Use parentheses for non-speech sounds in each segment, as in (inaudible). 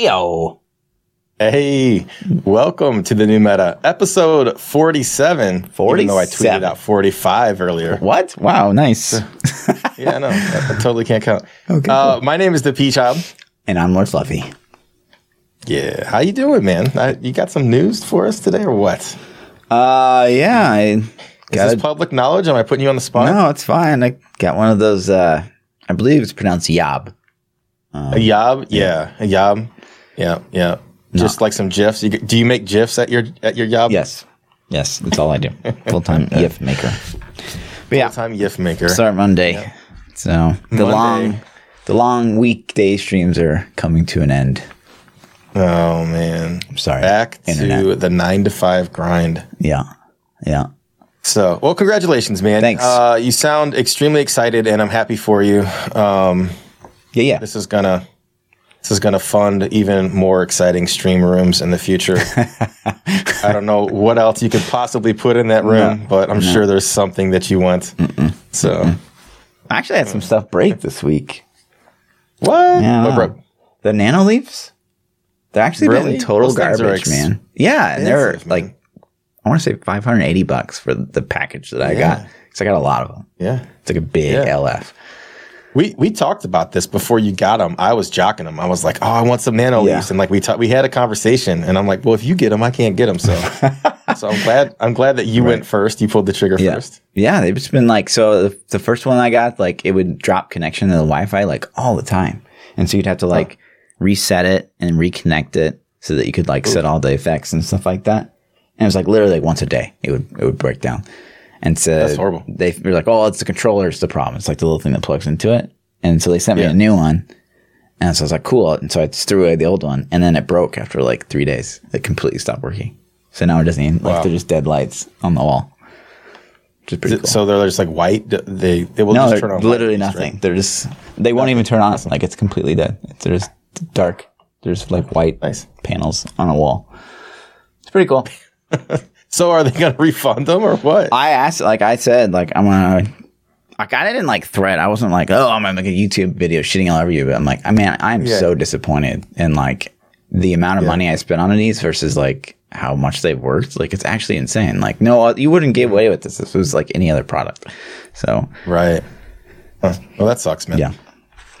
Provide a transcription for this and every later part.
Yo. Hey, welcome to the new meta, episode 47. 47. Even though I tweeted out 45 earlier. What? Wow, nice. (laughs) Yeah, no, I, I totally can't count. Okay, Uh, my name is ThaPchild. and I'm Lord Fluffy. Yeah, how you doing, man? I, you got some news for us today, or what? Uh, yeah, I got this public knowledge? Am I putting you on the spot? No, it's fine. I got one of those. Uh, I believe it's pronounced Yob. A yob? Yeah, a yob. Yeah, yeah. Just like some gifs. Do you make gifs at your at your yob? Yes, yes, that's all I do. (laughs) Full time GIF maker. But yeah, Time gif maker. start Monday. So the Monday. long, the long weekday streams are coming to an end. Oh man. I'm sorry. Back Internet. to the nine to five grind. Yeah, yeah. So, well, congratulations, man. Thanks. Uh, you sound extremely excited, and I'm happy for you. Um, Yeah, yeah. this is gonna this is gonna fund even more exciting stream rooms in the future. (laughs) I don't know what else you could possibly put in that room, but I'm sure there's something that you want. So, I actually had some stuff break this week. what? Yeah, What broke? The nano leaves, they're actually Really? total Those garbage, ex- man. Yeah, and they're man. like, I want to say 580 bucks for the package that I Yeah. got. Because I got a lot of them. Yeah. It's like a big Yeah. LF. We we talked about this before you got them. I was jocking them. I was like, "Oh, I want some nano Yeah. leaves," and like we ta- we had a conversation, and I'm like, "Well, if you get them, I can't get them." So, (laughs) so I'm glad I'm glad that you went first. You pulled the trigger Yeah. first. Yeah, they've just been like, so the, the first one I got, like, it would drop connection to the Wi Fi like all the time. And so you'd have to like reset it and reconnect it so that you could like set all the effects and stuff like that. And it was like literally like once a day, it would, it would break down. And so That's horrible. they were like, oh, it's the controller, it's the problem. It's like the little thing that plugs into it. And so they sent me Yeah. a new one. And so I was like, cool. And so I just threw away the old one. And then it broke after like three days. It completely stopped working. So now it doesn't even, like, they're just dead lights on the wall. Which is pretty cool. So they're just like white. They they will no, just turn on literally nothing. right? They're just, they won't even turn on. Like, it's completely dead. It's, they're just dark. There's like white Nice. panels on a wall. It's pretty cool. (laughs) So are they going to refund them or what? I asked, like I said, like I'm gonna, like I didn't like threat. I wasn't like, oh, I'm gonna make a YouTube video shitting all over you. But I'm like, I mean, I'm Yeah. so disappointed in like the amount of money I spent on these versus like how much they've worked. Like it's actually insane. Like no, uh, you wouldn't get away with this. This was like any other product. So right. Huh. Well, that sucks, man. yeah,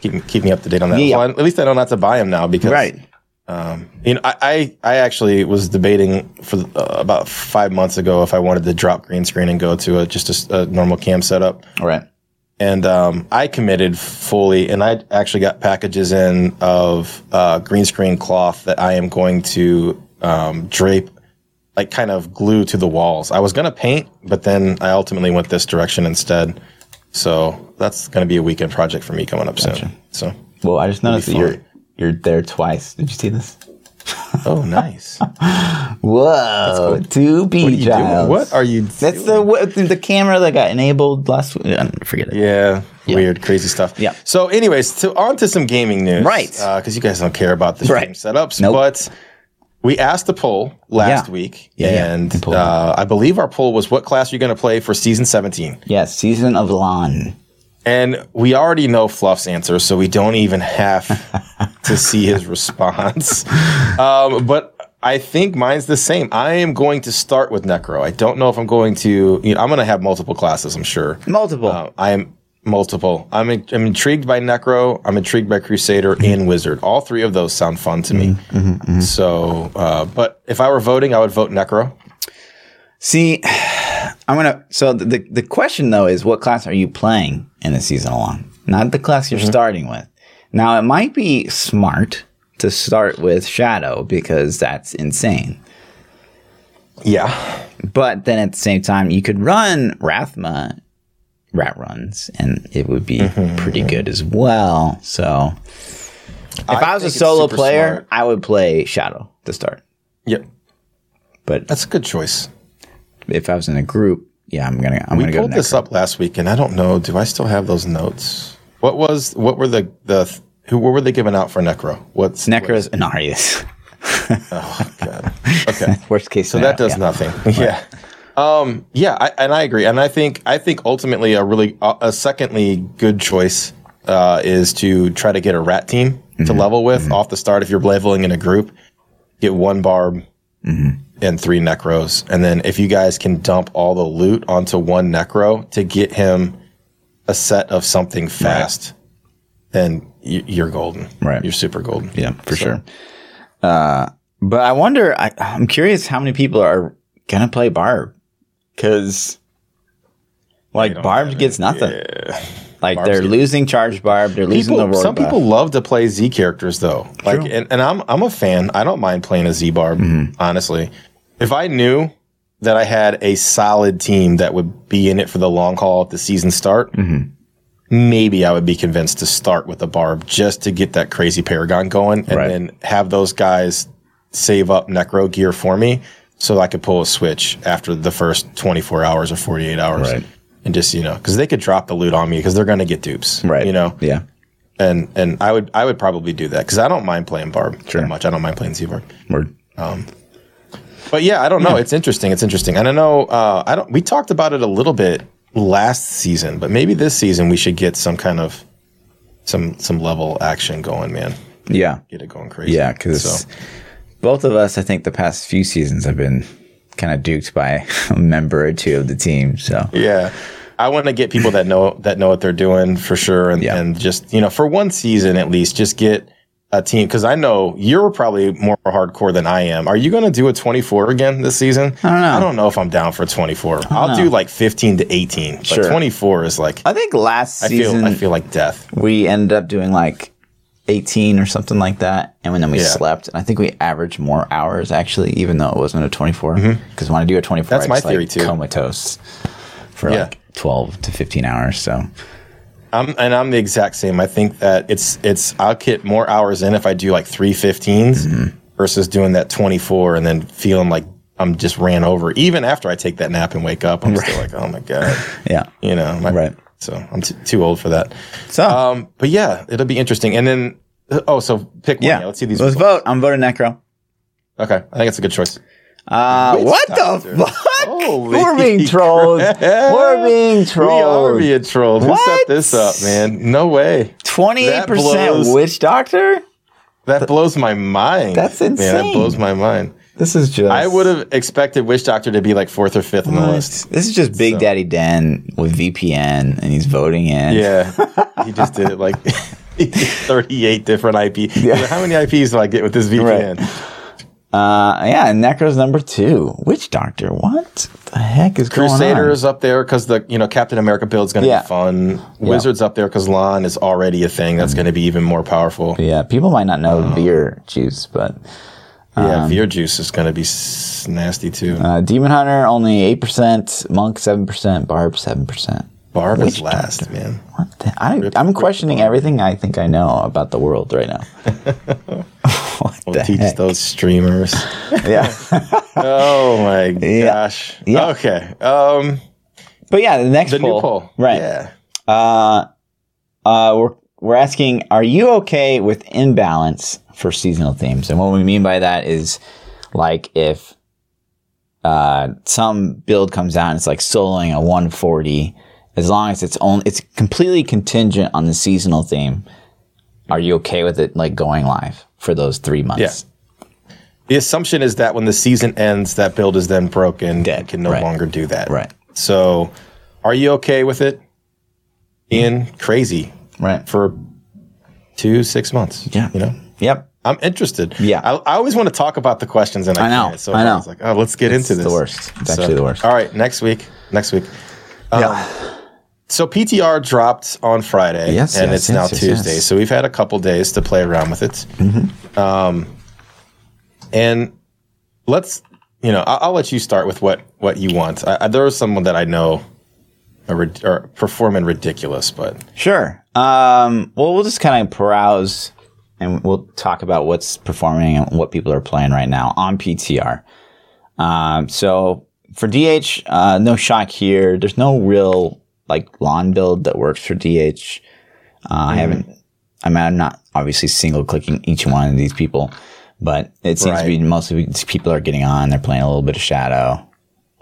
Keep keep me up to date on that. Yeah. Well, at least I know not to buy them now because right. You know, I, I, I actually was debating for uh, about five months ago if I wanted to drop green screen and go to a, just a normal cam setup. All right. And um, I committed fully, and I actually got packages in of uh, green screen cloth that I am going to um, drape, like kind of glue to the walls. I was going to paint, but then I ultimately went this direction instead. So that's going to be a weekend project for me coming up soon. So, Well, I just noticed that you're. You're there twice. Did you see this? (laughs) oh, nice. Whoa, two B What are you doing? What are you That's the what- the camera that got enabled last week. Uh, Forget it. Yeah, weird, crazy stuff. Yeah. So, anyways, to on to some gaming news, Right. Because you guys don't care about the Right. stream setups, Nope. but we asked a poll last Yeah. week, Yeah, yeah. and pulled uh, I believe our poll was, "What class are you going to play for season 17?" Yes, season of LoN. And we already know Fluff's answer, so we don't even have (laughs) to see his response. Um, but I think mine's the same. I am going to start with Necro. I don't know if I'm going to. You know, I'm going to have multiple classes. I'm sure. Multiple. Uh, I am multiple. I'm, in- I'm intrigued by Necro. I'm intrigued by Crusader and Wizard. All three of those sound fun to me. So, uh, but if I were voting, I would vote Necro. See, I'm gonna. So the, the question though is, what class are you playing in the season LoN? Not the class you're mm-hmm. starting with. Now it might be smart to start with Shadow because that's insane. Yeah. But then at the same time, you could run Rathma rat runs, and it would be mm-hmm, pretty mm-hmm. good as well. So, if I, was a solo player, smart. I would play Shadow to start. Yep. But That's a good choice. If I was in a group, yeah, I'm gonna I'm We gonna go pulled this Necro. up last week, and I don't know. Do I still have those notes? What was? What were the the? Who what were they giving out for Necro? What's Necros Anarius. (laughs) Oh God. Okay. (laughs) Worst case So scenario. that does yeah. nothing. (laughs) Yeah. Um, yeah, I, and I agree, and I think I think ultimately a really uh, a secondly good choice uh, is to try to get a rat team to level with off the start. If you're leveling in a group, get one barb and three necros, and then if you guys can dump all the loot onto one necro to get him a set of something fast, then you, you're golden. Right. you're super golden. Yeah, for sure. Uh, but I wonder. I, I'm curious how many people are gonna play Barb because, like, Barb gets nothing. (laughs) Like Barb's they're get- losing charge Barb. They're losing the People, roar some buff. people love to play Z characters though. Like, True. and, and I'm I'm a fan. I don't mind playing a Z barb. Mm-hmm. Honestly, if I knew that I had a solid team that would be in it for the long haul at the season start, Mm-hmm. maybe I would be convinced to start with a barb just to get that crazy paragon going, and Right. then have those guys save up necro gear for me, so I could pull a switch after the first 24 hours or 48 hours. Right. And just you know, because they could drop the loot on me because they're going to get dupes, right. You know, Yeah. and and I would I would probably do that because I don't mind playing Barb Sure. much. I don't mind playing Z Barb. Word. But yeah, I don't know. It's interesting. It's interesting, and I know uh, I don't. We talked about it a little bit last season, but maybe this season we should get some kind of some some level action going, man. Yeah. Get it going crazy. Yeah. Because So, both of us, I think, the past few seasons have been kind of duked by (laughs) a member or two of the team. So yeah. I want to get people that know that know what they're doing for sure, and, Yeah. and just you know for one season at least, just get a team because I know you're probably more hardcore than I am. Are you going to do a 24 again this season? I don't know. I don't know if I'm down for 24. I'll do like 15 to 18, but Sure. 24 is like I think last I season feel I feel like death. we ended up doing like 18 or something like that. And then we Yeah. slept. And I think we averaged more hours actually, even though it wasn't a 24. Because when I do a 24, Mm-hmm. That's I my theory, like, too. comatose for Yeah. like 12 to 15 hours. So I'm and I'm the exact same. I think that it's it's I'll get more hours in if I do like three 15s Mm-hmm. versus doing that 24 and then feeling like I'm just ran over. Even after I take that nap and wake up, I'm still like, oh my god, (laughs) yeah. you know, my- Right. So I'm t- too old for that. So Um, but yeah, it'll be interesting. And then oh, so pick one. yeah. Yeah, let's see these. Let's results. vote. I'm voting Necro. Okay, I think it's a good choice. Uh, what Doctor. the fuck? Holy We're being trolled. We're being trolled. We are being trolled. Who set this up, man? No way. 28% Witch Doctor? That blows my mind. That's Man, that blows my mind. This is just. I would have expected Witch Doctor to be like fourth or fifth on the list. This is just Big So- Daddy Dan with VPN, and he's voting in. Yeah, (laughs) he just did it like (laughs) 38 different IP. How many IPs do I get with this VPN? Uh, yeah, and Necro's number two. Witch Doctor. What the heck is going Crusader on? is up there because the you know Captain America build is going to Yeah. be fun. Wizards up there because LoN is already a thing that's going to be even more powerful. Yeah, people might not know beer juice, but Yeah, Vyr Juice is going to be s- nasty too. uh, Demon Hunter only eight percent, Monk seven percent, Barb seven percent. Barb is last, man. What? The, I, I'm questioning everything I think I know about the world right now. (laughs) We'll teach heck? those streamers. (laughs) Yeah, oh my (laughs) gosh. Yeah. Okay. Um, but yeah, the next the poll, new poll. right? Yeah. Uh, uh, we're we're asking, are you okay with imbalance for seasonal themes? And what we mean by that is, like, if uh, some build comes out and it's like soloing a 140, as long as it's only it's completely contingent on the seasonal theme. Are you okay with it like going live for those three months? Yeah. The assumption is that when the season ends, that build is then broken Dead. and can no Right. longer do that. Right. So, are you okay with it? Ian, crazy Right. for two, six months. Yeah. You know, Yep. I'm interested. Yeah. I, I always want to talk about the questions and I, I know. can't. So I know. was like, oh, let's get into this. the worst. It's So- actually the worst. All right. Next week. Next week. Um, yeah. So PTR dropped on Friday, Yes, and yes, it's now yes, yes, Tuesday. So we've had a couple days to play around with it. Um, and let's, you know, I'll, I'll let you start with what what you want. I, I, there is someone that I know are, are performing ridiculous, but Sure. Um, well, we'll just kind of browse and we'll talk about what's performing and what people are playing right now on PTR. Um, so for DH, uh, no shock here. There's no real like LoN build that works for DH. Uh, I haven't, I mean, I'm not obviously single clicking each one of these people, but it seems to be mostly these people are getting on. They're playing a little bit of Shadow.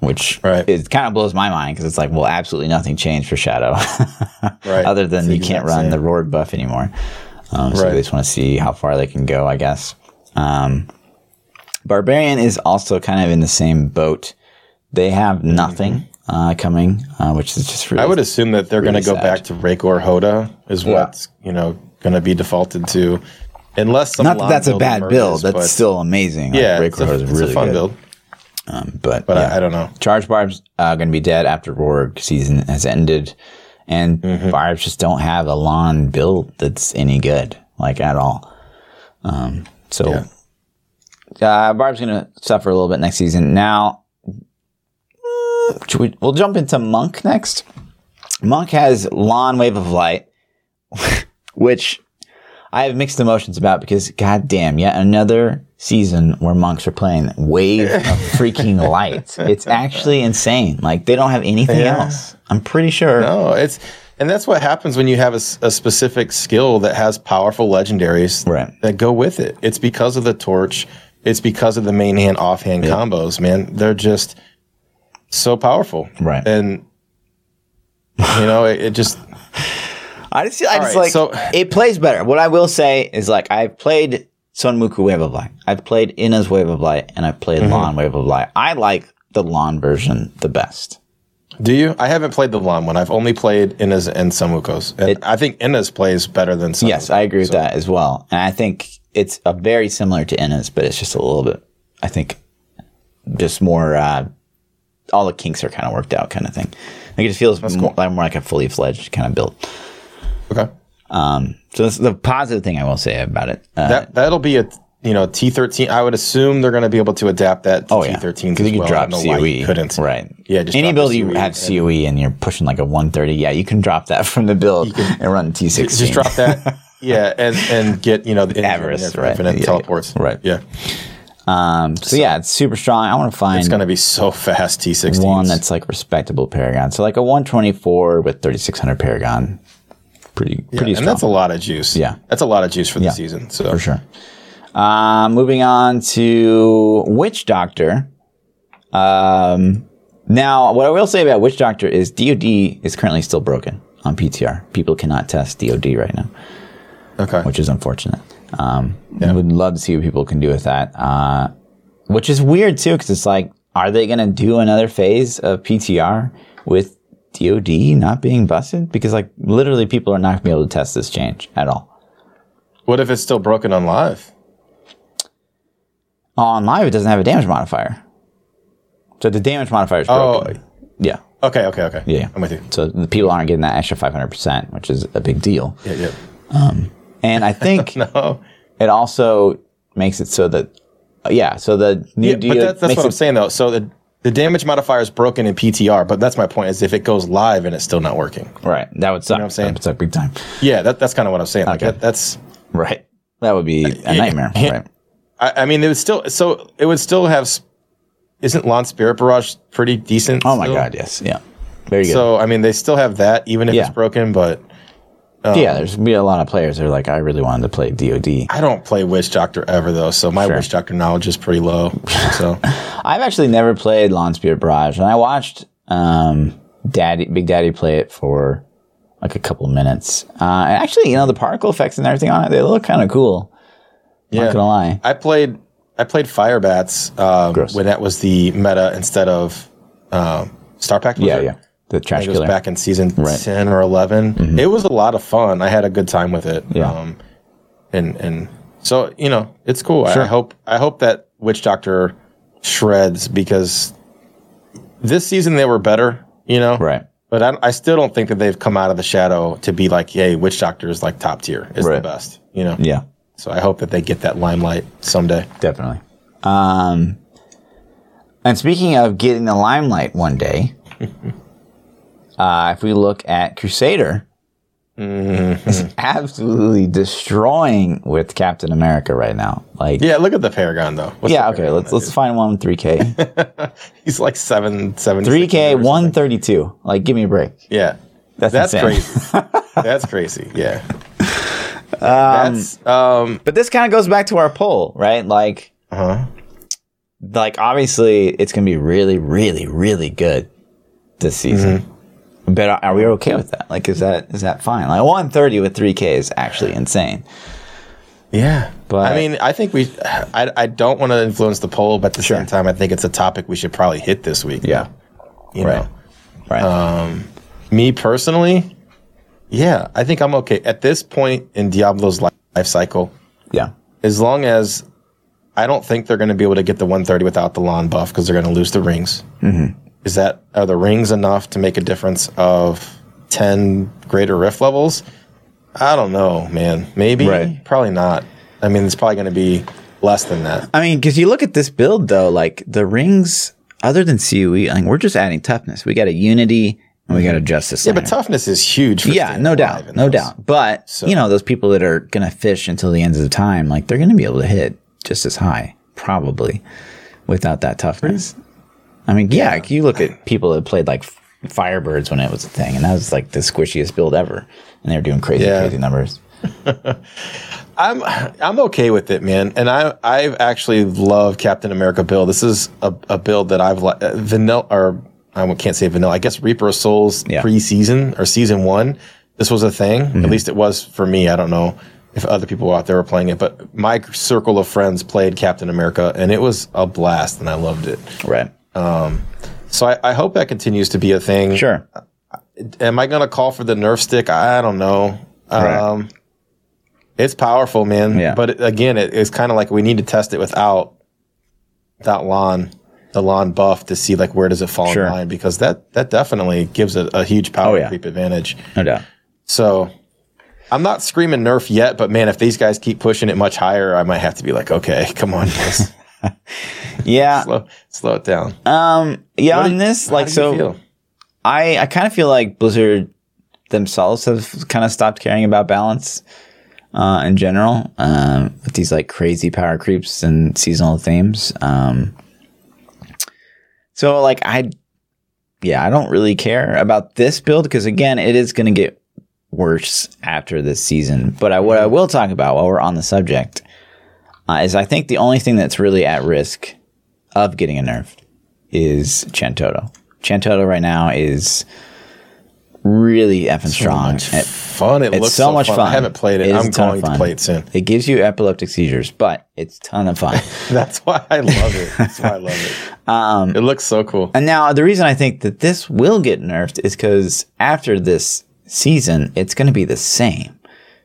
Which Right. it kind of blows my mind because it's like, well, absolutely nothing changed for Shadow, (laughs) Right. other than you can't run the RoRG buff anymore. Um, so Right. they just want to see how far they can go, I guess. Um, Barbarian is also kind of in the same boat. They have nothing uh, coming, uh, which is just really. I would assume that they're going to go sad. back to Raekor or HotA is Yeah. what's you know going to be defaulted to, unless some not that that's a bad emerges, build. That's still amazing. Like, yeah, Break it's a, Road is it's really a fun good. build, But, but yeah. I, I don't know. Charge Barb's uh, going to be dead after RoRG season has ended, and Mm-hmm. Barbs just don't have a LoN build that's any good, like at all. Um, so uh, Barb's going to suffer a little bit next season. Now, we, we'll jump into Monk next. Monk has LoN Wave of Light, (laughs) which I have mixed emotions about because, goddamn, yet another season where monks are playing Wave of (laughs) freaking Light. It's actually insane. Like they don't have anything Yeah. else. I'm pretty sure. No, it's and that's what happens when you have a specific skill that has powerful legendaries Right. that go with it. It's because of the torch. It's because of the main hand offhand combos. Man, they're just so powerful. Right. and you know it, it just I just, I just right, like so- it plays better. What I will say is like I've played Sunwuko Wave of Light, I've played Inna's Wave of Light, and I've played Mm-hmm. LoN Wave of Light. I like the LoN version the best. Do you? I haven't played the LoN one. I've only played Inna's and Sunwuko's. And It- I think Inna's plays better than Samuko. Yes, I agree with that as well. And I think it's a very similar to Inna's, but it's just a little bit, I think, just more, uh, all the kinks are kind of worked out kind of thing. Like it just feels more, like more like a fully fledged kind of build. Okay. Um, so that's the positive thing I will say about it. Uh, That that'll be a you know T thirteen. I would assume they're going to be able to adapt that to oh T yeah, thirteen because you well. can drop know you couldn't. right? Yeah, just any build you COE have COE and you're pushing like a 130, yeah, you can drop that (laughs) from the build and run T16. Just drop that. (laughs) Yeah, and and get you know the Avarice, infinite right. infinite Yeah, teleports. right. Yeah, Um, so yeah, it's super strong. I want to find it's going to be so fast. T sixteen. one that's like respectable Paragon. So like a 124 with 3600 Paragon. Pretty pretty and strong. that's a lot of juice. Yeah. that's a lot of juice for the Yeah, season. So for sure. Uh, moving on to Witch Doctor. Um, now, what I will say about Witch Doctor is DoD is currently still broken on PTR. People cannot test DoD right now, okay. which is unfortunate. Um, I would love to see what people can do with that. Uh, which is weird too, because it's like, are they going to do another phase of PTR with DoD not being busted? Because like literally, people are not going to be able to test this change at all. What if it's still broken on live? On live, it doesn't have a damage modifier. So the damage modifier is broken. Oh, yeah. okay, okay, okay. Yeah. I'm with you. So the people aren't getting that extra 500%, which is a big deal. Yeah, yeah. And I think (laughs) No, it also makes it so that, uh, yeah, so the new yeah, deal but that, that's what I'm it, saying though. So the the damage modifier is broken in PTR, but that's my point. Is if it goes live and it's still not working. right. That would suck. what I'm saying? That would suck big time. Yeah, that, that's kind of what I'm saying. Like Okay. that, that's. Right. That would be a nightmare. yeah. Right. I, I mean, it would still. So it would still have. Isn't LoN Spirit Barrage pretty decent? Oh my still? God. Yes. Yeah. Very good. So I mean, they still have that, even if Yeah. it's broken. But yeah, there's be a lot of players that are like, I really wanted to play DoD. I don't play Witch Doctor ever though, so my Sure. Witch Doctor knowledge is pretty low. So (laughs) I've actually never played LoN Spirit Barrage, and I watched um, Daddy, Big Daddy play it for like a couple minutes. Uh, and actually, you know, the particle effects and everything on it, they look kind of cool. Yeah. Not gonna lie. I played I played Fire Bats um, when that was the meta instead of um, Star Pack. Yeah, it? yeah. The trash It was killer. back in season Right. Mm-hmm. ten or 11 It was a lot of fun. I had a good time with it. Yeah. Um, and and so you know it's cool. I- Sure. I hope I hope that Witch Doctor shreds because this season they were better. You know, Right. But I, I still don't think that they've come out of the shadow to be like, hey, Witch Doctor is like top tier, is Right. the best. You know. Yeah, So I hope that they get that limelight someday. definitely. Um, and speaking of getting the limelight one day, (laughs) uh, if we look at Crusader, Mm-hmm. is absolutely destroying with Captain America right now. Like, Yeah, look at the Paragon though. What's yeah, okay, let's let's find one 3K. (laughs) He's like seven, seven, 3K 132. Like, give me a break. Yeah, That's, that's insane. crazy. (laughs) that's crazy. Yeah. that's um. But this kind of goes back to our poll, right? Like, Uh huh. like obviously it's going to be really, really, really good this season. But are- are we okay with that? Like, is that is that fine? Like, one thirty with three K is actually insane. Yeah, But- I mean, I think we. I, I don't want to influence the poll, but at the Sure. same time, I think it's a topic we should probably hit this week. Yeah. you Right. know. Right. Me personally, yeah, I think I'm okay at this point in Diablo's li- life cycle. yeah. As long as I don't think they're going to be able to get the 130 without the LoN buff because they're going to lose the rings. Mm-hmm. Is that are the rings enough to make a difference of 10 greater rift levels? I don't know, man. Maybe, Right. probably not. I mean, it's probably going to be less than that. I mean, because you look at this build though, like the rings, other than COE, like we're just adding toughness. We got a Unity and we got a Justice. Yeah, but toughness is huge. For Yeah, no doubt, no those. doubt. But you know, those people that are gonna fish until the end of the time, like they're gonna be able to hit just as high, probably, without that toughness. I mean, yeah, like, you look at people that played like Firebirds when it was a thing, and that was like the squishiest build ever, and they were doing crazy, Yeah. crazy numbers. (laughs) I'm I'm okay with it, man. And I I've actually loved Captain America build. This is a, a build that I've li- uh, vanilla or I can't say vanilla. I guess Reaper of Souls Yeah. pre-season or season one. This was a thing. At least it was for me. I don't know if other people out there were playing it, but my circle of friends played Captain America, and it was a blast, and I loved it. Right. So I, I hope that continues to be a thing. Sure. Am I going to call for the Nerf stick? I don't know. Right. Um, it's powerful, man. Yeah. But again, it, it's kind of like we need to test it without that LoN, the LoN buff to see like where does it fall Sure. in line because that that definitely gives it a huge power Oh, yeah. creep advantage. No doubt. So I'm not screaming Nerf yet, but man, if these guys keep pushing it much higher, I might have to be like, okay, (laughs) come on, guys, (laughs) (laughs) Yeah. slow slow it down. Um. Yeah. What On this, like, so? I I kind of feel like Blizzard themselves have kind of stopped caring about balance uh, in general um, with these like crazy power creeps and seasonal themes. Um, so like I, yeah, I don't really care about this build because again, it is going to get worse after this season. But I, what I will talk about while we're on the subject uh, is I think the only thing that's really at risk of getting a nerf is Chantodo. Chantodo right now is really effing strong. much It- fun. It it's looks so much fun. I haven't played it. It I'm a ton of going to play it soon. It gives you epileptic seizures, but it's ton of fun. (laughs) That's why I love it. That's why I love it. (laughs) Um, It looks so cool. and now the reason I think that this will get nerfed is because after this season, it's going to be the same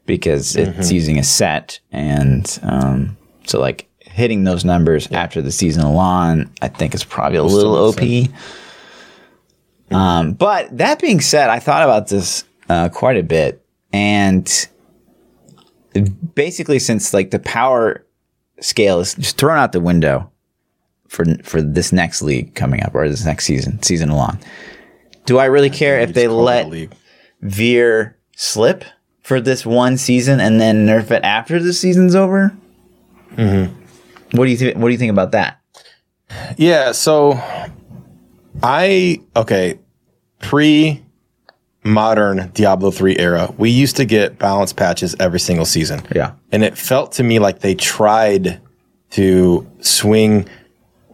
because Mm-hmm. it's using a set, and um, so like hitting those numbers after the season alone, I think is probably a little OP. Um, but that being said, I thought about this uh, quite a bit, and basically, since like the power scale is just thrown out the window for for this next league coming up or this next season, season along, do I really care if they Just call it a let. Veer slip for this one season and then nerf it after the season's over? Mm-hmm. What do you think? What do you think about that? Yeah, so I okay, pre modern Diablo 3 era, we used to get balance patches every single season. Yeah. And it felt to me like they tried to swing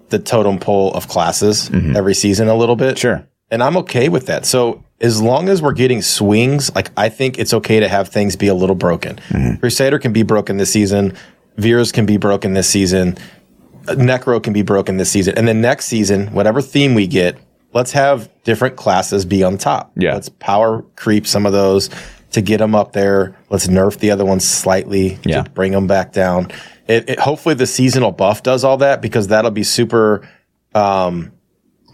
the totem pole of classes every season a little bit. Mm-hmm. Sure. And I'm okay with that. So as long as we're getting swings, like I think it's okay to have things be a little broken. Mm-hmm. Crusader can be broken this season. Vyr's can be broken this season. Necro can be broken this season. And then next season, whatever theme we get, let's have different classes be on top. Yeah. Let's power creep some of those to get them up there. Let's nerf the other ones slightly Yeah. to bring them back down. It, it, hopefully the seasonal buff does all that because that'll be super um,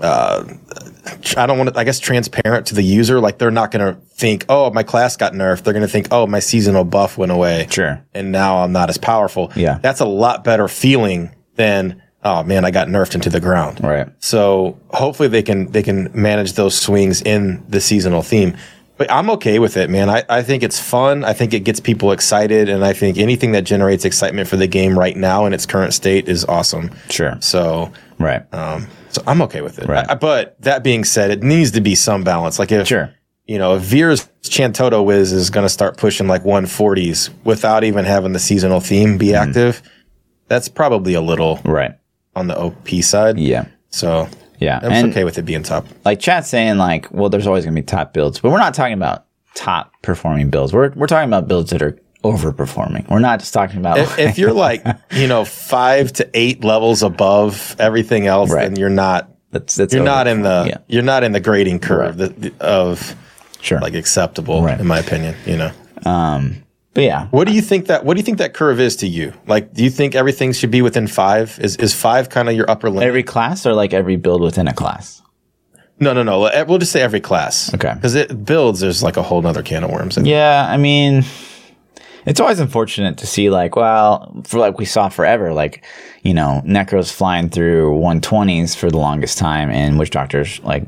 I don't want to, I guess, transparent to the user. Like they're not going to think, oh, my class got nerfed. They're going to think, oh, my seasonal buff went away. Sure. And now I'm not as powerful. Yeah. That's a lot better feeling than, oh man, I got nerfed into the ground. Right. So hopefully they can, they can manage those swings in the seasonal theme. But I'm okay with it, man. I, I think it's fun. I think it gets people excited. And I think anything that generates excitement for the game right now in its current state is awesome. Sure. So Right. um, so I'm okay with it. Right. I- but that being said, it needs to be some balance. Like if Sure. you know, if Vyr's Chantodo Wiz is going to start pushing like 140s without even having the seasonal theme be mm-hmm. active, that's probably a little Right. on the OP side. Yeah. So Yeah, I'm and okay with it being top. like chat saying like, well, there's always gonna be top builds, but we're not talking about top performing builds. We're we're talking about builds that are overperforming. We're not just talking about If, if you're like, (laughs) you know, five to eight levels above everything else, Right. then you're not that's that's you're not in the yeah you're not in the grading curve Right. that, of sure like acceptable, Right. in my opinion. You know, um, but yeah what do you think that what do you think that curve is to you? Like, do you think everything should be within five? Is is five kind of your upper limit? every class or like every build within a class. no, no, no. We'll just say every class. Okay. Because it builds. There's like a whole nother can of worms. Yeah, I mean, it's always unfortunate to see like, well, for like we saw forever, like, you know, Necros flying through 120s for the longest time, and Witch Doctors like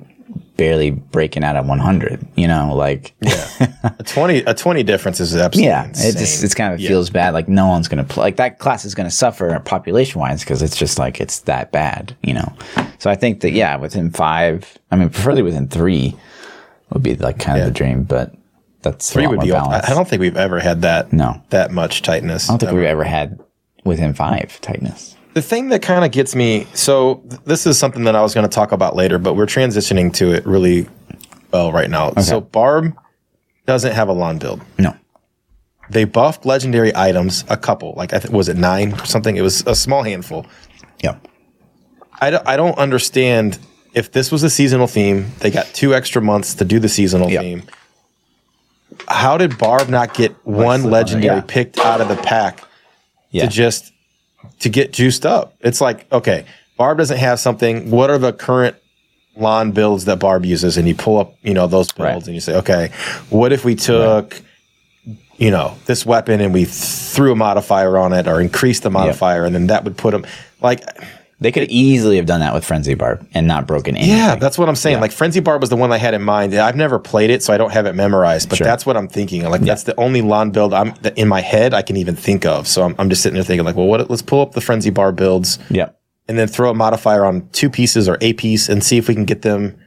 barely breaking out at 100. You know, like, Yeah. a twenty a twenty difference is absolutely yeah, insane. it just it's kind of Yeah. feels bad. Like no one's gonna play. Like that class is gonna suffer population wise because it's just like it's that bad. You know, so I think that yeah, within five, I mean, preferably within three would be like kind of the dream, but. That's Three would be. I don't think we've ever had that. No. that much tightness. I don't think um, we've ever had within five tightness. The thing that kind of gets me. So th- this is something that I was going to talk about later, but we're transitioning to it really well right now. So Barb doesn't have a LoN build. No. They buffed legendary items, a couple. Like I think was it nine or something? It was a small handful. Yeah. I don't, I don't understand if this was a seasonal theme. They got two extra months to do the seasonal Yeah. theme. How did Barb not get one legendary yeah. picked out of the pack Yeah. to just to get juiced up? It's like okay, Barb doesn't have something. What are the current LoN builds that Barb uses? And you pull up, you know, those builds, Right. and you say, okay, what if we took you know, this weapon and we threw a modifier on it or increased the modifier and then that would put them like They could easily have done that with Frenzy Barb and not broken anything. yeah, that's what I'm saying. Like Frenzy Barb was the one I had in mind. I've never played it, so I don't have it memorized. But Sure. that's what I'm thinking. Like that's the only LoN build I'm in my head I can even think of. So I'm, I'm just sitting there thinking like, well, what? Let's pull up the Frenzy Barb builds Yeah. and then throw a modifier on two pieces or a piece and see if we can get them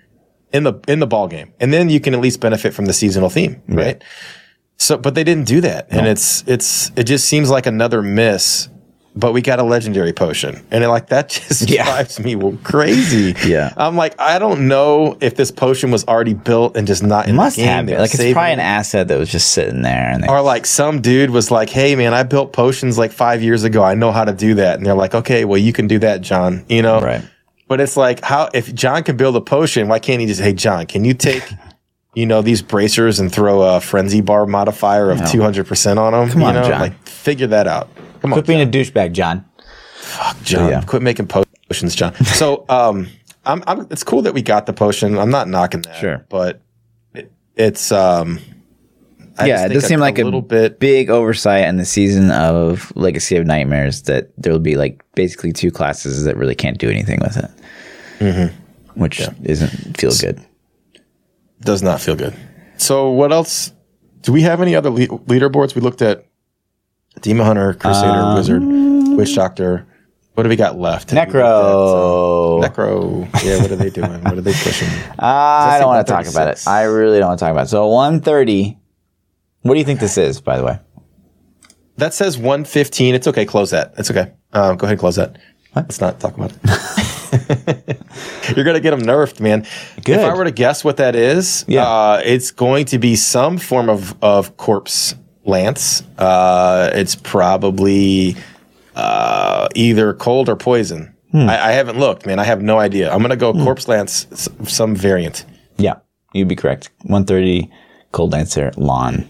in the in the ball game. And then you can at least benefit from the seasonal theme, right? So, but they didn't do that, and it's it's it just seems like another miss. But we got a legendary potion, and it, like that (laughs) just Yeah. drives me crazy. Yeah. I'm like, I don't know if this potion was already built and just not in Must the game. have it. Like it's probably it. an asset that was just sitting there and Or like some dude was like, "Hey man, I built potions like five years ago. I know how to do that." And they're like, "Okay, well you can do that, John." You know, Right. But it's like, how if John can build a potion, why can't he just, "Hey John, can you take, you know, these bracers and throw a frenzy bar modifier of two hundred percent on them? Come on, you know? John. Like figure that out. Come on, Quit being a douchebag, John. Fuck, John. yeah. Quit making potions, John. So, um, I'm, I'm, it's cool that we got the potion. I'm not knocking that. Sure. But it, it's, um, I yeah, it does seem like a, little bit. big oversight in the season of Legacy of Nightmares that there will be like basically two classes that really can't do anything with it, mm-hmm. which isn't feel good. does not feel good. So what else? Do we have any other le- leaderboards? We looked at Demon Hunter, Crusader, Um, Wizard, Witch Doctor. What do we got left? Have we looked Necro. uh, Necro. (laughs) Yeah, what are they doing? what are they pushing? I don't want to talk about it. I really don't want to talk about it. So 130. What do you think this is, by the way? That says 115. It's okay. Close that. It's okay. Um, go ahead and close that. Let's not talk about it. (laughs) You're gonna get them nerfed, man. Good. If I were to guess what that is, Yeah. uh, it's going to be some form of of corpse lance. Uh, it's probably uh, either cold or poison. Hmm. I, I haven't looked, man. I have no idea. I'm gonna go corpse lance, s- some variant. Yeah, you'd be correct. 130 Cold Lancer LoN.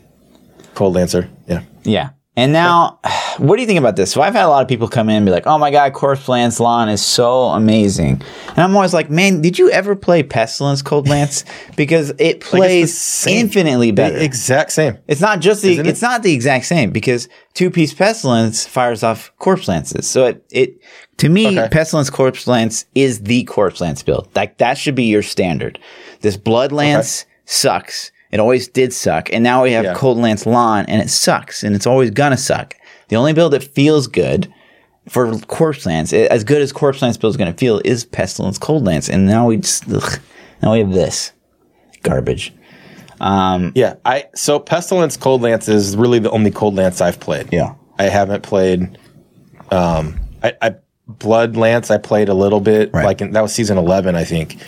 Cold lancer. Yeah. Yeah. And now, (sighs) what do you think about this? So I've had a lot of people come in and be like, "Oh my god, Corpse Lance LoN is so amazing," and I'm always like, "Man, did you ever play Pestilence Cold Lance? (laughs) (laughs) Because it plays same. infinitely better. The exact same. It's not just the. It? It's not the exact same because two piece pestilence fires off corpse lances. So it it to me, Okay. pestilence corpse lance is the corpse lance build. Like that should be your standard. This blood lance sucks. It always did suck, and now we have Yeah. cold lance LoN, and it sucks, and it's always gonna suck. The only build that feels good for corpse lance, as good as corpse lance build is gonna feel, is pestilence cold lance, and now we just ugh, now we have this garbage. Yeah, I so pestilence cold lance is really the only cold lance I've played. Yeah. I haven't played. Um, I, I Blood Lance I played a little bit, Right. like in, that was season eleven, I think.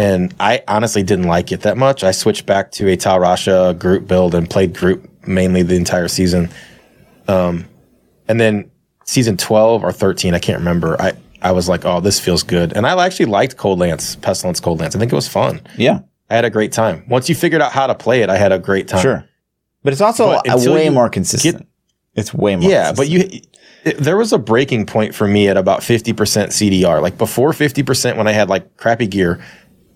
And I honestly didn't like it that much. I switched back to a Tal Rasha group build and played group mainly the entire season. Um, and then season twelve or thirteen, I can't remember. I I was like, oh, this feels good, and I actually liked Cold Lance, Pestilence Cold Lance. I think it was fun. Yeah, I had a great time. Once you figured out how to play it, I had a great time. sure. But it's also But way more consistent. it's way more. Yeah, but you it, there was a breaking point for me at about 50% CDR. Like before 50% when I had like crappy gear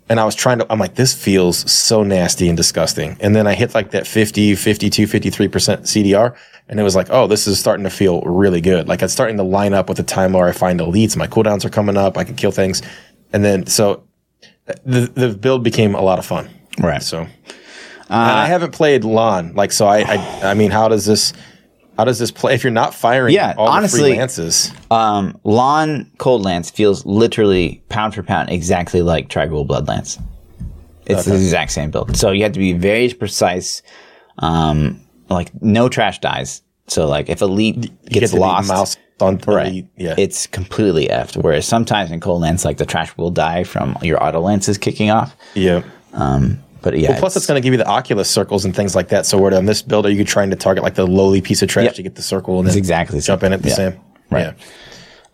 and I was trying to I'm like this feels so nasty and disgusting. And then I hit like that 50, 52, 53% CDR and it was like, "Oh, this is starting to feel really good." Like it's starting to line up with the time where I find elites, my cooldowns are coming up, I can kill things. And then so the the build became a lot of fun. right. So uh, and I haven't played LoN. Like, so I, I, I mean, how does this, how does this play? If you're not firing, Yeah, all honestly- the lances, Um, LoN Cold Lance feels literally pound for pound exactly like Tribal Blood Lance. It's the exact same build. So you have to be very precise. Um, like no trash dies. So like if elite gets lost, mouse on right? elite, yeah, it's completely effed. Whereas sometimes in Cold Lance, like the trash will die from your auto lances kicking off. yeah. Um, but yeah, Plus, it's going to give you the Oculus circles and things like that. So, where on this build, are you trying to target like the lowly piece of trash Yep. to get the circle and then exactly jump in at the Yeah. same? Right.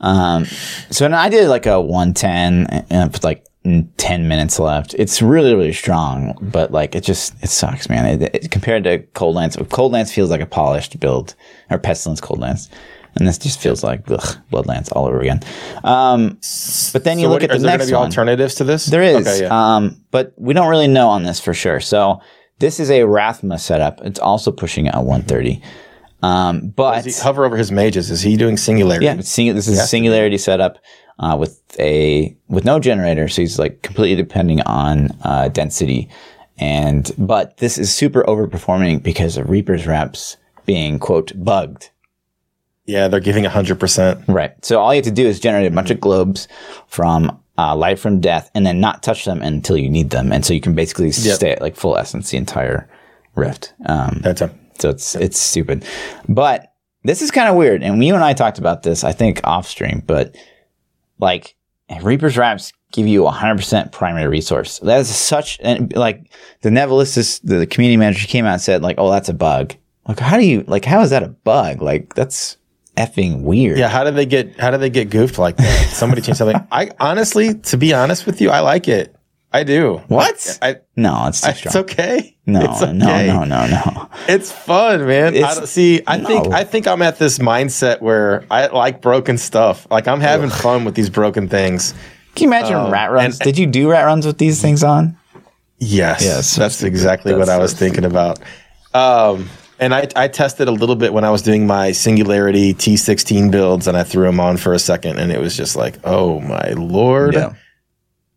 Um, so I did like a 110 and with like mm, 10 minutes left. It's really, really strong, but like it just, it sucks, man. It, it, compared to Cold Lance, Cold Lance feels like a polished build or Pestilence Cold Lance. And this just feels like ugh, Blood Lance all over again. Um, but then you So, look what, at is the there going to next be one. alternatives to this? There is, Okay, yeah. um, but we don't really know on this for sure. So this is a Rathma setup. It's also pushing at 130. Um, but Does he hover over his mages. Is he doing singularity? yeah, sing- this is a singularity setup uh, with a with no generator, so he's like completely depending on uh, density. And but this is super overperforming because of Reaper's Wraps being quote bugged. Yeah, they're giving 100%. Right. So all you have to do is generate a bunch of globes from uh, life from death, and then not touch them until you need them, and so you can basically stay at like full essence the entire rift. Um, That's a, so it's it's stupid. But this is kind of weird. And you and I talked about this, I think, off stream, but like Reaper's Wraps give you a 100% primary resource. That is such, and like the the, the community manager came out and said, like, oh, that's a bug. Like, how do you, like, how is that a bug? Like, that's effing weird. yeah, how did they get how did they get goofed like that? (laughs) Somebody changed something. I honestly, to be honest with you, I like it. I do. What? I, No, it's too I, it's okay. no, it's okay. no, no, no, no. It's fun, man. I It's- don't, see, I think. I think I'm at this mindset where I like broken stuff. Like I'm having fun with these broken things. Can you imagine Um, rat runs? and- Did you do rat runs with these things on? Yes, Yes, that's exactly what I was thinking about. Um, and I, I tested a little bit when I was doing my Singularity T16 builds, and I threw them on for a second, and it was just like, oh my lord! Yeah.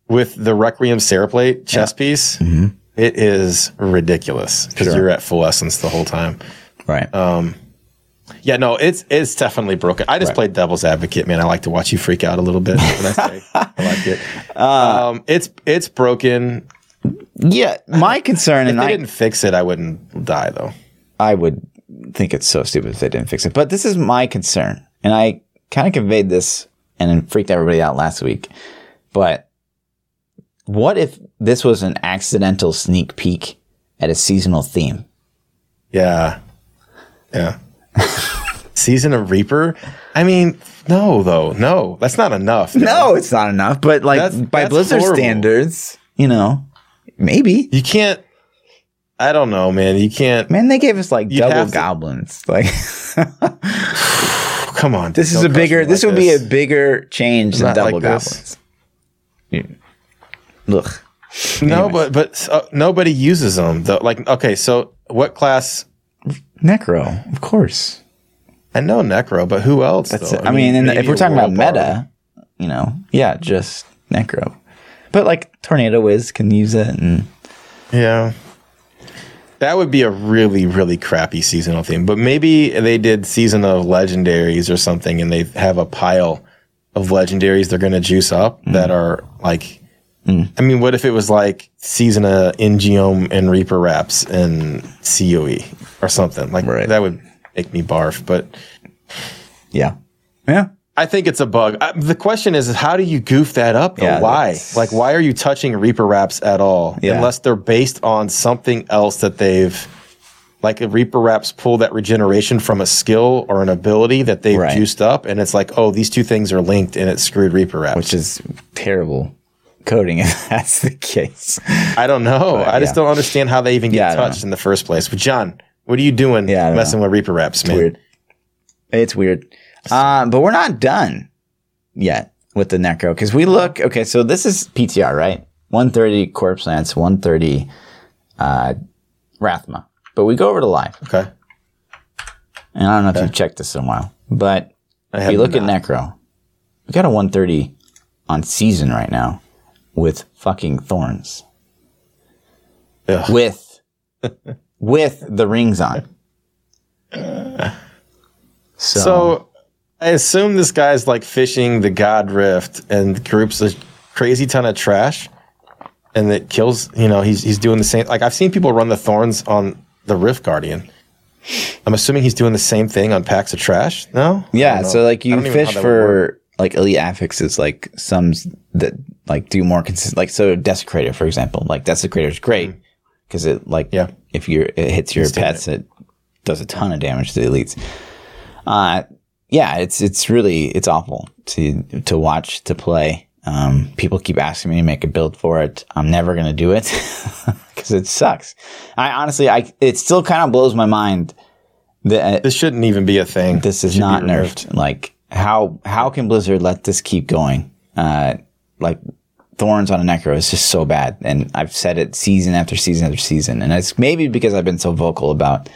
With the Requiem Cereplate chess piece, it is ridiculous because Sure. you're at full essence the whole time. Right. Yeah, no, it's it's definitely broken. I just Right. played devil's advocate, man. I like to watch you freak out a little bit when I say (laughs) I like it. Uh, um, it's it's broken. yeah. My concern, If and they I, didn't fix it, I wouldn't die though. I would think it's so stupid if they didn't fix it. But this is my concern. And I kind of conveyed this and then freaked everybody out last week. But what if this was an accidental sneak peek at a seasonal theme? Yeah. Yeah. (laughs) Season of Reaper? I mean, no, though. No, that's not enough. man. No, it's not enough. But like That's- by that's Blizzard horrible. standards, you know, maybe. You can't. I don't know, man. You can't. Man, they gave us like double have to- goblins. (laughs) Like Come on. this is a bigger. This like would be a bigger change than double like goblins. Yeah. Ugh. No, but but uh, nobody uses them. Though. Like, okay, so what class? Necro, of course. I know Necro, but who else? That's though? it. I mean, and maybe if we're talking about meta, you know, yeah, just Necro. But like Tornado Wiz can use it, and Yeah. That would be a really, really crappy seasonal theme. But maybe they did season of legendaries or something and they have a pile of legendaries they're going to juice up Mm. that are like. I mean, what if it was like season of Ingeom and Reaper Wraps and COE or something? Like Right. that would make me barf. But yeah, yeah. I think it's a bug. Uh, the question is, is how do you goof that up? Yeah, why? that's- Like, why are you touching Reaper wraps at all? Yeah. Unless they're based on something else that they've, like, a Reaper wraps pull that regeneration from a skill or an ability that they've Right. juiced up, and it's like, oh, these two things are linked, and it screwed Reaper wraps. which is terrible coding (laughs) if that's the case. I don't know. I just yeah. don't understand how they even get touched in the first place. But John, what are you doing Yeah, I messing with Reaper wraps, man? weird. It's weird. Uh, but we're not done yet with the necro because we look okay. So this is PTR, right? 130 Corpse Lance, 130 uh, Rathma. But we go over to live, Okay. and I don't know if you've checked this in a while, but if you look not. at necro, we got a 130 on season right now with fucking thorns Ugh. with (laughs) with the rings on. So, So I assume this guy's like fishing the God Rift and groups a crazy ton of trash and it kills, you know, he's he's doing the same like I've seen people run the thorns on the Rift Guardian. I'm assuming he's doing the same thing on packs of trash. No? Yeah, so like you don't even know fish how that would work. for like elite affixes, like some that like do more consistent. Like so, desecrator, for example, like desecrator is great because it like. Yeah. if you it hits your Instant pets, it does a ton of damage to the elites. Uh, yeah, it's it's really it's awful to to watch to play. Um, people keep asking me to make a build for it. I'm never gonna do it (laughs) because it sucks. I honestly, I it still kind of blows my mind that This shouldn't even be a thing. this is not nerfed. Like how how can Blizzard let this keep going? Uh, like thorns on a necro is just so bad, and I've said it season after season after season, and it's maybe because I've been so vocal about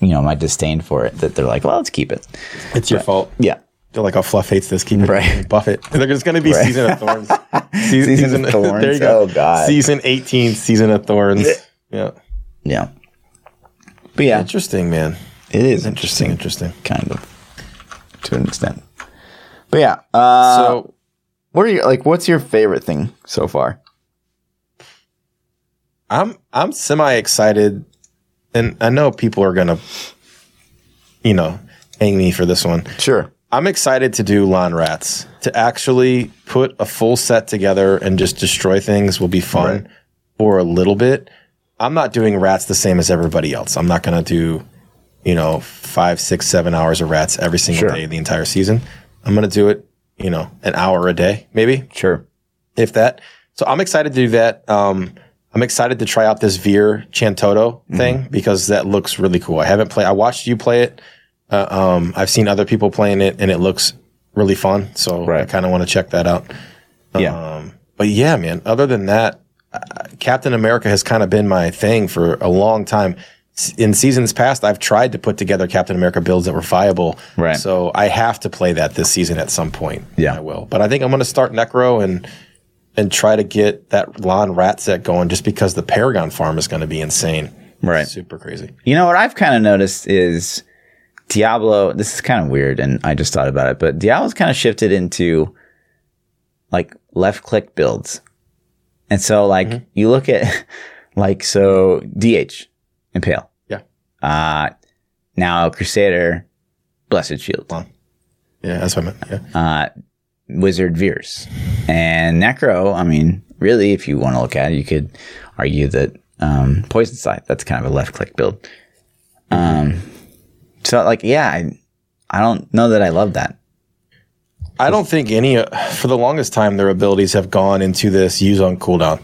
you know my disdain for it that they're like, well, let's keep it. It's your fault. Yeah, They're like how Fluff hates this. Keep it. Right. Buff it. (laughs) There's going to be season of (laughs) thorns. Se- Season of Thorns? There you go. Oh, God. Season 18, season of thorns. yeah. yeah. But yeah, Interesting, man. it is Interesting. interesting, Interesting. kind of to an extent. But yeah, uh, so what are you like? What's your favorite thing so far? I'm I'm semi excited, and I know people are gonna, you know, hang me for this one. Sure. I'm excited to do LoN rats. To actually put a full set together and just destroy things will be fun for a little bit. I'm not doing rats the same as everybody else. I'm not gonna do, you know, five, six, seven hours of rats every single Sure. day the entire season. I'm gonna do it, you know, an hour a day, maybe Sure. if that. So I'm excited to do that. Um, I'm excited to try out this Vyr Chantodo thing because that looks really cool. I haven't played. I watched you play it. Uh, um, I've seen other people playing it, and it looks really fun. So I kind of want to check that out. Yeah. Um, but yeah, man. Other than that, uh, Captain America has kind of been my thing for a long time. S- In seasons past, I've tried to put together Captain America builds that were viable. Right. So I have to play that this season at some point. Yeah. I will. But I think I'm going to start Necro and and try to get that LoN rat set going, just because the Paragon farm is going to be insane. Right. Super crazy. You know what I've kind of noticed is Diablo. This is kind of weird, and I just thought about it, but Diablo's kind of shifted into like left click builds, and so like you look at (laughs) like so DH Impale, Yeah. uh, now Crusader, Blessed Shield, Long. Yeah, that's what I meant. Yeah. uh, Wizard Vyr's, and Necro. I mean, really, if you want to look at it, you could argue that um, Poison Scythe. That's kind of a left click build. Um, so like, yeah, I, I don't know that I love that. I don't think any, uh, for the longest time, their abilities have gone into this use on cooldown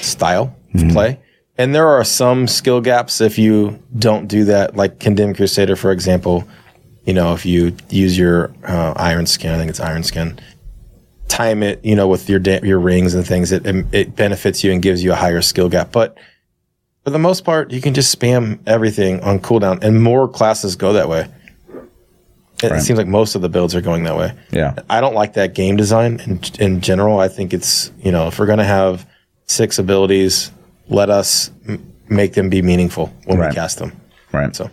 style of play. And there are some skill gaps if you don't do that, like Condemned Crusader, for example. You know, if you use your uh, Iron Skin, I think it's Iron Skin, time it, you know, with your da- your rings and things, it, it benefits you and gives you a higher skill gap. But for the most part, you can just spam everything on cooldown, and more classes go that way. It Right. seems like most of the builds are going that way. Yeah. I don't like that game design in, in general. I think it's, you know, if we're going to have six abilities, let us m- make them be meaningful when Right. we cast them. Right. So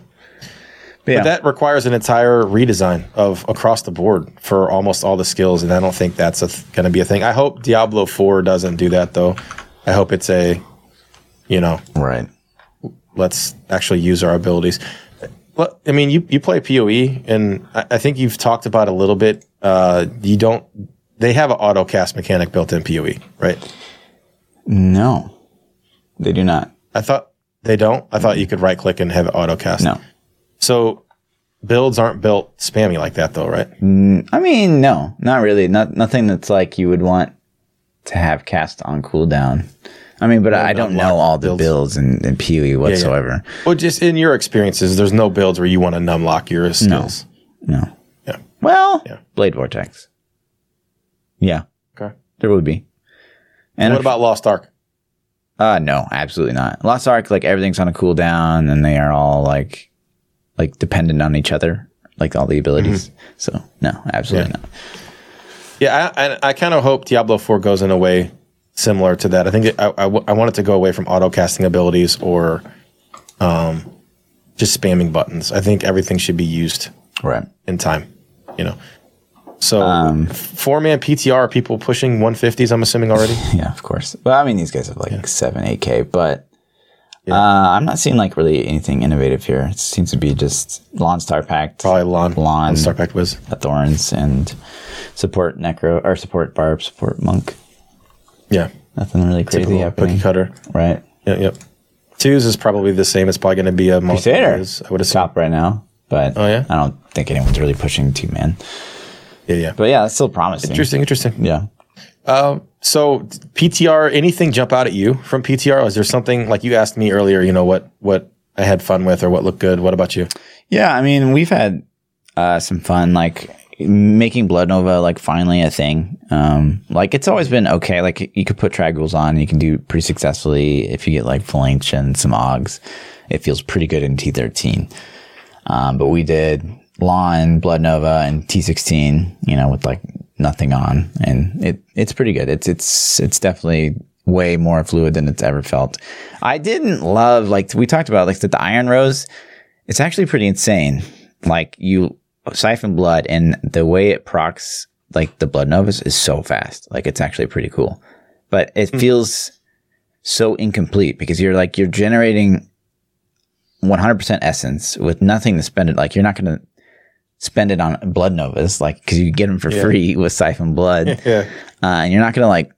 But yeah. but that requires an entire redesign of across the board for almost all the skills. And I don't think that's th- going to be a thing. I hope Diablo 4 doesn't do that though. I hope it's a, you know, right. let's actually use our abilities. Well, I mean, you, you play PoE, and I, I think you've talked about a little bit. Uh, you don't. They have an auto cast mechanic built in PoE, right? No, they do not. I thought they don't. I thought you could right click and have it auto cast. No. So builds aren't built spammy like that, though, right? I mean, no, not really. Not nothing that's like you would want to have cast on cooldown. I mean, but I don't know all the builds in, in PoE whatsoever. Well, just in your experiences, there's no builds where you want to numlock your skills. No. Yeah. Well, Yeah. Blade Vortex. Yeah, Okay. there would be. And what if- about Lost Ark? Uh no, absolutely not. Lost Ark, like everything's on a cooldown, and they are all like, like dependent on each other, like all the abilities. So no, absolutely Mm-hmm. Yeah. not. Yeah, I, I, I kind of hope Diablo 4 goes in a way similar to that. I think it, I, I, w- I want it to go away from auto casting abilities or um, just spamming buttons. I think everything should be used Right. in time, you know. So Um, four man PTR are people pushing 150s. I'm assuming already. (laughs) Yeah, of course. Well, I mean, these guys have like seven, eight K, but uh, I'm not seeing like really anything innovative here. It seems to be just LoN star pact, Probably LoN, LoN. Star Pact Wiz. thorns, and support necro or support barb, support monk. Yeah, Nothing really crazy typical happening, cookie cutter. right? Yep, yep. Twos is probably the same. It's probably going to be a Crusader, is, I would assume. top right now, but Oh, yeah? I don't think anyone's really pushing two man. Yeah, yeah. But yeah, that's still promising. Interesting, interesting. Yeah. So PTR, anything jump out at you from PTR? Is there something like you asked me earlier? You know what what I had fun with or what looked good? What about you? Yeah, I mean, we've had uh, some fun, like making Blood Nova like finally a thing. Um, like it's always been okay. Like you could put Tragouls on, you can do pretty successfully if you get like Flinch and some Ogs. It feels pretty good in T13. Um, but we did LoN, Blood Nova, and T16. You know, with like nothing on, and it it's pretty good. It's it's it's definitely way more fluid than it's ever felt. I didn't love like we talked about like the, the Iron Rose. It's actually pretty insane. Like you siphon blood and the way it procs like the blood novas is so fast. Like it's actually pretty cool. But it hmm. feels so incomplete because you're like you're generating 100% essence with nothing to spend it like you're not going to spend it on blood novas like cuz you get them for free with siphon blood. (laughs) Yeah, Uh, and you're not going to like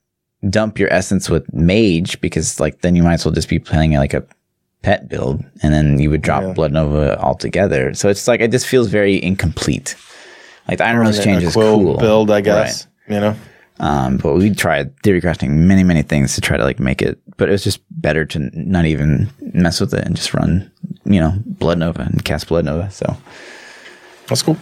dump your essence with mage because like then you might as well just be playing like a pet build and then you would drop blood nova altogether. So it's like it just feels very incomplete. Like the Iron Rose change a is cool. build, I guess. You know, Um, but we tried theory crafting many, many things to try to like make it, but it was just better to not even mess with it and just run, you know, blood nova and cast blood nova. So that's cool.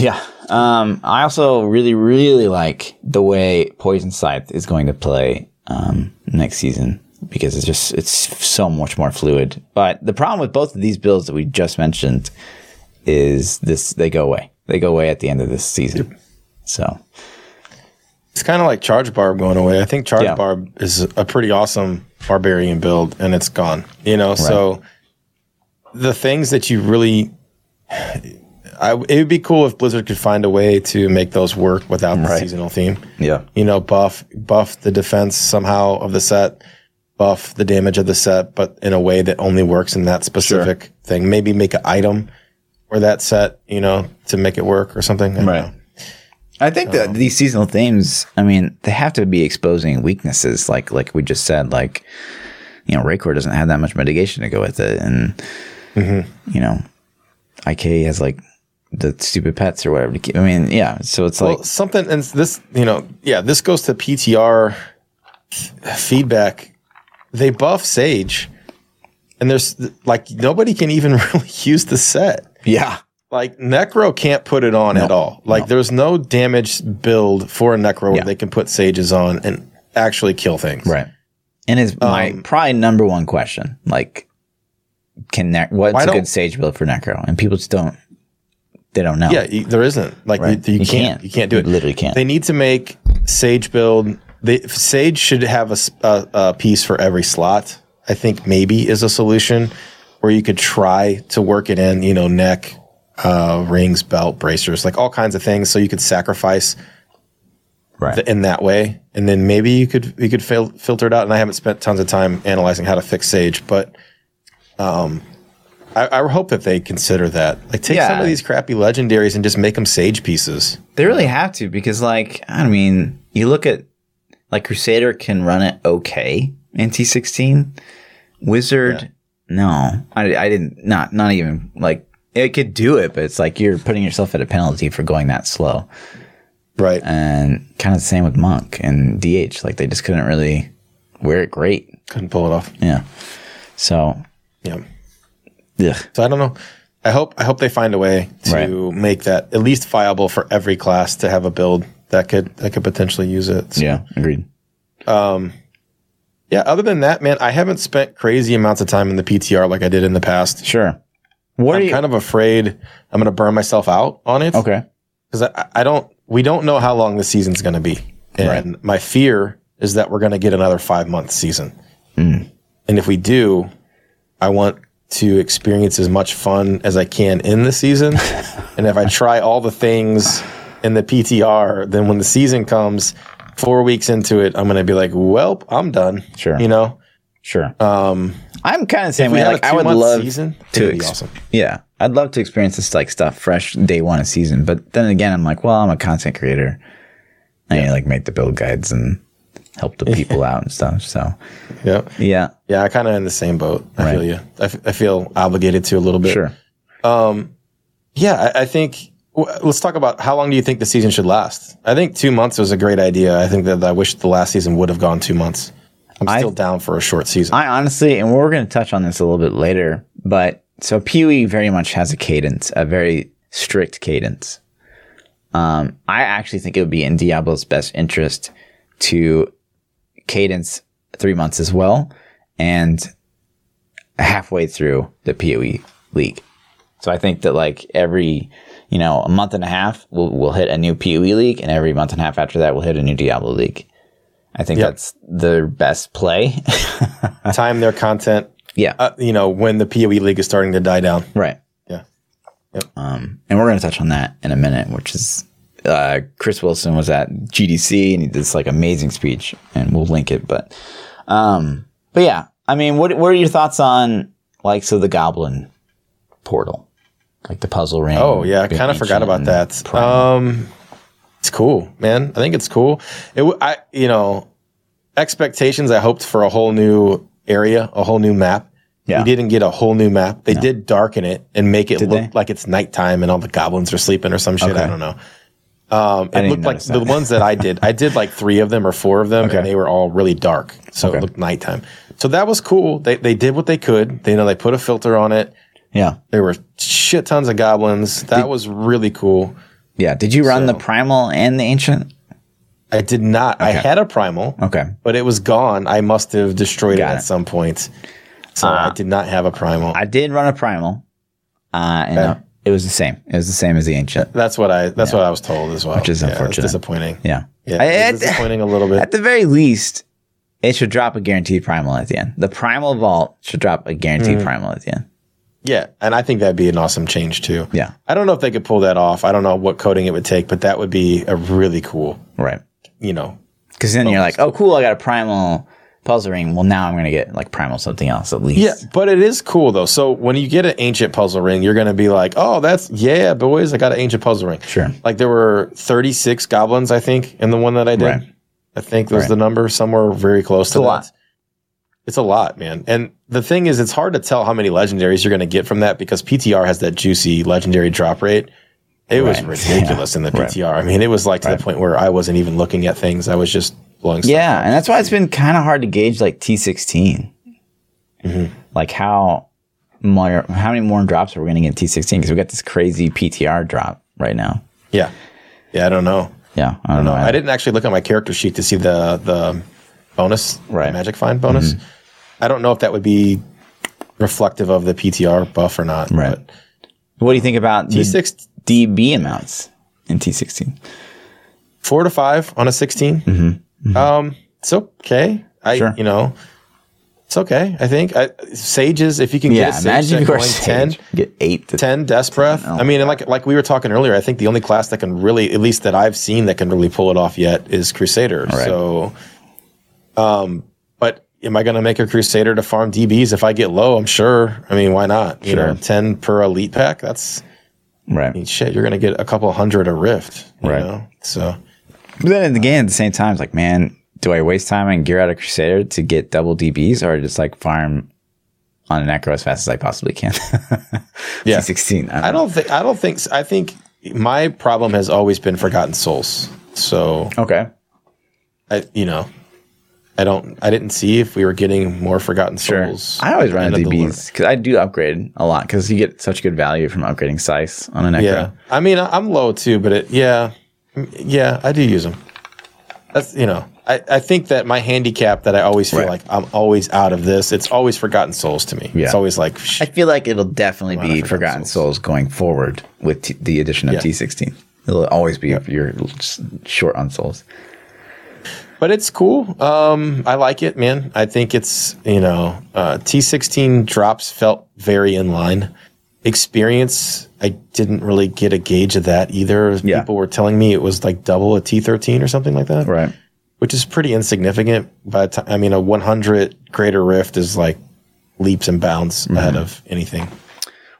yeah. Um, I also really, really like the way Poison Scythe is going to play um, next season because it's just it's so much more fluid. But the problem with both of these builds that we just mentioned is this: they go away. They go away at the end of this season. So It's kind of like Charge Barb going away. I think Charge Yeah. Barb is a pretty awesome barbarian build, and it's gone. You know, so the things that you really, I it would be cool if Blizzard could find a way to make those work without the Right. seasonal theme. yeah, You know, buff buff the defense somehow of the set, buff the damage of the set, but in a way that only works in that specific thing. Maybe make an item for that set. You know, to make it work or something. I Right. I think that these seasonal themes, I mean, they have to be exposing weaknesses, like like we just said, like you know, Raekor doesn't have that much mitigation to go with it, and mm-hmm. you know, IK has like the stupid pets or whatever. To keep, I mean, yeah. So it's like something, and this, you know, yeah, this goes to PTR feedback. They buff Sage, and there's like nobody can even (laughs) really use the set. yeah, Like Necro can't put it on at all. Like there's no damage build for a Necro where Yeah. they can put Sages on and actually kill things. right. And it's my Um, probably number one question, like, can ne- what's a good sage build for Necro? And people just don't, they don't know. Yeah, there isn't. Like Right. you, you, You can't, can't. You can't do You it. literally can't. They need to make Sage build. They, Sage should have a piece for every slot. I think maybe is a solution where you could try to work it in. You know, neck, uh, rings, belt, bracers, like all kinds of things. So you could sacrifice right. th- in that way, and then maybe you could you could fil- filter it out. And I haven't spent tons of time analyzing how to fix Sage, but um, I, I hope that they consider that. Like, take some of these crappy legendaries and just make them sage pieces. They really have to because, like, I mean, you look at like Crusader can run it okay in T16. Wizard, no, I, I didn't. Not not even like it could do it, but it's like you're putting yourself at a penalty for going that slow. Right. And kind of the same with Monk and DH. Like they just couldn't really wear it great. Couldn't pull it off. Yeah. So, Yeah. Ugh. So I don't know. I hope I hope they find a way to Right. make that at least viable for every class to have a build that could that could potentially use it. So, yeah, agreed. yeah. Other than that, man, I haven't spent crazy amounts of time in the PTR like I did in the past. Sure. What I'm you? kind of afraid I'm going to burn myself out on it. okay. because I, I don't we don't know how long the season's going to be and my fear is that we're going to get another five month season Mm. and if we do i want to experience as much fun as i can in the season (laughs) and if i try all the things in the ptr then when the season comes four weeks into it i'm going to be like well i'm done Sure. you know Sure. Um, I'm kind of saying way. Like I would love season to ex- awesome Yeah, I'd love to experience this like stuff fresh day one of season. But then again, I'm like, well, I'm a content creator. I need like make the build guides and help the people (laughs) out and stuff. So yeah yeah, yeah i kind of in the same boat i Right. feel you I, f- I feel obligated to a little bit sure. Yeah, I, I think. w- Let's talk about how long do you think the season should last? I think two months was a great idea. I think that I wish the last season would have gone two months. I'm I- still down for a short season. I honestly, and we're going to touch on this a little bit later, but so PoE very much has a cadence, a very strict cadence. Um, I actually think it would be in Diablo's best interest to cadence three months as well, and halfway through the PoE league. So I think that like every, you know, a month and a half, we'll, we'll hit a new PoE league, and every month and a half after that, we'll hit a new Diablo league. I think Yep. that's the best play. (laughs) Time their content. yeah. Uh, you know when the Poe league is starting to die down. Right. Yeah. Um, and we're going to touch on that in a minute, which is uh, Chris Wilson was at GDC and he did this like amazing speech, and we'll link it. But, um, but yeah, I mean, what what are your thoughts on like so the Goblin portal, like the puzzle ring? Oh yeah, I kind of forgot about that. Um, it's cool, man. I think it's cool. It, I, you know, expectations. I hoped for a whole new area, a whole new map. Yeah. We didn't get a whole new map. They did darken it and make it Did look they? like it's nighttime and all the goblins are sleeping or some shit. Okay. I don't know. Um, it looked like notice the ones that I did. I did like three of them or four of them, Okay. and they were all really dark, so Okay. it looked nighttime. So that was cool. They they did what they could. They you know they put a filter on it. yeah, There were shit tons of goblins. That was really cool. yeah. Did you run So- the primal and the ancient? I did not. I had a primal, Okay, but it was gone. I must have destroyed Got it it. at some point. So I did not have a primal. I did run a primal, uh, and uh, Okay. it was the same. It was the same as the ancient. that's what I. That's what I was told as well. Which is Yeah, unfortunate. disappointing. Yeah, Yeah, I- disappointing a little bit. (laughs) At the very least, it should drop a guaranteed primal at the end. The primal vault should drop a Mm. guaranteed primal at the end. Yeah, and I think that'd be an awesome change too. Yeah. I don't know if they could pull that off. I don't know what coding it would take, but that would be a really cool, Right. you know. Because then you're like, oh, cool, I got a primal puzzle ring. Well, now I'm going to get like primal something else at least. Yeah, but it is cool though. So when you get an ancient puzzle ring, you're gonna be like, "Oh, that's yeah, boys! I got an ancient puzzle ring." Sure. Like there were 36 goblins, I think, in the one that I did. Right. I think was Right. the number somewhere very close to a that. lot. It's a lot, man. And the thing is, it's hard to tell how many legendaries you're going to get from that because PTR has that juicy legendary drop rate. It was Right. (laughs) ridiculous in the Right. PTR. I mean, it was like to the point where I wasn't even looking at things. I was just blowing stuff Yeah. And that's why it's been kind of hard to gauge like T16. Mm-hmm. Like how more, how many more drops are we going to get in T16? Because we got this crazy PTR drop right now. Yeah. Yeah, I don't know. Yeah. I don't know. I didn't actually look at my character sheet to see the the bonus, Right. the magic find bonus. Mm-hmm. I don't know if that would be reflective of the PTR buff or not. Right. but What do you think about the T6 DB amounts in T16? four to five on a 16 mm-hmm. Mm-hmm. Um, it's okay. I Sure. you know, it's okay. I think I, sages if you can Yeah. get a sage Imagine going ten. Get eight to 10 death breath. Oh, I mean, and like like we were talking earlier, I think the only class that can really, at least that I've seen, that can really pull it off yet is Crusader. Right. So, um, but am I going to make a Crusader to farm DBs if I get low? I'm sure. I mean, why not? You Sure. know, 10 per elite pack. That's I Right. mean, shit. You're going to get a couple hundred a rift. Right. Know? So But then again, at the same time, it's like, man, do I waste time and gear out a Crusader to get double DBs or just like farm on an Necro as fast as I possibly can? (laughs) Yeah. T16. I don't think, I don't think, I think my problem has always been Forgotten Souls. So Okay. I, you know, I don't, I didn't see if we were getting more Forgotten Sure. Souls. I always run. DBs because I do upgrade a lot because you get such good value from upgrading size on an Necro. Yeah. I mean, I'm low too, but it, yeah, yeah, I do use them. That's, you know, I, I think that my handicap that I always feel Right. like I'm always out of this, it's always Forgotten Souls to me. Yeah. It's always like, sh- I feel like it'll definitely be Forgotten Forgotten Souls. going forward with t- the addition of Yeah. T16. It'll always be you're short on souls. but it's cool. Um, I like it, man. I think it's, you know, uh, T16 drops felt very in line. Experience, I didn't really get a gauge of that either. Yeah. People were telling me it was like double a T13 or something like that. Right. Which is pretty insignificant. But I mean, a 100 greater rift is like leaps and bounds Mm-hmm. ahead of anything.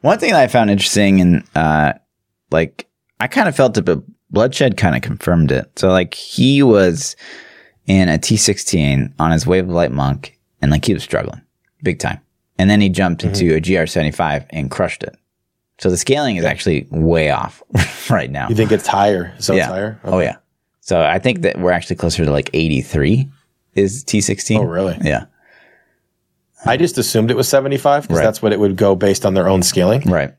One thing that I found interesting and uh like I kind of felt it, but Bloodshed kind of confirmed it. So like he was in a T16 on his Wave of Light Monk and like he was struggling big time. And then he jumped into a GR75 and crushed it. So the scaling is actually way off (laughs) right now. You think it's higher? So yeah. it's higher? Oh yeah. So I think that we're actually closer to like 83 is T16. Oh, really? Yeah. I just assumed it was 75 because Right. that's what it would go based on their own scaling. Right.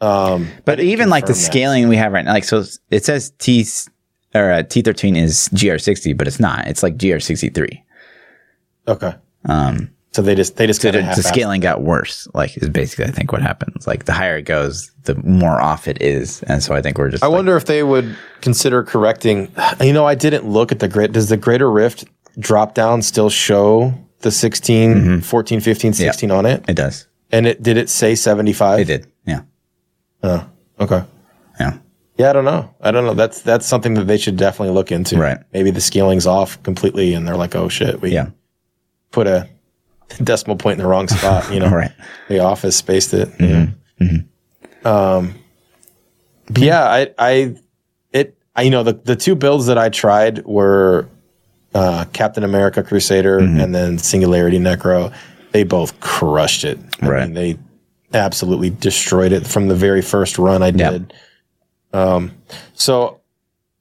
Um, But even like the that. scaling we have right now, like so it says T or uh, T13 is GR60, but it's not. It's like GR63. okay. Um, So they just they just so kind the, the scaling got worse. Like is basically I think what happens. Like the higher it goes, the more off it is, and so I think we're just. I like- wonder if they would consider correcting. (sighs) You know, I didn't look at the great. Does the greater rift drop down still show the 16, mm-hmm. 14, 15, 16 on it? it does. And it did it say 75? It did. Yeah. Oh, okay. Yeah. Yeah, I don't know. I don't know. That's that's something that they should definitely look into. Right. Maybe the scaling's off completely, and they're like, "Oh shit, we Yeah. put a (laughs) decimal point in the wrong spot." You know, (laughs) Right. the office spaced it. Yeah. Um, but yeah, I, I, it, I, you know, the the two builds that I tried were uh, Captain America Crusader and then Singularity Necro. They both crushed it. I Right. mean, they absolutely destroyed it from the very first run I Yep. did. Um, so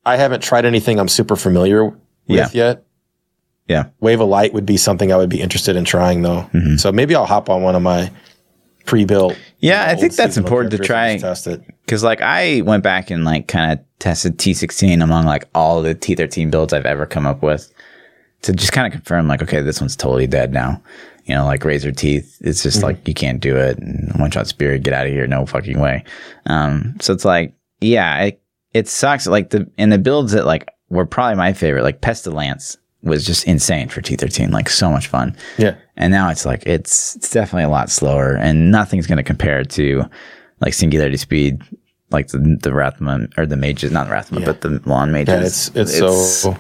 I haven't tried anything I'm super familiar with Yeah. yet. Yeah. Wave of Light would be something I would be interested in trying though. Mm-hmm. So maybe I'll hop on one of my pre-built. Yeah, I think that's important to try Test it. because like I went back and like kind of tested T16 among like all the T13 builds I've ever come up with to just kind of confirm like okay this one's totally dead now. You know, like Razor Teeth, it's just like you can't do it. And one shot spirit, get out of here, no fucking way. Um, so it's like, yeah, it, it sucks. Like the in the builds that like were probably my favorite, like Pestilence was just insane for T13, like so much fun. Yeah. And now it's like it's it's definitely a lot slower, and nothing's going to compare to like Singularity Speed, like the the Rathma or the mages, not Rathma, but the LoN mages. Yeah, it's it's, so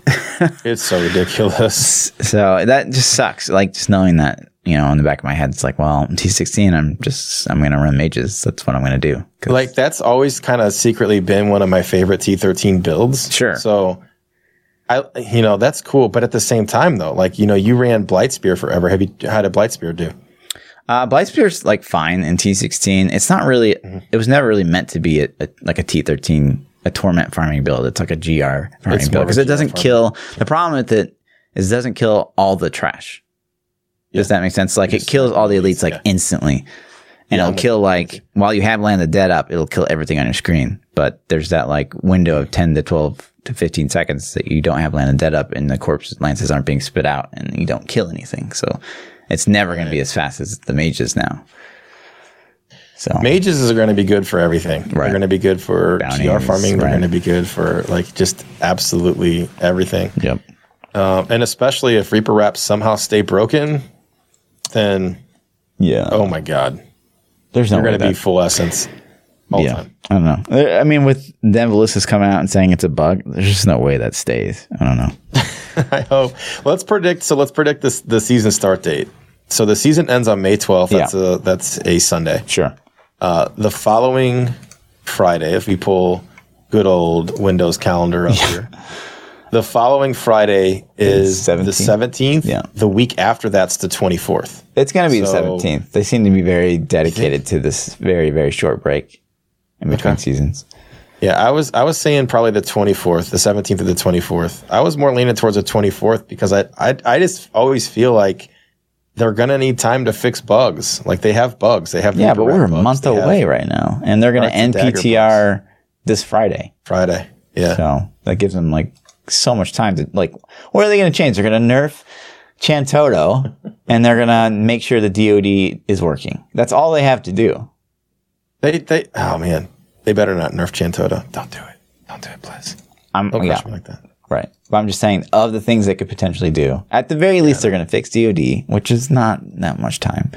it's (laughs) so ridiculous. so that just sucks. Like just knowing that you know in the back of my head, it's like, well, T sixteen, I'm just I'm going to run mages. That's what I'm going to do. Like that's always kind of secretly been one of my favorite T13 builds. Sure. So I you know, that's cool, but at the same time though, like you know, you ran Blightspear forever. Have you how did Blightspear do? Uh, Blightspear's like fine in T16. It's not really, it was never really meant to be a, a, like a T13, a torment farming build. It's like a GR farming It's build because it doesn't farming. kill. The problem with it is it doesn't kill all the trash. Does that make sense? Like it kills all the elites like yeah. instantly. And it'll kill like while you have land the dead up, it'll kill everything on your screen. But there's that like window of 10 to 12 to 15 seconds that you don't have land the dead up and the corpse lances aren't being spit out and you don't kill anything. So it's never going to be as fast as the mages now. So Mages are going to be good for everything. Right. They're going to be good for GR Bounties, farming. They're right. going to be good for like just absolutely everything. yep. Um, and especially if Reaper Wraps somehow stay broken, then Yeah. oh my god, there's no they're going to be full essence all the yeah. time. I don't know. I mean, with Nevalistis coming out and saying it's a bug, there's just no way that stays. I don't know. (laughs) I hope. Let's predict. So let's predict this the season start date. So the season ends on May 12th. That's Yeah. a that's a Sunday. Sure. Uh, the following Friday, if we pull good old Windows calendar up here, the following Friday is the 17th? 17th. Yeah. The week after that's the 24th. It's going to be So- the 17th. They seem to be very dedicated to this very, very short break in between seasons. Yeah, I was I was saying probably the 24th, the 17th or the 24th. I was more leaning towards the 24th because I I, I just always feel like they're gonna need time to fix bugs. Like they have bugs. They have Yeah, but we're a bugs. month away right now. And they're Hearts end PTR this Friday. Friday. Yeah. So that gives them like so much time to like. What are they to change? They're to nerf Chantodo, (laughs) and they're to make sure the DoD is working. That's all they have to do. They they oh man. They better not nerf Chantodo. Don't do it. Don't do it, please. I'm Don't yeah, like that. right. But I'm just saying of the things they could potentially do. At the very least, they're going to fix DoD, which is not that much time,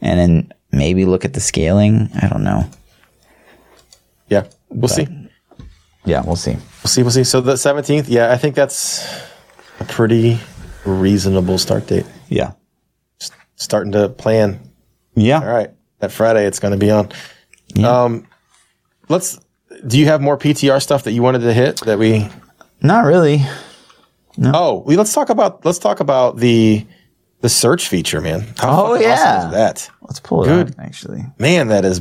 and then maybe look at the scaling. I don't know. Yeah. We'll see. Yeah, we'll see. We'll see. We'll see. So the 17th, yeah, I think that's a pretty reasonable start date. Yeah. Starting to plan Yeah. All right. That Friday it's going to be on. Um, let's. Do you have more PTR stuff that you wanted to hit that we? Not really. No. Oh, we, let's talk about let's talk about the the search feature, man. How Oh, yeah. awesome is that Let's pull it Good. up, actually. man, that is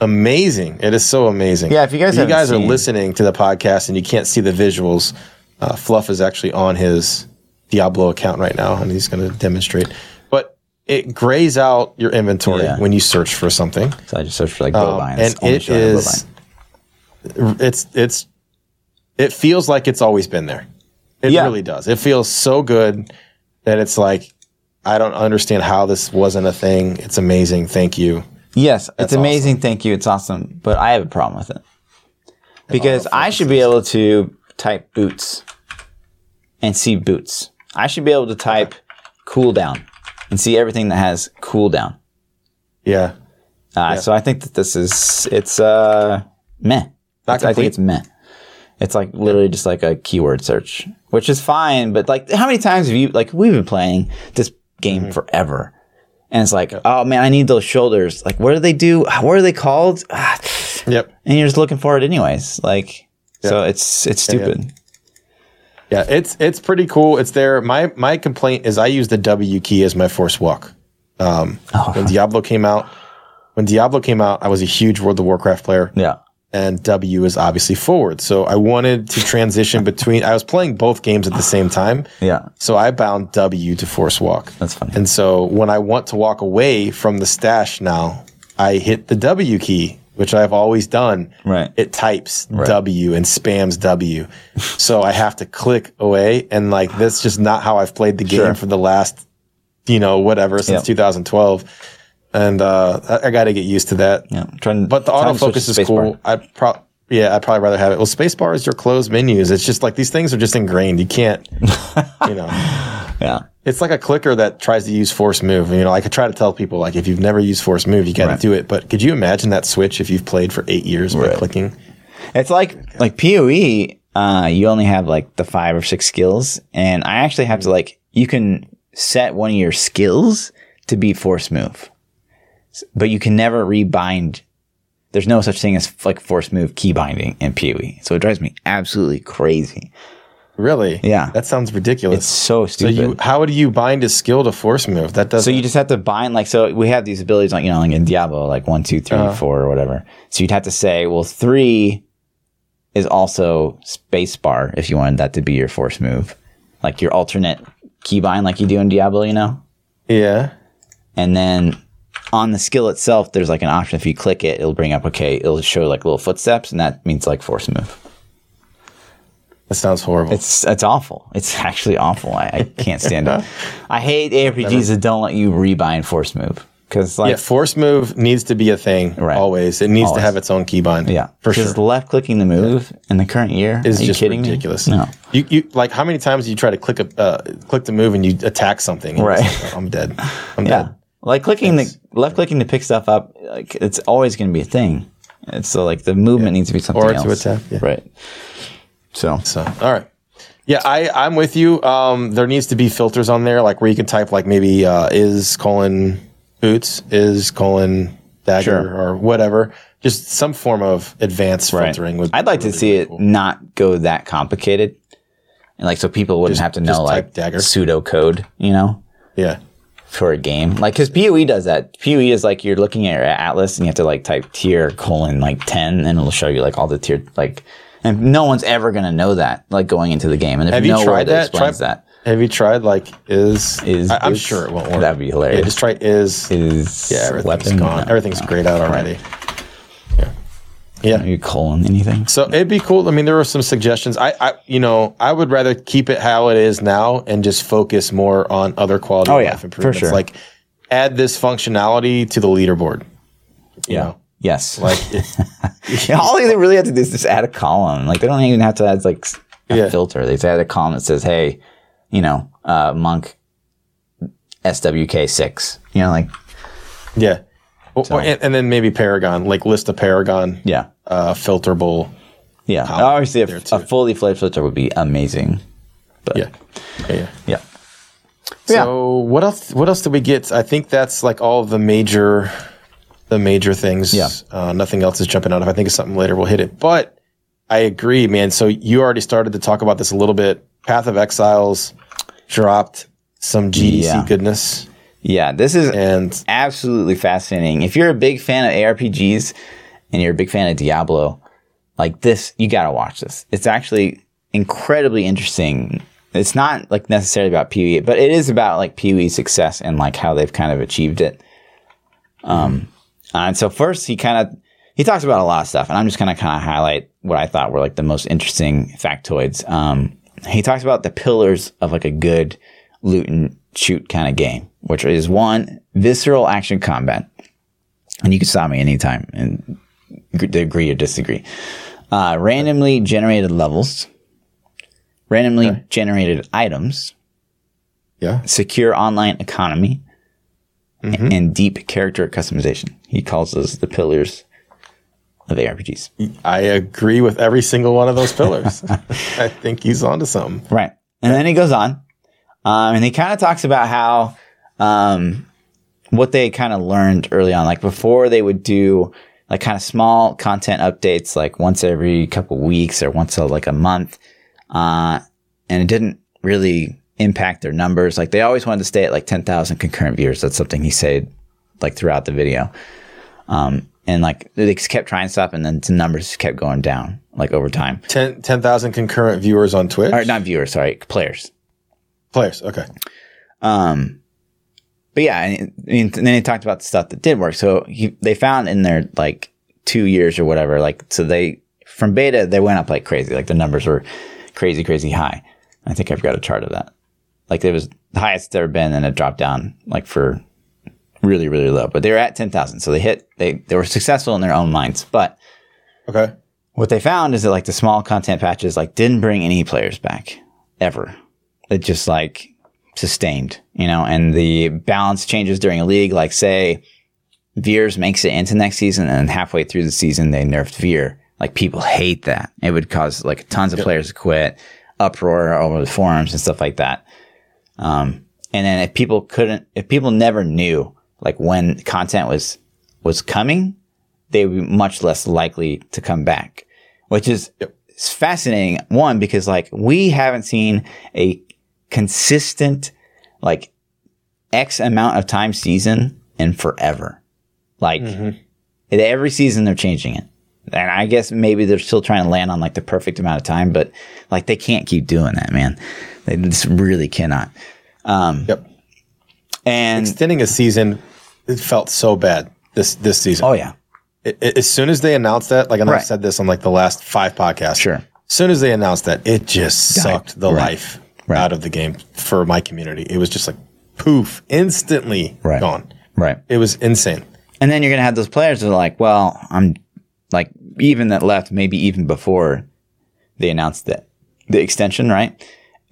amazing. It is so amazing. Yeah, if you guys you haven't guys are listening to the podcast and you can't see the visuals, uh, Fluff is actually on his Diablo account right now, and he's going to demonstrate. It grays out your inventory Yeah. when you search for something. So I just searched for like Um, bovine. and It's it is it's it's it feels like it's always been there it Yeah. really does it feels so good that it's like i don't understand how this wasn't a thing it's amazing thank you Yes, it's awesome. amazing. Thank you. It's awesome. But I have a problem with it because I should be able to type boots and see boots. I should be able to type cooldown and see everything that has cooldown. yeah Uh, So I think that this is it's uh meh. It's- I think it's meh. It's like literally just like a keyword search, which is fine. But like, how many times have you like we've been playing this game Mm-hmm. forever, and it's like, oh man, I need those shoulders. Like, what do they do? What are they called? (sighs) Yep and you're just looking for it anyways. Like, so it's it's stupid. Yeah it's it's pretty cool it's there my my complaint is i use the w key as my force walk um Oh. when diablo came out when diablo came out i was a huge world of warcraft player Yeah, and W is obviously forward. So I wanted to transition (laughs) between. I was playing both games at the same time, yeah, so I bound W to force walk. that's funny. And so when I want to walk away from the stash now, I hit the W key, which I've always done. Right. It types W and spams W. (laughs) so I have to click away. And like, that's just not how I've played the game Sure. for the last, you know, whatever, since Yep. 2012. And uh, I, I got to get used to that. yeah, trying. But the trying to switch autofocus is cool. I'd pro- yeah, I'd probably rather have it. Well, spacebar is your closed menus. It's just like these things are just ingrained. You can't, (laughs) you know, Yeah, it's like a clicker that tries to use force move. You know, I could try to tell people like if you've never used force move, you got to Right. do it. But could you imagine that switch if you've played for eight years by clicking? It's like like PoE. Uh, you only have like the five or six skills, and I actually have to like you can set one of your skills to be force move, but you can never rebind. There's no such thing as like force move key binding in PoE, so it drives me absolutely crazy. Really? Yeah. That sounds ridiculous. It's so so stupid. you, how do you bind a skill to force move? That doesn't. So you just have to bind like so we have these abilities like you know like in Diablo like one two three, uh-huh. four, or whatever. So you'd have to say well three is also spacebar if you wanted that to be your force move, like your alternate keybind like you do in Diablo, you know. yeah. And then on the skill itself, there's like an option if you click it, it'll bring up okay, it'll show like little footsteps, and that means like force move. That sounds horrible. It's it's awful. It's (laughs) actually awful. I, I can't stand it. (laughs) I hate ARPGs that don't let you rebind force move because like yeah, force move needs to be a thing Right. always. It needs Always. to have its own keybind. Yeah, for because sure. left clicking the move in the current year is just kidding ridiculous. me? No, You, you like how many times do you try to click a uh, click the move and you attack something? and Right. like, oh, I'm dead. I'm yeah, dead. like clicking the left clicking to pick stuff up. Like it's always going to be a thing. And so like the movement needs to be something Or to else. attack, yeah. Right. So So all right. Yeah, I I'm with you. Um, there needs to be filters on there, like where you can type like maybe uh, is colon boots is colon dagger Sure. or whatever. Just some form of advanced filtering. Would I'd like to see really it cool. not go that complicated, and like so people wouldn't Just- have to know like dagger. pseudo code, you know, Yeah. for a game. Like because POE does that. POE is like you're looking at your atlas and you have to like type tier colon like ten, and it'll show you like all the tier like. And no one's ever gonna know that like going into the game. And there's Have you nowhere tried that that? Try- explains that. Have you tried like is Is I, am boots? sure it won't work. That'd be hilarious. Yeah, just try is Is yeah everything's weapon gone. No. Everything's grayed out already. Yeah. Yeah. Maybe colon anything. So it'd be cool. I mean, there were some suggestions. I, I, you know, I would rather keep it how it is now and just focus more on other quality Oh, of yeah, life for improvements. sure. Like add this functionality to the leaderboard. You know, Yes. like (laughs) Yeah, all they really have to do is just add a column. Like they don't even have to add like a Yeah. filter. They just add a column that says, "Hey, you know, uh, monk SWK six. You know, like yeah. Or- and, and then maybe Paragon, like list a Paragon yeah, uh, filterable. yeah. Obviously, a, a fully fledged filter would be amazing. Yeah. Yeah. yeah. Yeah, So what else? What else did we get? I think that's like all of the major, the major things. Yeah. Uh, nothing else is jumping out. If I think of something later, we'll hit it. But I agree, man. So you already started to talk about this a little bit. Path of Exiles dropped some GDC Yeah. goodness, yeah. This is and absolutely fascinating. If you're a big fan of ARPGs and you're a big fan of Diablo, like this, you gotta watch this. It's actually incredibly interesting. It's not like necessarily about PoE, but it is about like PoE success and like how they've kind of achieved it. Um, and so first he kind of he talks about a lot of stuff, and I'm just gonna kind of highlight what I thought were like the most interesting factoids. Um, he talks about the pillars of like a good loot and shoot kind of game, which is one visceral action combat, and you can stop me anytime and agree or disagree. Uh, randomly generated levels, randomly generated items, yeah, secure online economy, and deep character customization. He calls those the pillars of ARPGs. I agree with every single one of those pillars. (laughs) I think he's onto something. Right. And then he goes on, um, and he kind of talks about how um, what they kind of learned early on. Like before, they would do like kind of small content updates, like once every couple weeks or once a, like a month, uh, and it didn't really impact their numbers. Like they always wanted to stay at like ten thousand concurrent viewers. That's something he said like throughout the video. Um, and like they kept trying stuff, and then the numbers kept going down like over time. 10 10,000 concurrent viewers on Twitch. Or not viewers, sorry, players. Players. Okay. Um, but yeah, and, and then he talked about the stuff that did work. So he, they found in their like two years or whatever, like so they from beta they went up like crazy. Like the numbers were crazy, crazy high. I think I've got a chart of that. Like it was the highest it's ever been, and it dropped down like for really, really low. But they were at ten thousand, so they hit they they were successful in their own minds. But Okay. what they found is that like the small content patches like didn't bring any players back ever. It just like sustained, you know, and the balance changes during a league. Like say Vyr's makes it into next season and halfway through the season they nerfed Vyr. Like people hate that. It would cause like tons of players to quit, uproar over the forums and stuff like that. Um, and then if people couldn't, if people never knew like when content was was coming, they would be much less likely to come back, which is fascinating. One, because like we haven't seen a consistent like X amount of time season in forever. Like in every season they're changing it. And I guess maybe they're still trying to land on like the perfect amount of time, but like they can't keep doing that, man. They just really cannot. Um, Yep. and Extending a season, it felt so bad this this season. oh yeah, It- it- as soon as they announced that, like, and Right. Said this on like the last five podcasts. Sure. As soon as they announced that, it just sucked the Right. life Right. out of the game for my community. It was just like poof, instantly gone. right. It was insane. And then you're going to have those players that are like, well, I'm like, even that left maybe even before they announced that the extension, right?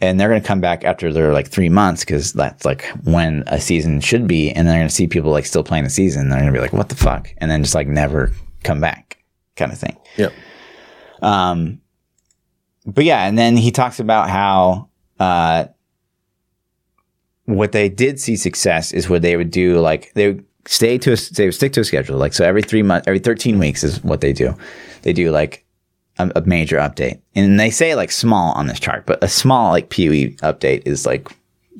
And they're going to come back after they're like three months because that's like when a season should be. And they're going to see people like still playing the season. They're going to be like, what the fuck? And then just like never come back kind of thing. Yep. Um, but yeah, and then he talks about how uh, what they did see success is what they would do. Like they would stay to a, they would stick to a schedule. Like so, every three months, every thirteen weeks is what they do. They do like a, a major update, and they say like small on this chart, but a small like PoE update is like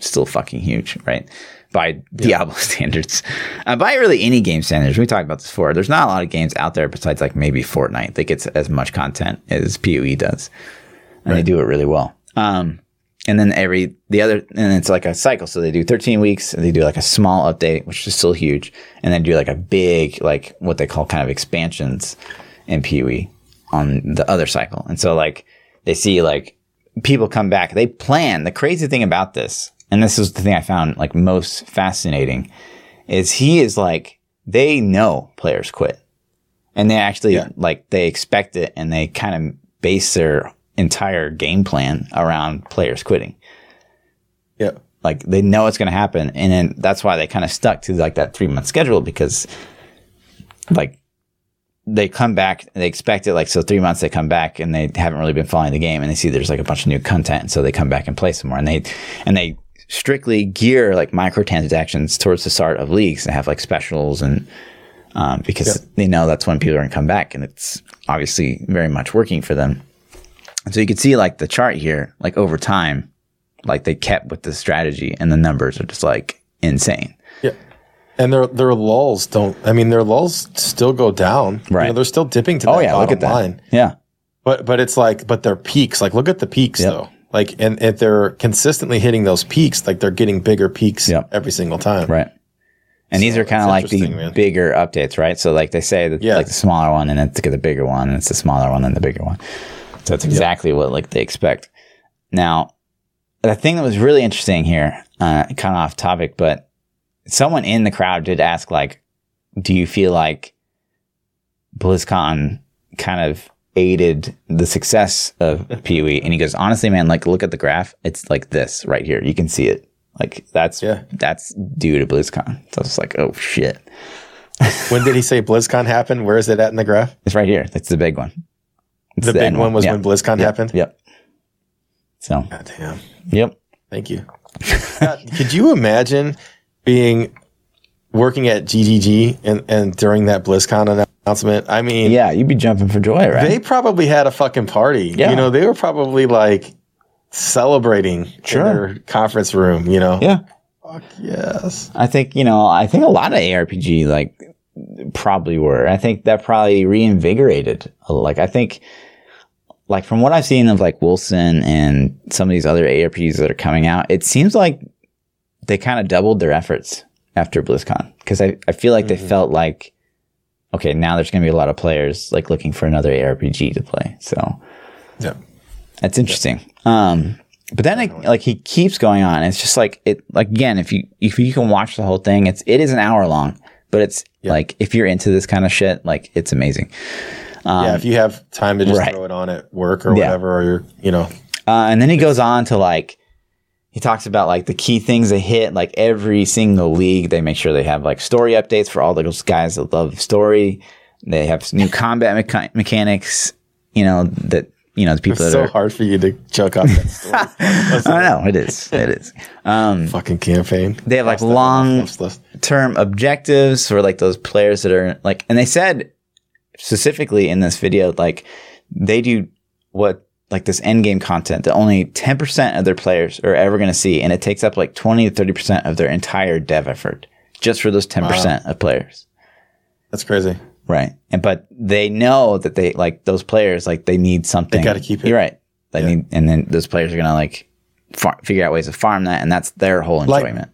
still fucking huge, right? By Diablo (laughs) standards, uh, by really any game standards. We talked about this before. There's not a lot of games out there besides like maybe Fortnite that gets as much content as PoE does, and they do it really well. Um, and then every the other and it's like a cycle so they do 13 weeks and they do like a small update which is still huge and then do like a big like what they call kind of expansions in PoE on the other cycle. And so like they see like people come back. They plan. The crazy thing about this and this is the thing i found like most fascinating is he is like they know players quit. And they actually Yeah. like they expect it and they kind of base their entire game plan around players quitting. Yeah. like they know it's going to happen. And then that's why they kind of stuck to like that three month schedule because like they come back they expect it like so three months they come back and they haven't really been following the game and they see there's like a bunch of new content and so they come back and play some more. And they and they strictly gear like microtransactions towards the start of leagues and have like specials and um, because they know that's when people are going to come back and it's obviously very much working for them. And so you can see like the chart here like over time like they kept with the strategy and the numbers are just like insane. And their their lulls don't. I mean, their lulls still go down. You Right. know, they're still dipping to That oh yeah look at that line. yeah But but it's like but their peaks. Like look at the peaks Yep. though. Like and if they're consistently hitting those peaks, like they're getting bigger peaks Yep. every single time. right and these are kind of like the man. bigger updates right so like they say that Yeah. like the smaller one and then to get the bigger one and it's the smaller one and the bigger one so that's exactly what like they expect now the thing that was really interesting here uh, kind of off topic but someone in the crowd did ask like do you feel like BlizzCon kind of aided the success of (laughs) PoE? And he goes, honestly, man, like look at the graph. It's like this right here. You can see it. Like that's Yeah. that's due to BlizzCon. So I was like, oh shit, When did he say BlizzCon happened? Where is it at in the graph? it's right here. That's the big one. It's The, big one was Yeah. when BlizzCon happened. Yep. So God damn. yep. Thank you. (laughs) God, could you imagine being working at GGG and, and during that BlizzCon announcement? I mean, Yeah, you'd be jumping for joy, right? they probably had a fucking party. Yeah. You know, they were probably like celebrating Sure. in their conference room, you know? yeah. Fuck yes. I think, you know, I think a lot of ARPG like probably were. I think that probably reinvigorated. Like I think like from what I've seen of like Wolcen and some of these other ARPGs that are coming out, it seems like they kind of doubled their efforts after BlizzCon because I, I feel like they felt like okay, now there's going to be a lot of players like looking for another ARPG to play. So Yeah. that's interesting. Um, but then it, like he keeps going on. It's just like it like again, if you if you can watch the whole thing, it's it is an hour long, but it's like if you're into this kind of shit, like it's amazing. yeah. If you have time to just right. throw it on at work or Yeah. whatever, or you're, you know, Uh, and then he goes on to like he talks about like the key things they hit like every single league they make sure they have like story updates for all those guys that love story they have new combat mecha- mechanics you know that you know the people it's that so are hard for you to choke off that story. (laughs) i know it is it is um fucking campaign. they have like long off the list. term objectives for like those players that are like and they said specifically in this video like they do what like this end game content that only 10% of their players are ever going to see and it takes up like 20 to 30% of their entire dev effort just for those 10% of players That's crazy. right and but they know that they like those players like they need something gotta keep it. you're right they Yeah. need and then those players are going to like far- figure out ways to farm that and that's their whole Like- enjoyment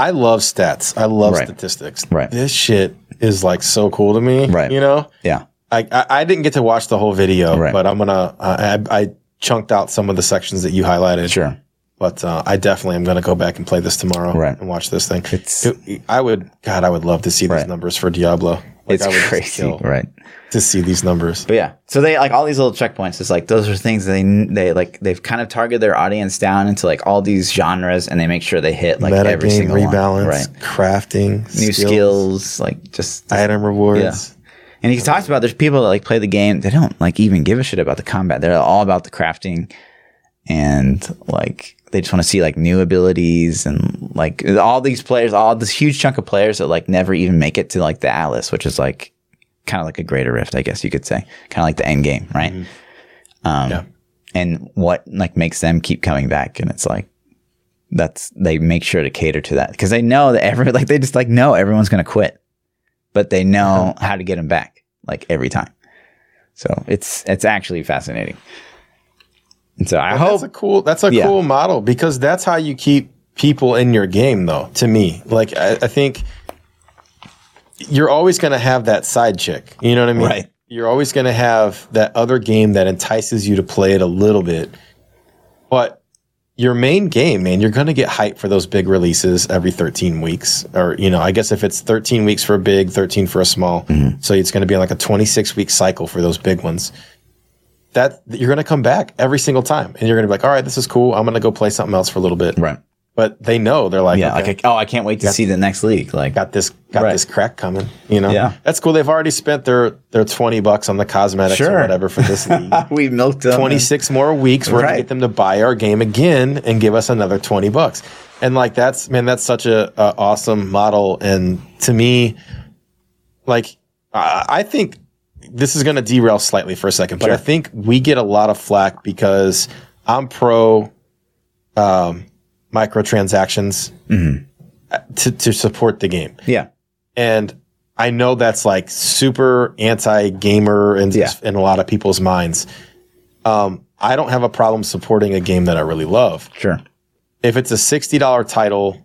I love stats. I love Right. statistics. Right. This shit is like so cool to me. Right. You know, yeah I I, I didn't get to watch the whole video, Right. but I'm gonna I, I chunked out some of the sections that you highlighted. sure But uh, I definitely am gonna go back and play this tomorrow. Right. And watch this thing. It's- It- I would. God, I would love to see Right. these numbers for Diablo. Like, it's I would crazy right to see these numbers. But yeah, so they like all these little checkpoints. It's like those are things they they like they've kind of targeted their audience down into like all these genres, and they make sure they hit like every single rebalance, one, right? crafting, New skills, like just, just item rewards. And he talks about there's people that like play the game. They don't like even give a shit about the combat. They're all about the crafting and like they just want to see like new abilities and like all these players, all this huge chunk of players that like never even make it to like the Atlas, which is like kind of like a greater rift, I guess you could say, kind of like the end game, right? Um, Yeah. and what like makes them keep coming back, and it's like that's they make sure to cater to that because they know that every (laughs) like they just like know everyone's gonna quit, but they know uh-huh. how to get them back like every time. So it's it's actually fascinating. And so I hope That's a cool. That's a Yeah. cool model because that's how you keep people in your game, though. To me, like I, I think you're always going to have that side chick. You know what I mean? Right. You're always going to have that other game that entices you to play it a little bit, but your main game, man, you're going to get hyped for those big releases every 13 weeks, or you know, I guess if it's 13 weeks for a big, 13 for a small, mm-hmm. so it's going to be like a 26 week cycle for those big ones that you're going to come back every single time and you're going to be like, all right, this is cool. I'm going to go play something else for a little bit. right. But they know they're like, Yeah, okay, like oh, I can't wait to see the next league. Like got this, got Right. this crack coming. You know, Yeah. that's cool. They've already spent their, their 20 bucks on the cosmetics Sure. or whatever for this (laughs) league. we milked them. 26 more weeks. We're gonna get them to buy our game again and give us another 20 bucks. And like, that's, man, that's such a, a awesome model. And to me, like, I, I think this is going to derail slightly for a second, but Sure. I think we get a lot of flack because I'm pro, um, microtransactions to, to support the game. Yeah. And I know that's like super anti gamer and Yeah. in a lot of people's minds. Um, I don't have a problem supporting a game that I really love. Sure. If it's a $60 title,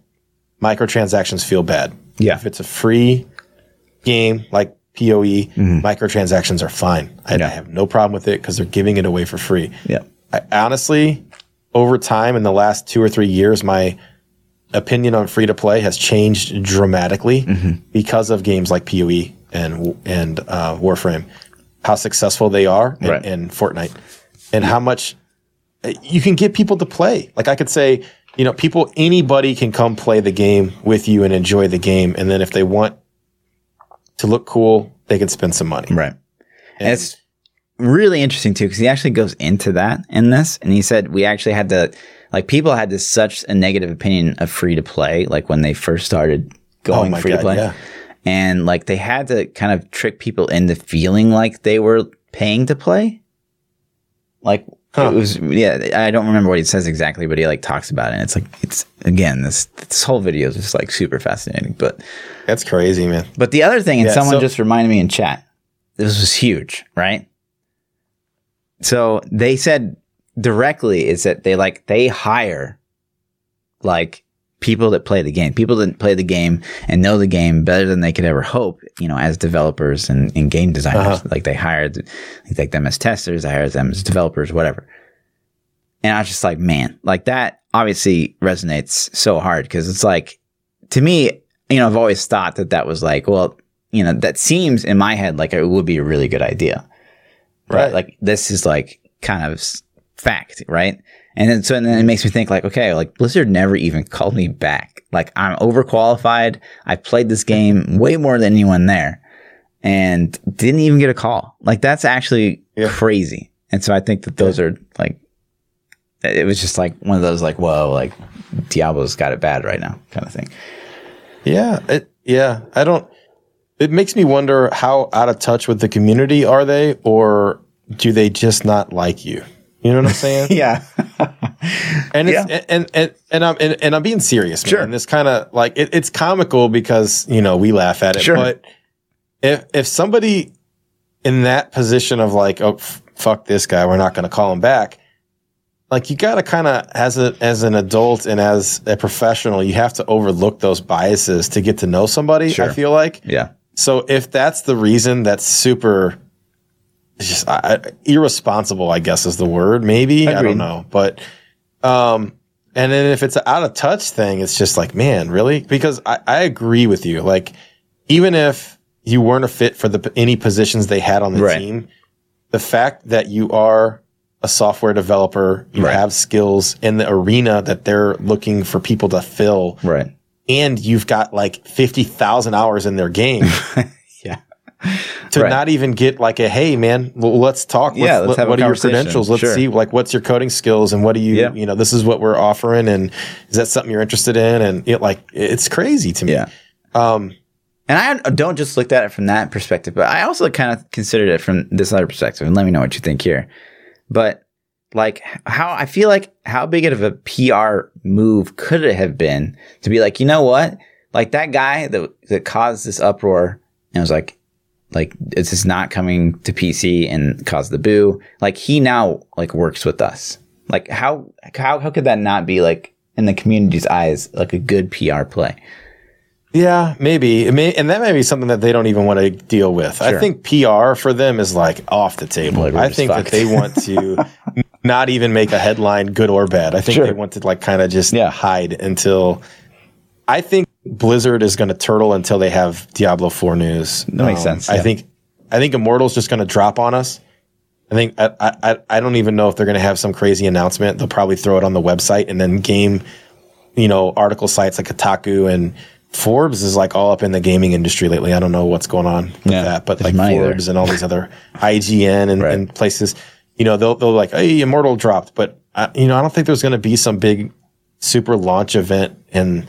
microtransactions feel bad. Yeah. If it's a free game like PoE, microtransactions are fine. I, Mm-hmm. Yeah. I have no problem with it because they're giving it away for free. Yeah. I, honestly, over time in the last two or three years, my opinion on free to play has changed dramatically Mm-hmm. because of games like PoE and and uh, Warframe, how successful they are Right. in Fortnite, and how much you can get people to play. Like I could say, you know, people, anybody can come play the game with you and enjoy the game, and then if they want to look cool, they can spend some money. Right. And it's really interesting too because he actually goes into that in this, and he said we actually had to like people had this such a negative opinion of free to play, like when they first started oh going Oh free to play, yeah. and like they had to kind of trick people into feeling like they were paying to play. Like Huh. it was, yeah. I don't remember what he says exactly, but he like talks about it. And it's like it's again this this whole video is just like super fascinating, but. That's crazy, man. But the other thing, and Yeah, someone so- just reminded me in chat, this was huge, right? So they said directly is that they like they hire like people that play the game, people that play the game and know the game better than they could ever hope, you know, as developers and, and game designers. Uh-huh. Like they hired they take them as testers, they hired them as developers, whatever. And I was just like, man, like that obviously resonates so hard because it's like, to me, you know, I've always thought that that was like, well, you know, that seems in my head like it would be a really good idea. Right. Right. Like this is like kind of fact. Right. And then, so and then it makes me think like, okay, like Blizzard never even called me back. Like I'm overqualified. I played this game way more than anyone there and didn't even get a call. Like that's actually Yeah. crazy. And so I think that those are like, it was just like one of those like, whoa, like Diablo's got it bad right now kind of thing. Yeah, it, yeah. I don't. It makes me wonder how out of touch with the community are they, or do they just not like you? You know what I'm saying? (laughs) Yeah. And it's, and, and and I'm and, and I'm being serious, man. Sure. And this kind of like it, it's comical because you know we laugh at it, Sure. but if if somebody in that position of like, oh f- fuck this guy, we're not going to call him back. Like you got to kind of as a as an adult and as a professional, you have to overlook those biases to get to know somebody. Sure. I feel like yeah. So if that's the reason, that's super. Just I, irresponsible, I guess is the word. Maybe I don't know, but um, and then if it's an out of touch thing, it's just like, man, really? Because I, I agree with you. Like, even if you weren't a fit for the any positions they had on the Right. team, the fact that you are a software developer, you Right. have skills in the arena that they're looking for people to fill, Right. And you've got like fifty thousand hours in their game. (laughs) Yeah. (laughs) to Right. not even get like a hey man, well, let's talk. Yeah, Let's- let's have a what are your credentials? Let's Sure. see like what's your coding skills and what do you Yeah. you know this is what we're offering and is that something you're interested in and it like it's crazy to me. Yeah. Um, And I don't just look at it from that perspective, but I also kind of considered it from this other perspective. And let me know what you think here. But like how I feel like how big of a PR move could it have been to be like, you know what? Like that guy that that caused this uproar and was like, like it's just not coming to PC and caused the boo. Like he now like works with us. Like how how how could that not be like in the community's eyes like a good PR play? yeah, maybe it may, and that may be something that they don't even want to deal with. I think PR for them is like off the table. Like, I think that they want to (laughs) not even make a headline good or bad. I think Sure. they want to like kind of just Yeah. hide until. I think Blizzard is going to turtle until they have Diablo Four news. Um, That makes sense, I think, I think Immortal's just going to drop on us. I think I, I I don't even know if they're going to have some crazy announcement. They'll probably throw it on the website and then game, you know, article sites like Kotaku and Forbes is like all up in the gaming industry lately. I don't know what's going on with Yeah, that, but like. Forbes and all these other (laughs) IGN and, Right. and places, you know, they'll they'll like, hey, Immortal dropped, but I, you know, I don't think there's going to be some big super launch event, and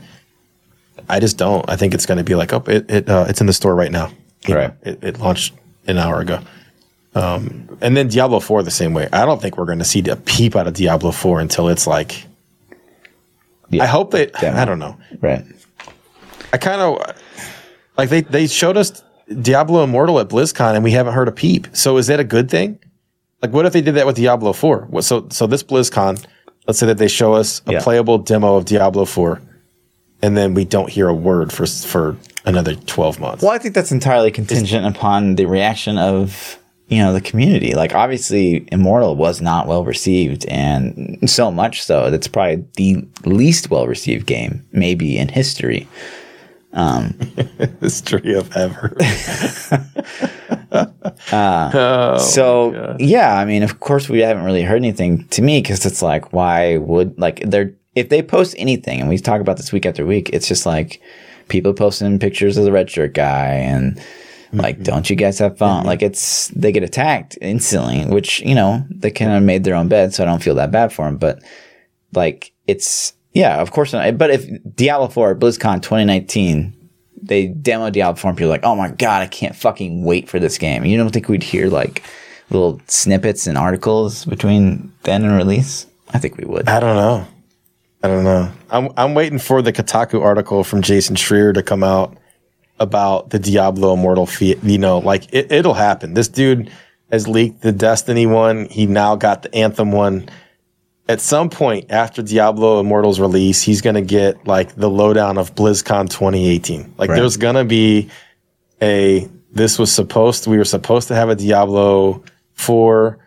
I just don't. I think it's going to be like, oh, it, it uh, it's in the store right now. You know, Right. it, it launched an hour ago. Um, and then Diablo 4 the same way. I don't think we're going to see a peep out of Diablo 4 until it's like. Yeah. I hope they. Demo. I don't know. Right. I kind of like they they showed us Diablo Immortal at BlizzCon and we haven't heard a peep. So is that a good thing? Like, what if they did that with Diablo Four? So so this BlizzCon, let's say that they show us a Yeah. playable demo of Diablo Four, and then we don't hear a word for for another twelve months. Well, I think that's entirely contingent upon the reaction of you know the community. Like obviously, Immortal was not well received, and so much so that's probably the least well received game maybe in history. Um, (laughs) History of ever. (laughs) Uh, oh, so yeah, I mean, of course, we haven't really heard anything to me because it's like, why would like they're if they post anything, and we talk about this week after week, it's just like people posting pictures of the red shirt guy and mm-hmm. like, don't you guys have fun? Mm-hmm. Like, it's they get attacked instantly, which you know they kind of made their own bed, so I don't feel that bad for them. But like, it's yeah, of course not. But if Diablo Four BlizzCon 2019 they demo Diablo 4 and people are like, oh my god, I can't fucking wait for this game. You don't think we'd hear like little snippets and articles between then and release? I think we would. I don't know. I don't know. I'm I'm waiting for the Kotaku article from Jason Schreier to come out about the Diablo Immortal. You know, like it, it'll happen. This dude has leaked the Destiny one. He now got the Anthem one. At some point after Diablo Immortal's release, he's gonna get like the lowdown of BlizzCon 2018. Like Right. there's gonna be a this was supposed we were supposed to have a Diablo 4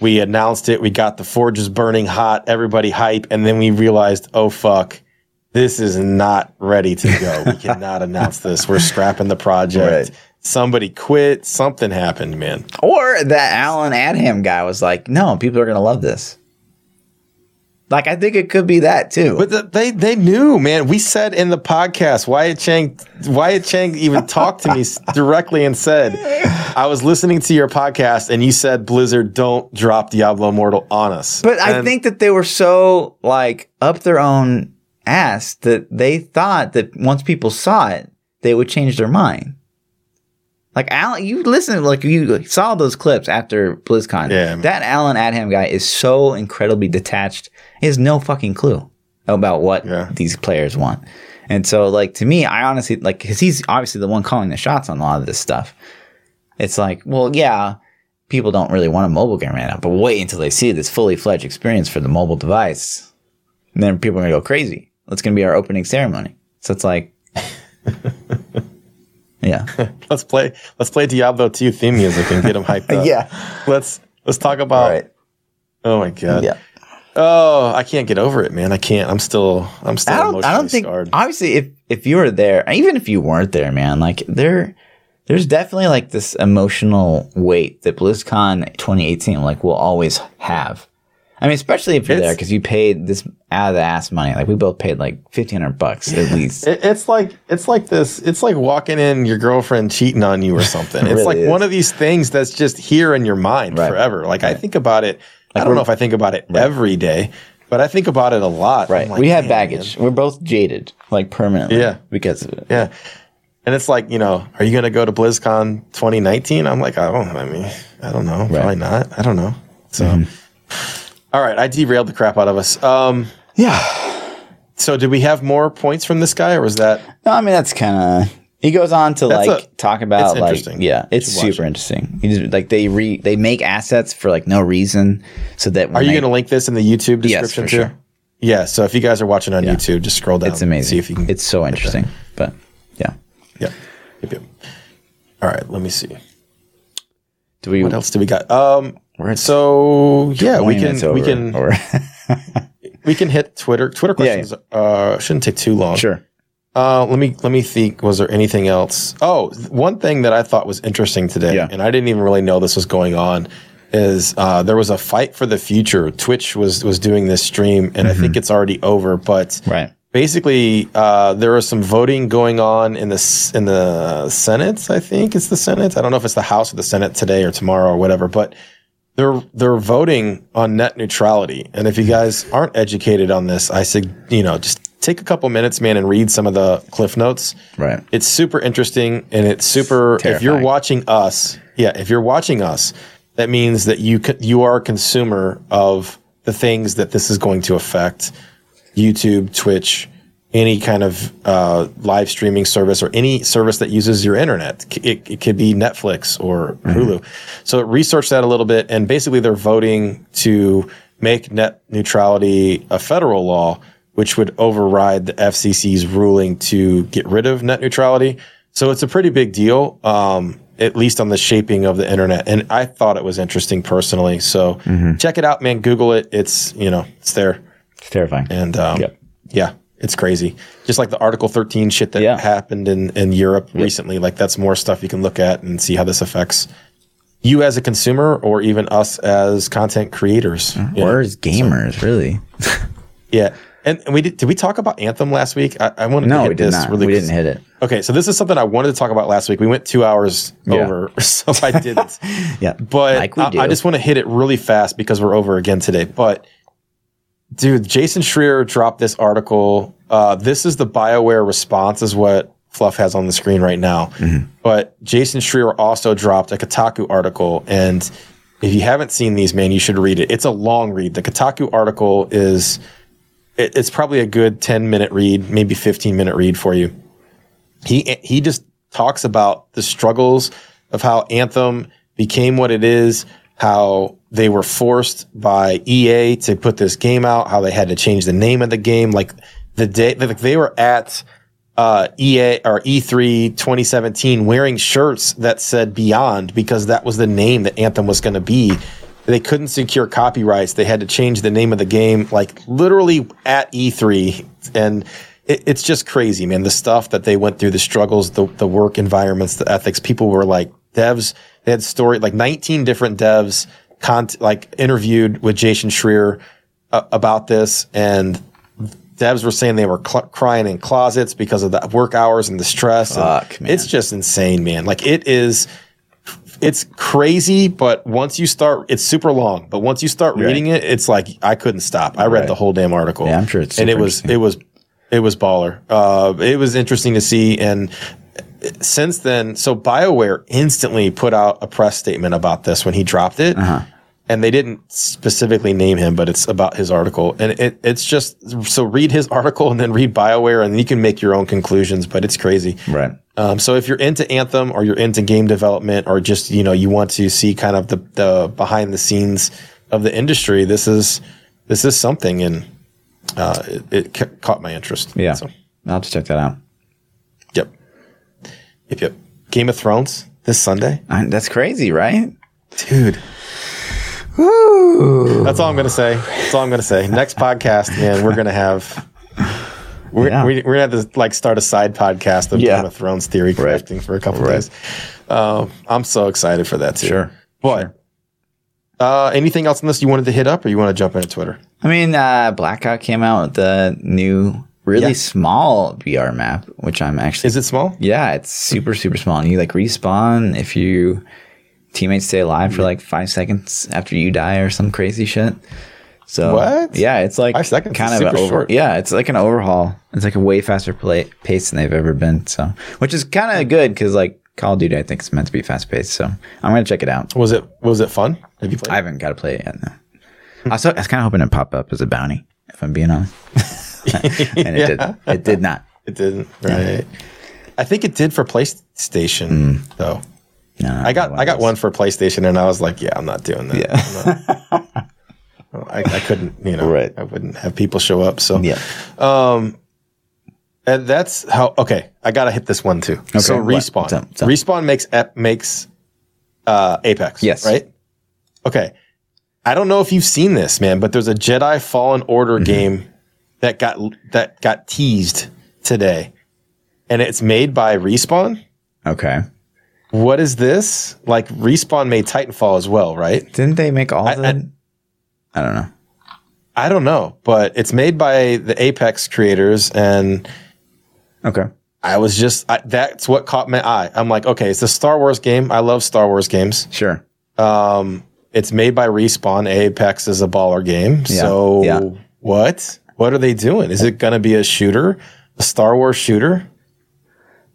we announced it. We got the forges burning hot, everybody hype, and then we realized, oh fuck, this is not ready to go. we (laughs) cannot announce this. We're scrapping the project. Right. Somebody quit. Something happened, man. Or that Allen Adham guy was like, no, people are going to love this. Like, I think it could be that too. But the, they they knew, man. We said in the podcast, Wyatt Chang Wyatt Chang even talked to me (laughs) directly and said, I was listening to your podcast and you said Blizzard don't drop Diablo Immortal on us. But I think that they were so like up their own ass that they thought that once people saw it, they would change their mind. Like Alan, you listen, like you saw those clips after BlizzCon. Yeah. That Allen Adham guy is so incredibly detached. He has no fucking clue about what Yeah. these players want. And so, like to me, I honestly like because he's obviously the one calling the shots on a lot of this stuff. It's like, well, yeah, people don't really want a mobile game right now, but wait until they see this fully fledged experience for the mobile device. And then people are gonna go crazy. That's gonna be our opening ceremony. So it's like, (laughs) yeah, (laughs) let's play let's play Diablo 2 theme music and get them hyped up. (laughs) yeah, Let's let's talk about Oh my god. yeah. Oh, I can't get over it, man. I can't. I'm still I'm still I don't. I don't think. scarred. Obviously, if if you were there, even if you weren't there, man, like there, there's definitely like this emotional weight that BlizzCon 2018 like will always have. I mean, especially if you're there because you paid this out of the ass money. Like we both paid like fifteen hundred bucks at (laughs) least. It, it's like it's like this. It's like walking in your girlfriend cheating on you or (laughs) something. It it's really like is. one of these things that's just here in your mind Right. forever. Like I think about it. I don't know if I think about it every day, but I think about it a lot. right. Like, we have "Man, baggage. We're both jaded, like permanently. Yeah. Because of it. Yeah. And it's like, you know, are you going to go to BlizzCon 2019? I'm like, I don't, I mean, I don't know. Probably not. I don't know. So, Mm-hmm. All right. I derailed the crap out of us. Um, Yeah. so did we have more points from this guy or was that? No, I mean that's kind of. He goes on to That's like a- talk about it's like interesting. yeah, it's super interesting. He just, like they re they make assets for like no reason, so that Are you going to link this in the YouTube Yes, description for too? sure. Yeah. So if you guys are watching on YouTube, just scroll down. It's amazing. See if you can. It's so interesting, but yeah. yeah. Yep, yep. All right. Let me see. Do we? What else do we got? Um, We're at so yeah, we 20 minutes can, we can, or- we can hit Twitter. Twitter Yeah, yeah. questions uh, shouldn't take too long. sure. Uh, let me let me think. Was there anything else? Oh, one thing that I thought was interesting today, Yeah. and I didn't even really know this was going on, is uh, there was a fight for the future. Twitch was was doing this stream, and I think it's already over. But Mm-hmm. Right. Basically, uh, there was some voting going on in the in the Senate. I think it's the Senate. I don't know if it's the House or the Senate today or tomorrow or whatever, but. They're they're voting on net neutrality, and if you guys aren't educated on this, I said you know just take a couple minutes, man, and read some of the cliff notes. Right. It's super interesting, and it's super. If you're watching us, yeah, if you're watching us, that means that you you are a consumer of the things that this is going to affect. YouTube, Twitch, any kind of uh, live streaming service or any service that uses your internet. It, it could be Netflix or Hulu. So research that a little bit, and basically they're voting to make net neutrality a federal law, which would override the FCC's ruling to get rid of net neutrality. So it's a pretty big deal, um, at least on the shaping of the internet. And I thought it was interesting personally. So check it out, man. Google it. It's you know it's there. It's terrifying. And um, Yep. yeah, it's crazy. Just like the Article 13 shit that Yeah. happened in, in Europe recently. Like that's more stuff you can look at and see how this affects you as a consumer or even us as content creators. know? Or as gamers, really. (laughs) Yeah. And, and we did, did we talk about Anthem last week? I, I wanted to No, hit we did this not. really we didn't hit it. Okay, so this is something I wanted to talk about last week. We went two hours Yeah. over, (laughs) so I didn't. (laughs) Yeah. But Like I, I just want to hit it really fast because we're over again today. But dude, Jason Schreier dropped this article. Uh, this is the BioWare response, is what Fluff has on the screen right now. Mm-hmm. But Jason Schreier also dropped a Kotaku article, and if you haven't seen these, man, you should read it. It's a long read. The Kotaku article is it, it's probably a good 10 minute read, maybe 15 minute read for you. He he just talks about the struggles of how Anthem became what it is, how they were forced by EA to put this game out, how they had to change the name of the game, like the day like they were at uh, EA or E3 2017 wearing shirts that said Beyond because that was the name that Anthem was going to be. They couldn't secure copyrights. They had to change the name of the game, like literally at E3. And it, it's just crazy, man. The stuff that they went through, the struggles, the, the work environments, the ethics. People were like devs. They had story, like 19 different devs, con- like interviewed with Jason Schreier uh, about this. And devs were saying they were cl- crying in closets because of the work hours and the stress. and Fuck, man. It's just insane, man. Like it is, it's crazy, but once you start, it's super long. But once you start reading it, it's like I couldn't stop. I read Right. the whole damn article. Yeah, I'm sure it's and it was it was it was baller. Uh, it was interesting to see and. Since then, so BioWare instantly put out a press statement about this when he dropped it Uh-huh. and they didn't specifically name him, but it's about his article. And it, it's just so read his article and then read Bioware, and you can make your own conclusions. But it's crazy. Right. Um, so if you're into Anthem or you're into game development or just you know you want to see kind of the the behind the scenes of the industry, this is this is something, and uh, it, it ca- caught my interest. Yeah. So, I'll have to check that out. Yep. Yep. Game of Thrones this Sunday, that's crazy, right? dude. That's all I'm gonna say. That's all I'm gonna say. Next podcast, man, we're gonna have. We're, Yeah. we, we're gonna have to like start a side podcast of Yeah. Game of Thrones theory crafting for a couple Right. days. Um, I'm so excited for that too. Sure. But Uh, anything else on this you wanted to hit up, or you want to jump into Twitter? I mean, uh, Blackout came out with the new, really Yeah. small VR map, which I'm actually Is it small? Yeah, it's super super small. And you like respawn if you teammates stay alive for like five seconds after you die or some crazy shit. So What? Yeah, it's like Five seconds kind of over. short. Yeah, it's like an overhaul. It's like a way faster play pace than they've ever been. So, which is kind of good because like Call of Duty, I think is meant to be fast paced. So I'm gonna check it out. Was it was it fun? Have you played? I haven't got to play it yet. No. I was, I was kind of hoping it pop up as a bounty, if I'm being honest. (laughs) (laughs) and it did. It did not. It didn't. Right. I think it did for PlayStation though. No, I got I got one for PlayStation, and I was like, yeah, I'm not doing that. Yeah. Not- (laughs) I, I couldn't, you know, Right. I wouldn't have people show up. So Yeah. Um, And that's how. Okay, I gotta hit this one too. Okay, so respawn. What's up? What's up? Respawn makes ep- makes uh, Apex. Yes. Right. Okay. I don't know if you've seen this, man, but there's a Jedi Fallen Order Mm-hmm. game that got that got teased today, and it's made by Respawn. Okay. What is this? Like Respawn made Titanfall as well, right? Didn't they make all the? I- I don't know. I don't know, but it's made by the Apex creators, and Okay. I was just I, that's what caught my eye. I'm like, okay, it's a Star Wars game. I love Star Wars games. Sure. Um, it's made by Respawn. Apex is a baller game. Yeah, So yeah. what? What are they doing? Is it going to be a shooter, a Star Wars shooter?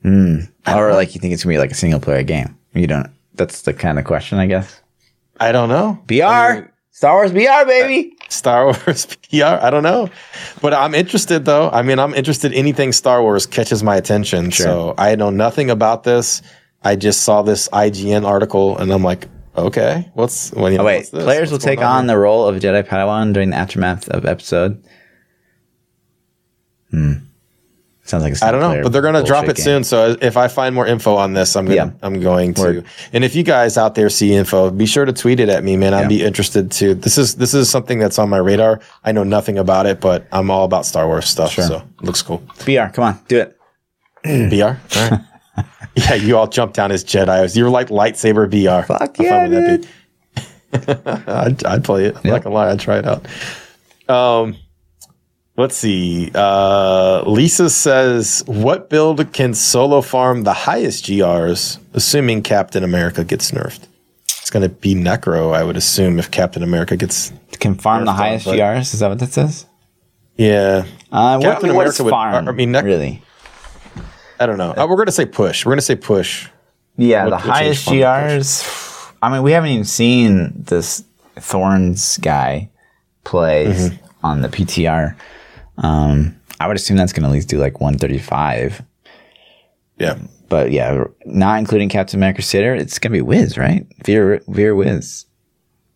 Hmm. Or like you think it's gonna be like a single player game? You don't. That's the kind of question, I guess. I don't know. VR, Star Wars BR uh, baby. Star Wars (laughs) PR. I don't know, but I'm interested though. I mean, I'm interested. Anything Star Wars catches my attention. So I know nothing about this. I just saw this IGN article, and I'm like, okay, what's what? You know, Oh wait, what's players will What's going take on here? the role of Jedi Padawan during the aftermath of episode. Hmm. Sounds like a I don't know, but they're going to drop it game. soon. So if I find more info on this, I'm gonna Yeah. I'm going to. Word. And if you guys out there see info, be sure to tweet it at me, man. I'd Yeah. be interested to. This is this is something that's on my radar. I know nothing about it, but I'm all about Star Wars stuff. So it looks cool. VR. Come on, do it. (clears throat) Right. (laughs) yeah, you all jumped down as Jedi. You're like lightsaber VR. Fuck How yeah, fun would that be? (laughs) I'd, I'd play it. I'm not gonna lie, I'd try it out. Um, let's see. Uh, Lisa says, "What build can solo farm the highest GRs, assuming Captain America gets nerfed?" It's gonna be Necro, I would assume, if Captain America gets. Can farm the highest but- GRs. Is that what that says? Yeah, Uh, what, Captain what America would- farm? I mean, Nec- really? I don't know. Uh, we're gonna say push. We're gonna say push. Yeah, What- the what highest GRs. I mean, we haven't even seen this Thorns guy play Mm-hmm. on the PTR. Um, I would assume that's going to at least do like 135. Yeah. But yeah, not including Captain America Sitter, it's going to be Wiz, right? Vyr, Vyr Wiz.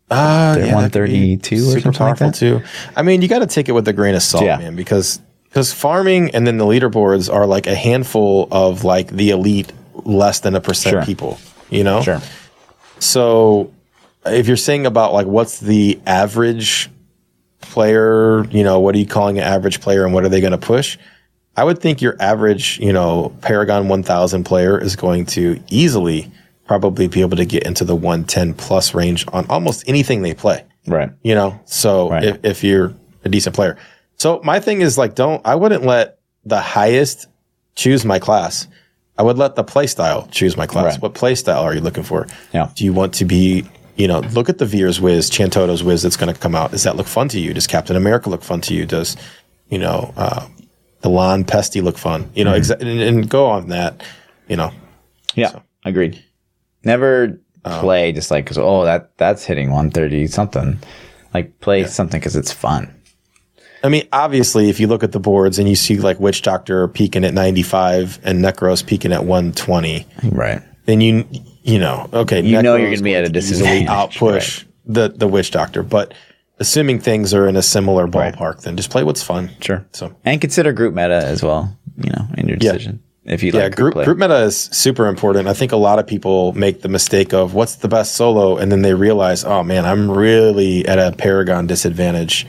Uh, They're yeah, 132 or something like that? too. I mean, you got to take it with a grain of salt, Yeah. man, because because farming and then the leaderboards are like a handful of like the elite, less than a percent Sure. people. You know, Sure. So if you're saying about like what's the average player, you know, what are you calling an average player and what are they going to push? I would think your average, you know, Paragon 1000 player is going to easily probably be able to get into the 110 plus range on almost anything they play Right. you know so Right. if, if you're a decent player so my thing is like don't i wouldn't let the highest choose my class i would let the play style choose my class Right. what play style are you looking for Yeah. do you want to be you know look at the Vyr's whiz Chantodo's whiz that's going to come out does that look fun to you does captain america look fun to you does you know uh, the LoN pesty look fun you know Mm-hmm. exa- and, and go on that you know Yeah. Agreed. Never Um, play just like, cause, oh, that that's hitting 130 something. Like, play something because it's fun. I mean, obviously, if you look at the boards and you see like Witch Doctor peaking at 95 and Necros peaking at 120, Right. then you you know, okay, You know you're gonna be at a going to easily disadvantage, outpush the the Witch Doctor. But assuming things are in a similar ballpark, then just play what's fun. Sure. So And consider group meta as well, you know, in your Yeah. decision. If you yeah, like group play. group meta is super important. I think a lot of people make the mistake of what's the best solo, and then they realize, oh man, I'm really at a Paragon disadvantage,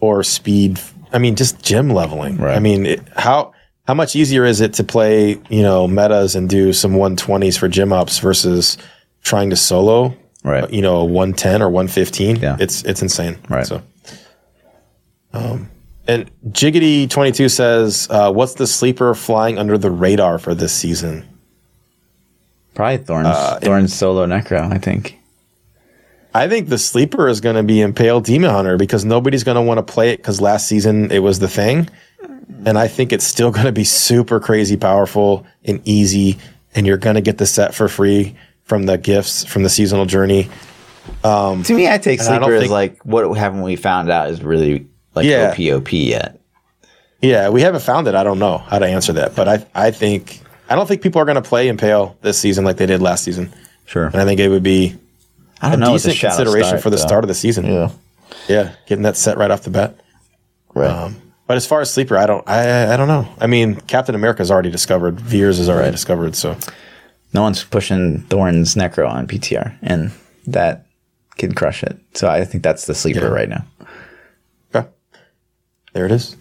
or speed. I mean, just gym leveling. Right. I mean, it, how how much easier is it to play, you know, metas and do some 120s for gym ups versus trying to solo? Right. You know, 110 or 115. Yeah. It's it's insane. Right. So um and Jiggity22 says, uh, what's the sleeper flying under the radar for this season? Probably Thorns. Uh, Thorns solo necro. I think. I think the sleeper is going to be Impale Demon Hunter because nobody's going to want to play it because last season it was the thing. And I think it's still (laughs) going to be super crazy powerful and easy. And you're going to get the set for free from the gifts from the seasonal journey. To me, I take And I don't sleeper as think- like what haven't we found out is really like Yeah. OPOP yet. Yeah, we haven't found it. I don't know how to answer that. But I, I think, I don't think people are going to play Impale this season like they did last season. Sure. And I think it would be I a don't know. It's a decent consideration start, for the though. start of the season. Yeah. Yeah, getting that set right off the bat. Right. Um, but as far as sleeper, I don't, I, I don't know. I mean, Captain America's already discovered. Vyr's is already discovered. So No one's pushing Thorns necro on PTR, and that can crush it. So I think that's the sleeper Yeah. right now. okay. there it is.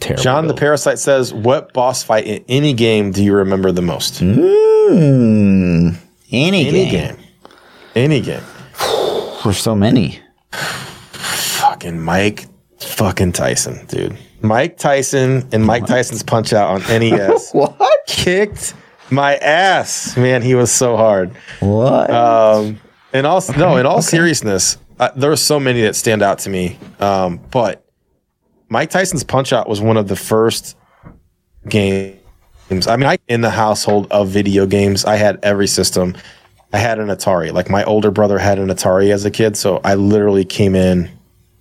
Terrible. John the. Parasite says, "What boss fight in any game do you remember the most? Mm, any, Any game. game, any game. There's so many. (sighs) Fucking Mike, fucking Tyson, dude. Mike Tyson and Mike Tyson's Punch Out on NES (laughs) What? kicked my ass, man. He was so hard. What? Um, in all no, in all seriousness, uh, there are so many that stand out to me. Um, but Mike Tyson's Punch Out was one of the first games. I mean, I in the household of video games, I had every system. I had an Atari. Like my older brother had an Atari as a kid, so I literally came in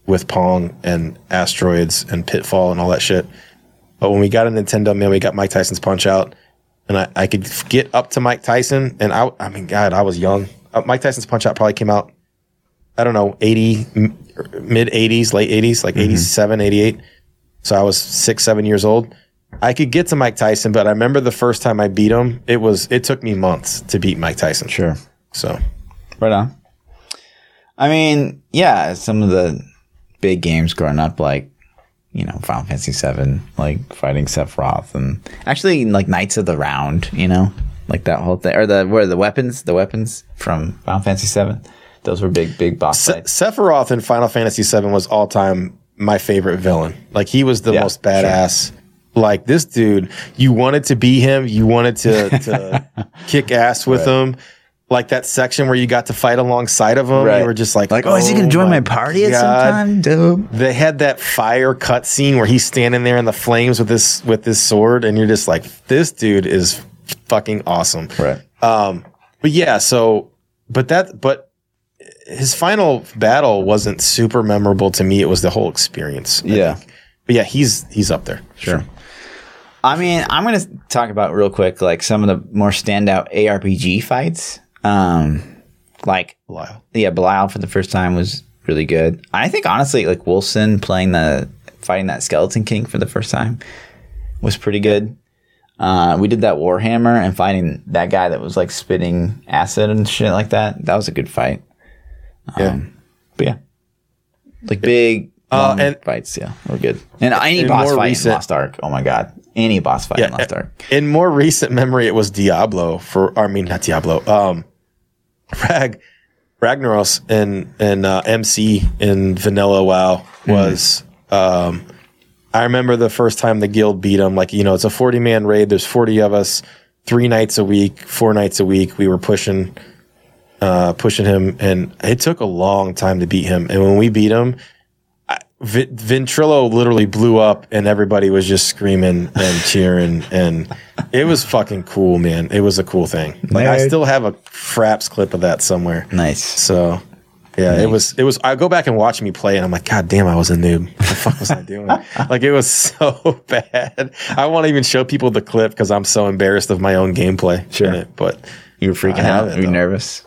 with Pong and Asteroids and Pitfall and all that shit. But when we got a Nintendo, man, we got Mike Tyson's Punch Out, and I, I could get up to Mike Tyson, and I, I mean, God, I was young. Uh, Mike Tyson's Punch Out probably came out, I don't know, 80, m- mid 80s, late 80s, like 87, 88. So I was six, seven years old. I could get to Mike Tyson, but I remember the first time I beat him, it was, it took me months to beat Mike Tyson. sure. So, Right on. I mean, yeah, some of the big games growing up, like you know, Final Fantasy Seven, like fighting Sephiroth, and actually like Knights of the Round, you know, like that whole thing, or the where the weapons, the weapons from Final Fantasy Seven. those were big, big boss Se- fights. Sephiroth in Final Fantasy Seven was all time my favorite villain. Like he was the Yeah, most badass. Like this dude, you wanted to be him. You wanted to, to (laughs) kick ass with him. Like that section where you got to fight alongside of him. Right. You were just like, Like, oh, is he gonna join my party at some God. time? Dope. They had that fire cut scene where he's standing there in the flames with this with this sword, and you're just like, this dude is fucking awesome. Right. Um, but yeah, so but that but his final battle wasn't super memorable to me. It was the whole experience. I Yeah. think. But yeah, he's he's up there. Sure. I mean, I'm going to talk about real quick, like some of the more standout ARPG fights. Um, like, Lyle. yeah, Belial for the first time was really good. I think honestly, like Wilson playing the fighting that Skeleton King for the first time was pretty good. Uh, we did that Warhammer and fighting that guy that was like spitting acid and shit like that. That was a good fight. Yeah. Um, but yeah, like big Uh, and- fights. Yeah, we're good. And any boss fight recent- in Lost Ark. Oh my god, any boss fight in Yeah, Lost Ark. in more recent memory, it was Diablo for. I mean, not Diablo. Um, Rag Ragnaros and and uh, MC in Vanilla WoW was. Um, I remember the first time the guild beat him. Like you know, it's a forty man raid. There's forty of us, three nights a week, four nights a week. We were pushing, uh, pushing him, and it took a long time to beat him. And when we beat him, V- Ventrilo literally blew up and everybody was just screaming and cheering and it was fucking cool, man. It was a cool thing. Like I still have a Fraps clip of that somewhere. Nice. So yeah, it was it was I go back and watch me play and I'm like, God damn, I was a noob. What the fuck was I doing? (laughs) like it was so (laughs) bad. I won't even show people the clip because I'm so embarrassed of my own gameplay. Sure. it. But You were freaking out. Were you nervous?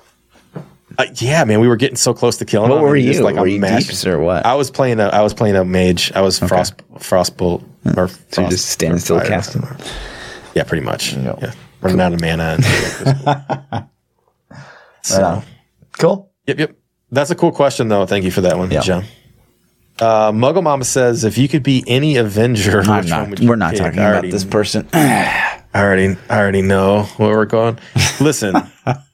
Uh, yeah, man, we were getting so close to killing What him. were you? just, Like were you deeps or what? I was playing a I was playing a mage. I was frost frostbolt or so you're frost- just standing or still casting. Yeah, pretty much. Yeah, running out of mana. And (laughs) so, Cool. yep, yep. That's a cool question, though. Thank you for that one, Yeah. John. Uh, Muggle Mama says, if you could be any Avenger, I'm not. one would you We're not pick? talking I about this person. I already, I already know where we're going. Listen, (laughs)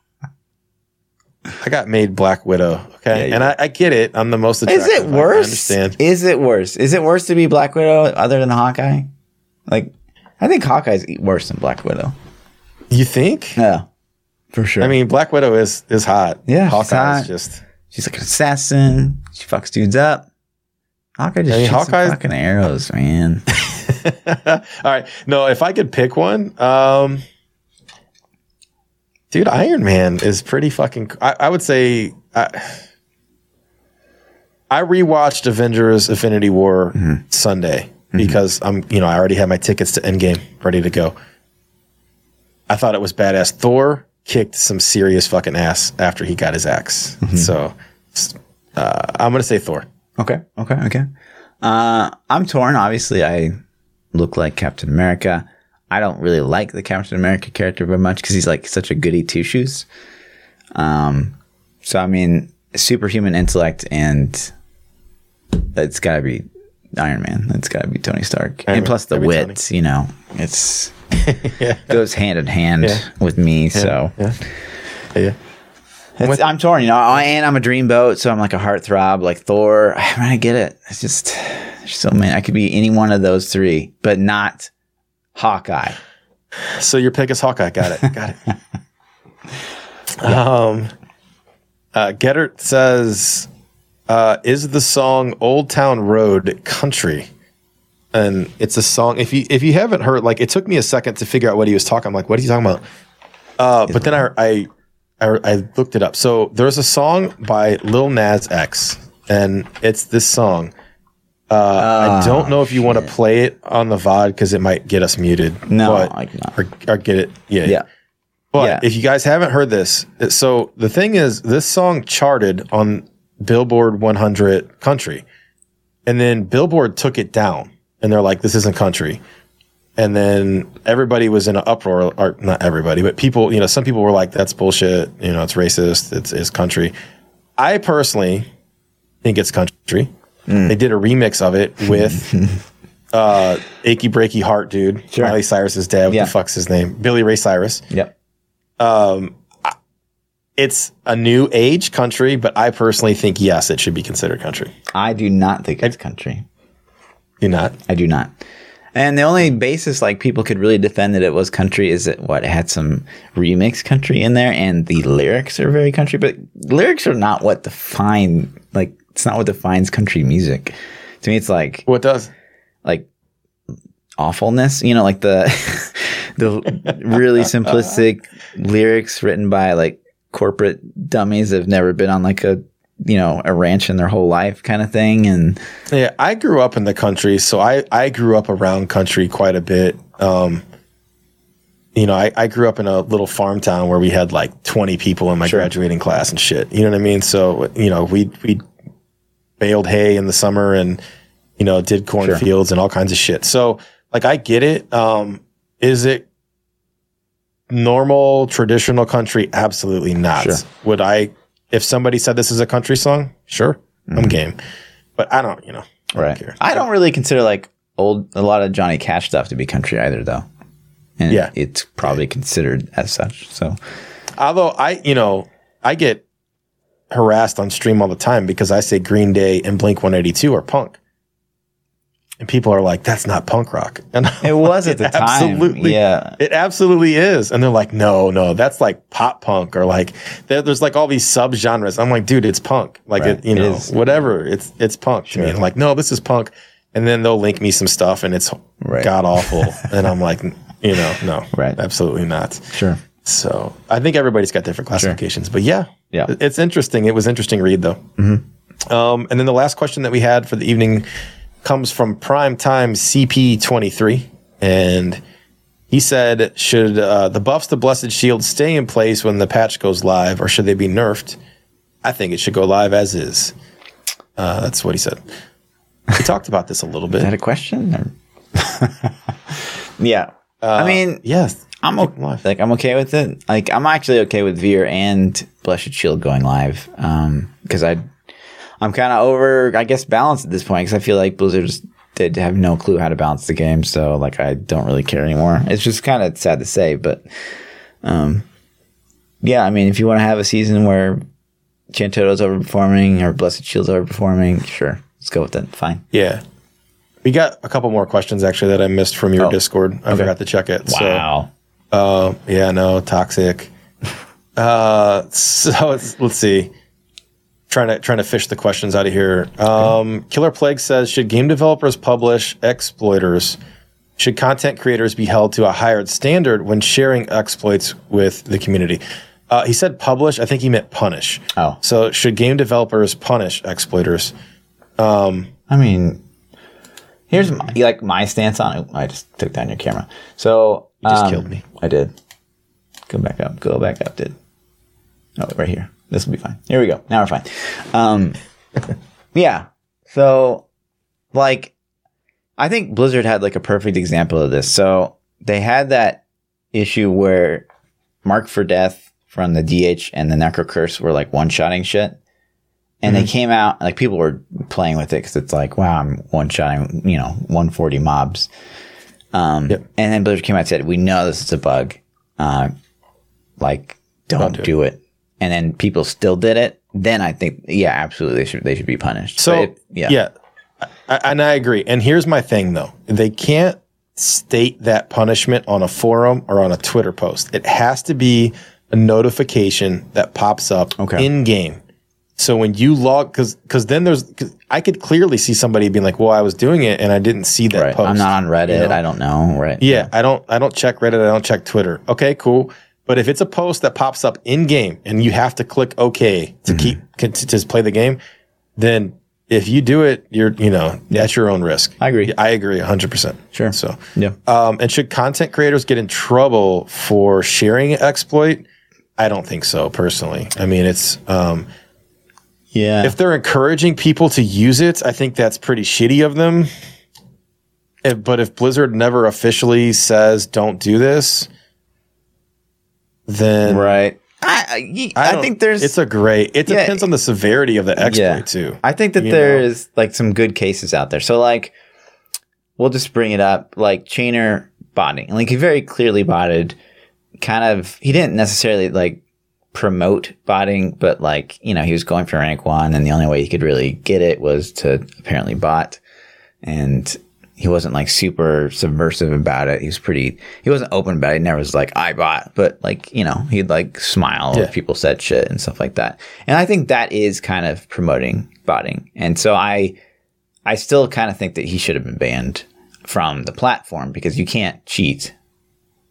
I got made Black Widow. Okay, Yeah, and I, I get it. I'm the most Attractive. Is it worse? I understand. Is it worse? Is it worse to be Black Widow other than Hawkeye? Like, I think Hawkeye's worse than Black Widow. You think? Yeah, for sure. I mean, Black Widow is is hot. Yeah, she's Hawkeye hot. is just. she's like an assassin. She fucks dudes up. Hawkeye just I mean, shoots fucking arrows, man. (laughs) All right. No, if I could pick one, um, dude, Iron Man is pretty fucking. I, I would say I, I rewatched Avengers: Infinity War Sunday because I'm, you know, I already had my tickets to Endgame ready to go. I thought it was badass. Thor kicked some serious fucking ass after he got his axe. So uh, I'm gonna say Thor. Okay. Okay. Okay. Uh, I'm torn. Obviously, I look like Captain America. I don't really like the Captain America character very much because he's like such a goody two shoes. Um, so I mean, superhuman intellect, and it's got to be Iron Man. It's got to be Tony Stark, Iron and Man. plus the Gotta. You know, it's (laughs) yeah. goes hand in hand Yeah. with me. So Yeah. Yeah. it's, I'm torn, you know, and I'm a dreamboat, so I'm like a heartthrob, like Thor. (sighs) I mean, I get it. It's just so many. I could be any one of those three, but not Hawkeye. So your pick is Hawkeye. Got it. Got it. (laughs) Um, uh, Gettert says, uh, "Is the song Old Town Road country?" And it's a song. If you if you haven't heard, like, it took me a second to figure out what he was talking. I'm like, what are you talking about? Uh, but then I, I I I looked it up. So there's a song by Lil Nas X, and it's this song. Uh, I don't know if you want to play it on the VOD because it might get us muted. No, but, I cannot. or, or get it. Yeah. Yeah. But Yeah. if you guys haven't heard this, so the thing is, this song charted on Billboard 100 country, and then Billboard took it down, and they're like, "This isn't country." And then everybody was in an uproar, or not everybody, but people, you know, some people were like, "That's bullshit." You know, it's racist. It's, it's country. I personally think it's country. Mm. They did a remix of it (laughs) with uh, "Achy Breaky Heart," dude. Sure. Miley Cyrus's dad. What Yeah. the fuck's his name? Billy Ray Cyrus Yep. it's a new age country, but I personally think yes, it should be considered country. I do not think it's country. You not? I do not. And the only basis like people could really defend that it was country is that what it had some remix country in there and the lyrics are very country, but lyrics are not what define like it's not what defines country music. To me it's like What does? like awfulness, you know, like the (laughs) the really simplistic lyrics written by like corporate dummies that have never been on like a you know a ranch in their whole life kind of thing and Yeah, I grew up in the country, so I I grew up around country quite a bit. Um, you know, I, I grew up in a little farm town where we had like 20 people in my graduating class and shit. You know what I mean? So, you know, we we baled hay in the summer and you know, did cornfields and all kinds of shit. So, like I get it. Um, is it normal traditional country? Absolutely not. Sure. Would I if somebody said this is a country song? Sure. I'm game. But I don't, you know. I right don't i don't really consider like old a lot of johnny cash stuff to be country either though and Yeah. it's probably considered as such so Although I, you know, I get harassed on stream all the time because I say Green Day and Blink 182 are punk. And people are like, that's not punk rock. (laughs) And I'm it was like, at the "It time Absolutely. yeah It absolutely is. And they're like, no, no, that's like pop punk or like there's like all these subgenres. I'm like, dude, it's punk. Like Right. it, you It know, is. whatever. It's it's punk to me. And like, no, this is punk. And then they'll link me some stuff and it's Right. god awful. and I'm like, you know, no, Right. absolutely not. sure So I think everybody's got different classifications, but yeah, Yeah. it's interesting. It was interesting read though. Um, and then the last question that we had for the evening comes from Prime Time CP23, and he said, "Should uh, the buffs to Blessed Shield stay in place when the patch goes live, or should they be nerfed?" I think it should go live as is. Uh, that's what he said. We (laughs) talked about this a little bit. is that a question (laughs) yeah i mean Yes, I'm okay. Like I'm okay with it. Like I'm actually okay with Vyr and Blessed Shield going live. Um, because I, I'm kind of over, I guess, balance at this point because I feel like Blizzard just did have no clue how to balance the game. So like I don't really care anymore. It's just kind of sad to say, but, um, yeah. I mean, if you want to have a season where Chantodo's overperforming or Blessed Shield's overperforming. Sure, let's go with that. Fine. Yeah. We got a couple more questions actually that I missed from your Oh, Discord. I forgot to check it. Wow. So, uh, yeah, no, toxic. (laughs) uh, so it's, let's see. Trying to trying to fish the questions out of here. Um, Killer Plague says, should game developers publish exploiters? Should content creators be held to a higher standard when sharing exploits with the community? Uh, he said publish. I think he meant punish. Oh. So should game developers punish exploiters? I mean, here's my, like my stance on it. I just took down your camera. So you just killed me. I did. Go back up. Go back up. Did. Oh, right here. This will be fine. Here we go. Now we're fine. Um, (laughs) yeah. So, like, I think Blizzard had like a perfect example of this. So they had that issue where Mark for Death from the DH and the Necro Curse were like one shotting shit. And they came out, like people were playing with it because it's like, wow, I'm one shotting, you know, 140 mobs. Um, Yep. And then Blizzard came out and said, we know this is a bug. Uh, like, don't, do do, it. And then people still did it. Then I think, yeah, absolutely, they should they should be punished. So it- yeah, yeah, I, and I agree. And here's my thing, though: they can't state that punishment on a forum or on a Twitter post. It has to be a notification that pops up Okay. in game. So when you log, because because then there's, cause I could clearly see somebody being like, "Well, I was doing it and I didn't see that right. post." I'm not on Reddit. you know? I don't know. Right. Yeah, I don't I don't check Reddit, I don't check Twitter. Okay, cool. But if it's a post that pops up in game and you have to click OK to keep to, to play the game, then if you do it, you're you know at your own risk. I agree. I agree 100. percent Sure. So, Yeah. um, and should content creators get in trouble for sharing exploit? I don't think so personally. I mean, it's um, Yeah. if they're encouraging people to use it, I think that's pretty shitty of them. If- but if Blizzard never officially says don't do this, then right. I, I, I don't- think there's it's a great. It Yeah. depends on the severity of the exploit Yeah. too. I think that You there know? is like some good cases out there. So like we'll just bring it up like Chainer botting. Like he very clearly botted kind of he didn't necessarily like promote botting, but like, you know, he was going for rank one and the only way he could really get it was to apparently bot. And he wasn't like super subversive about it. He was pretty he wasn't open about it. He never was like, I bought, but like, you know, he'd like smile Yeah. if people said shit and stuff like that. And I think that is kind of promoting botting. And so I I still kind of think that he should have been banned from the platform because you can't cheat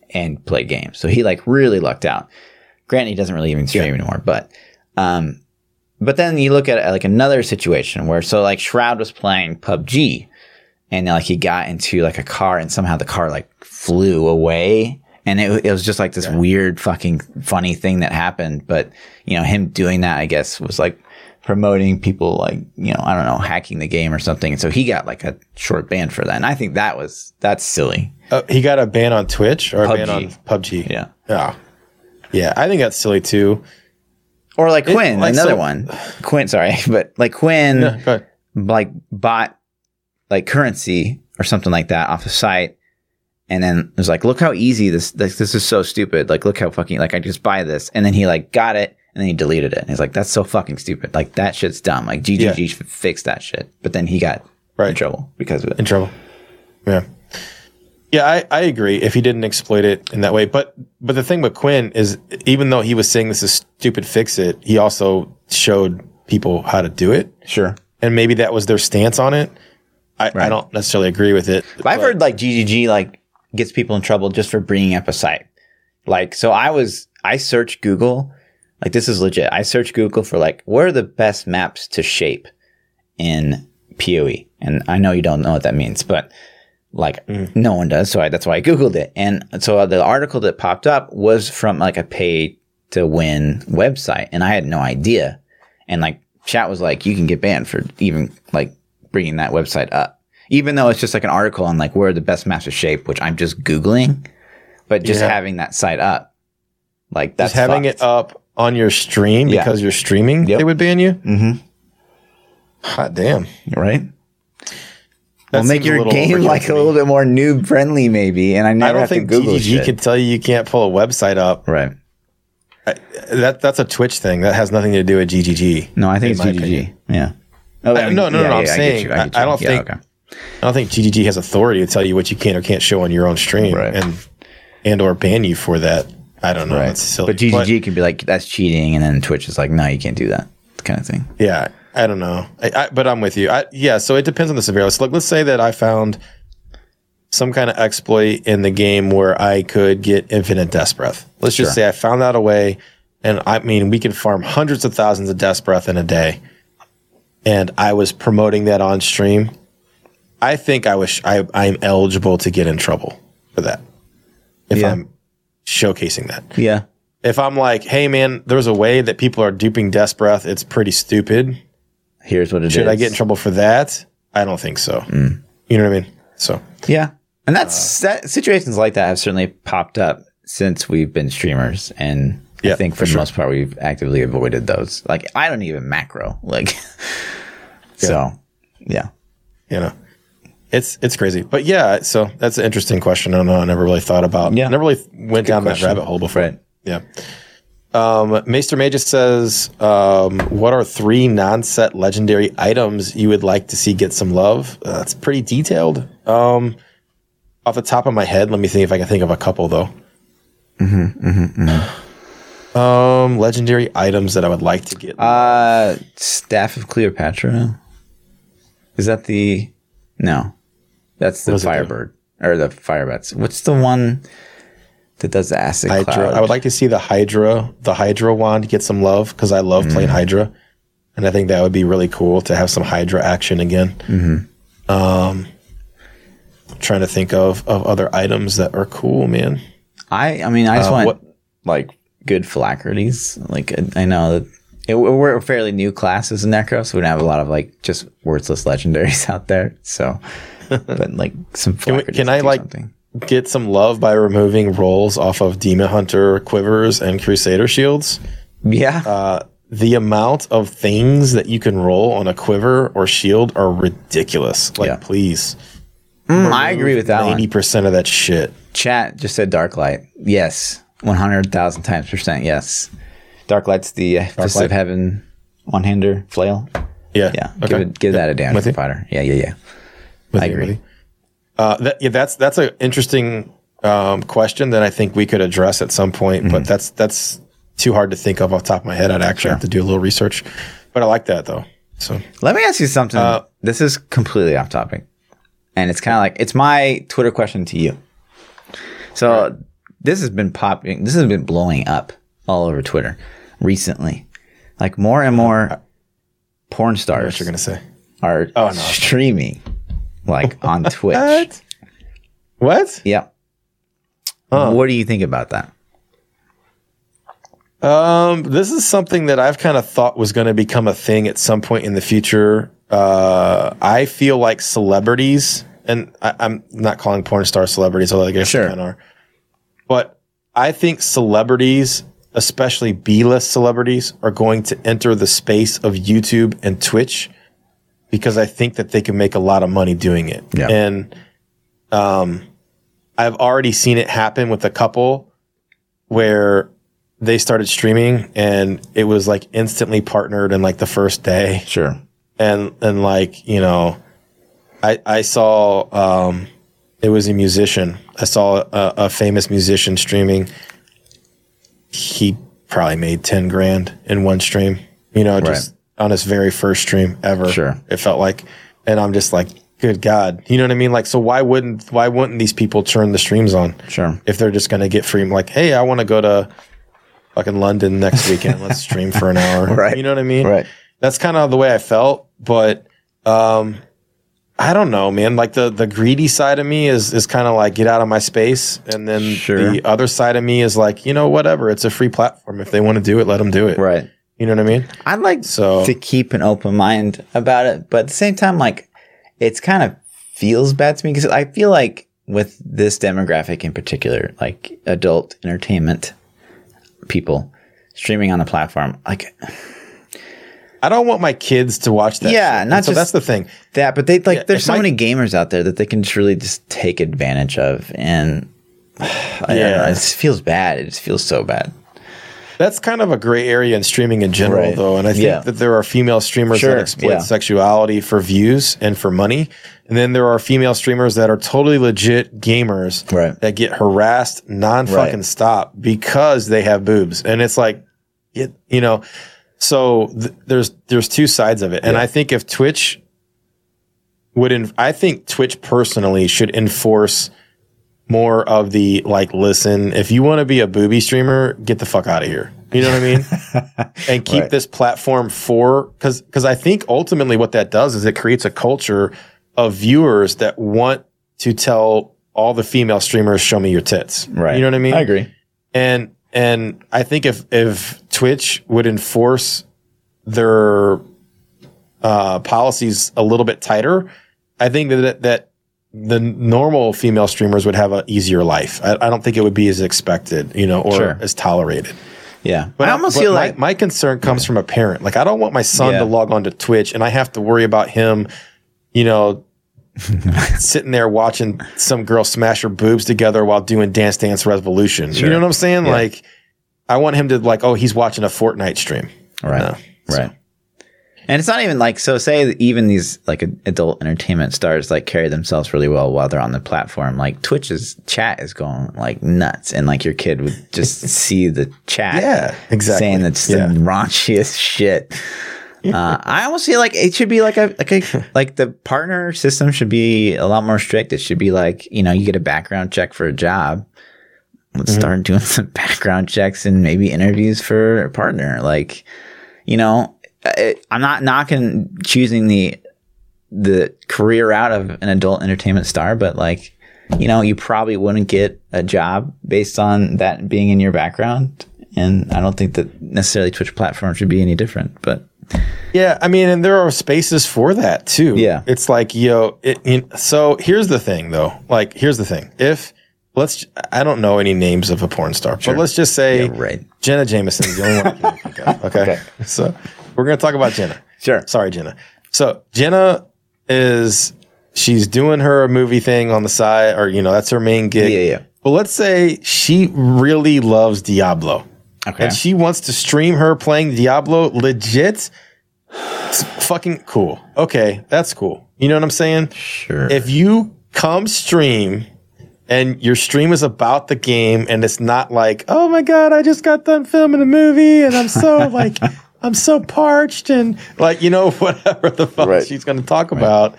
and play games. So he like really lucked out. Granted, he doesn't really even stream Yeah. anymore, but um, but then you look at like another situation where so like Shroud was playing PUBG and like he got into like a car and somehow the car like flew away. And it, it was just like this weird fucking funny thing that happened. But you know him doing that i guess was like promoting people like you know i don't know hacking the game or something. And so he got like a short ban for that. And i think that was that's silly. Uh, he got a ban on Twitch or a ban on PUBG. yeah. Yeah. Yeah, I think that's silly too. or like quinn like, another so- one quinn sorry (laughs) but like quinn Yeah, like bought like currency or something like that off the site and then it was like look how easy this this, this is so stupid like look how fucking like i just buy this and then he like got it and then he deleted it and he's like that's so fucking stupid like that shit's dumb like ggg Yeah. should fix that shit but then he got right. in trouble because of it in trouble. Yeah. Yeah, I, I agree if he didn't exploit it in that way. But but the thing with Quinn is even though he was saying this is stupid, fix it, he also showed people how to do it. sure And maybe that was their stance on it. I, I don't necessarily agree with it. But I've but- heard like GGG like gets people in trouble just for bringing up a site. Like, so I was, I searched Google, like this is legit. I searched Google for like, what are the best maps to shape in PoE? And I know you don't know what that means, but like no one does. So I, that's why I Googled it. And so the article that popped up was from like a pay to win website. And I had no idea. And like chat was like, you can get banned for even like bringing that website up. Even though it's just like an article on like where the best maps to shape, which I'm just Googling, but just Yeah. having that site up, like that's just having fucked. it up on your stream Yeah. because you're streaming, Yep. they would ban you. Mm-hmm. Hot damn. right? Well, make your game like a little bit more noob friendly, maybe. And I never I don't have think to Google GGG shit. can tell you you can't pull a website up. right. I, that that's a Twitch thing. That has nothing to do with GGG. No, I think it's GGG. opinion. Yeah. Oh, I- no, no, no, I'm get saying, you, I- get I don't Yeah, think- okay. I don't think GGG has authority to tell you what you can or can't show on your own stream, Right. and and or ban you for that. I don't know. Right. But GGG can be like, that's cheating. And then Twitch is like, no, you can't do that kind of thing. Yeah, I don't know. I, I, but I'm with you. I, yeah, so it depends on the severity. So, like, let's say that I found some kind of exploit in the game where I could get infinite death breath. Let's just say I found out a way, and I mean, we can farm hundreds of thousands of death breath in a day, and I was promoting that on stream. I think I was I, I'm eligible to get in trouble for that if Yeah. I'm showcasing that Yeah. if I'm like, hey man, there's a way that people are duping Death Breath, it's pretty stupid. Here's what it is. Should I get in trouble for that? I don't think so. Mm. You know what I mean? So Yeah. And that's that situations like that have certainly popped up since we've been streamers. And I think for, for the sure. most part, we've actively avoided those. Like, I don't even macro. Like, so yeah. you know, it's it's crazy. But yeah, so that's an interesting question. I don't know. I never really thought about. Yeah. I never really went down question. that rabbit hole before. Right. Yeah. Um, Maester Magus says, um, "What are three non-set legendary items you would like to see get some love?" Uh, that's pretty detailed. Um, off the top of my head, let me think if I can think of a couple though. Um, legendary items that I would like to get. Uh, Staff of Chiroptera. Is that the. No. That's the does it do? Firebird. Or the Firebats. What's the one that does the acid Hydra. cloud? I would like to see the Hydra, the Hydra wand get some love because I love playing Mm. Hydra, and I think that would be really cool to have some Hydra action again. Mm-hmm. Um, trying to think of of other items that are cool, man. I I mean I just Uh, want what- like good phylacteries. Like I know that it, we're a fairly new class as a necro, so we don't have a lot of like just worthless legendaries (laughs) out there. So, (laughs) but like some we- can I, like- something. Get some love by removing rolls off of Demon Hunter quivers and Crusader shields. Yeah, Uh, the amount of things that you can roll on a quiver or shield are ridiculous. Like, Yeah. please, Mm, I agree with that Eighty percent of that shit. Chat just said Darklight. Yes, one hundred thousand times percent. Yes, Darklight's the uh, Fist light. of Heaven one hander flail. Yeah, Yeah, Okay. give it give that a damage fighter. Yeah, yeah, yeah. With I you, agree. Uh, that, yeah, that's that's an interesting um, question that I think we could address at some point, Mm-hmm. but that's that's too hard to think of off the top of my head. I'd actually have to do a little research, but I like that though. So Let me ask you something. Uh, this is completely off topic. And it's kind of like, it's my Twitter question to you. So this has been popping, this has been blowing up all over Twitter recently. Like more and more porn stars. what you're gonna say? are Oh, no. streaming like (laughs) on Twitch. What? Yeah. What do you think about that? Um, this is something that I've kind of thought was going to become a thing at some point in the future. Uh, I feel like celebrities, and I, I'm not calling porn star celebrities, although I guess Sure. they are. But I think celebrities, especially B-list celebrities, are going to enter the space of YouTube and Twitch because I think that they can make a lot of money doing it. Yeah. And um, I've already seen it happen with a couple where they started streaming and it was like instantly partnered in like the first day Sure. and and like you know i i saw um it was a musician i saw a, a famous musician streaming he probably made 10 grand in one stream you know just on his very first stream ever Sure. it felt like and i'm just like good god you know what i mean like so why wouldn't why wouldn't these people turn the streams on Sure. if they're just going to get free like hey i want to go to fucking london next weekend let's (laughs) stream for an hour Right. you know what i mean Right. that's kind of the way I felt. But um, I don't know, man. Like the the greedy side of me is is kind of like get out of my space, and then Sure. the other side of me is like you know whatever. It's a free platform. If they want to do it, let them do it. Right. You know what I mean? I'd like So- to keep an open mind about it, but at the same time, like it's kind of feels bad to me because I feel like with this demographic in particular, like adult entertainment people streaming on the platform, like I don't want my kids to watch that. Yeah, shit. not And so that's the thing. that, but they like Yeah, there's so my- many gamers out there that they can just really just take advantage of, and (sighs) I don't Yeah. know, it feels bad. It just feels so bad. That's kind of a gray area in streaming in general, Right. though. And I think Yeah. that there are female streamers Sure, that exploit yeah. sexuality for views and for money. And then there are female streamers that are totally legit gamers Right. that get harassed non fucking Right. stop because they have boobs. And it's like, it, you know, so th- there's there's two sides of it. And Yeah. I think if Twitch would, en- I think Twitch personally should enforce more of the like, listen, if you want to be a booby streamer, get the fuck out of here. You know what I mean? (laughs) and keep Right. this platform for because because I think ultimately what that does is it creates a culture of viewers that want to tell all the female streamers, "Show me your tits." Right. You know what I mean? I agree. And and I think if if Twitch would enforce their uh, policies a little bit tighter, I think that that the normal female streamers would have an easier life. I, I don't think it would be as expected, you know, or Sure. as tolerated. Yeah. But I almost but feel my, like my concern comes from a parent. Like I don't want my son Yeah. to log on to Twitch and I have to worry about him, you know, (laughs) sitting there watching some girl smash her boobs together while doing Dance Dance Revolution. Sure. You know what I'm saying? Yeah. Like I want him to like, oh, he's watching a Fortnite stream. Right. No. Right. And it's not even like so. Say that even these like adult entertainment stars like carry themselves really well while they're on the platform. Like Twitch's chat is going like nuts, and like your kid would just (laughs) see the chat, Yeah, exactly. saying that's Yeah. the raunchiest shit. Uh, I almost feel like it should be like a like a (laughs) like the partner system should be a lot more strict. It should be like you know you get a background check for a job. Let's Mm-hmm. start doing (laughs) some background checks and maybe interviews for a partner. Like, you know, I'm not knocking choosing the the career out of an adult entertainment star, but like, you know, you probably wouldn't get a job based on that being in your background. And I don't think that necessarily Twitch platform should be any different. But Yeah, I mean, and there are spaces for that too. Yeah. it's like yo. It, you so here's the thing, though. Like, here's the thing. If let's, I don't know any names of a porn star, but let's just say Yeah, right. Jenna Jameson is the only one I can think of. (laughs) Okay? Okay. so we're gonna talk about Jenna. (laughs) Sure. Sorry, Jenna. So Jenna is she's doing her movie thing on the side, or you know, that's her main gig. Yeah, yeah. But let's say she really loves Diablo. Okay. And she wants to stream her playing Diablo legit. It's fucking cool. Okay, that's cool. You know what I'm saying? sure. If you come stream and your stream is about the game and it's not like, oh my God, I just got done filming a movie and I'm so (laughs) like, I'm so parched and like, you know, (laughs) whatever the fuck Right. she's going to talk about,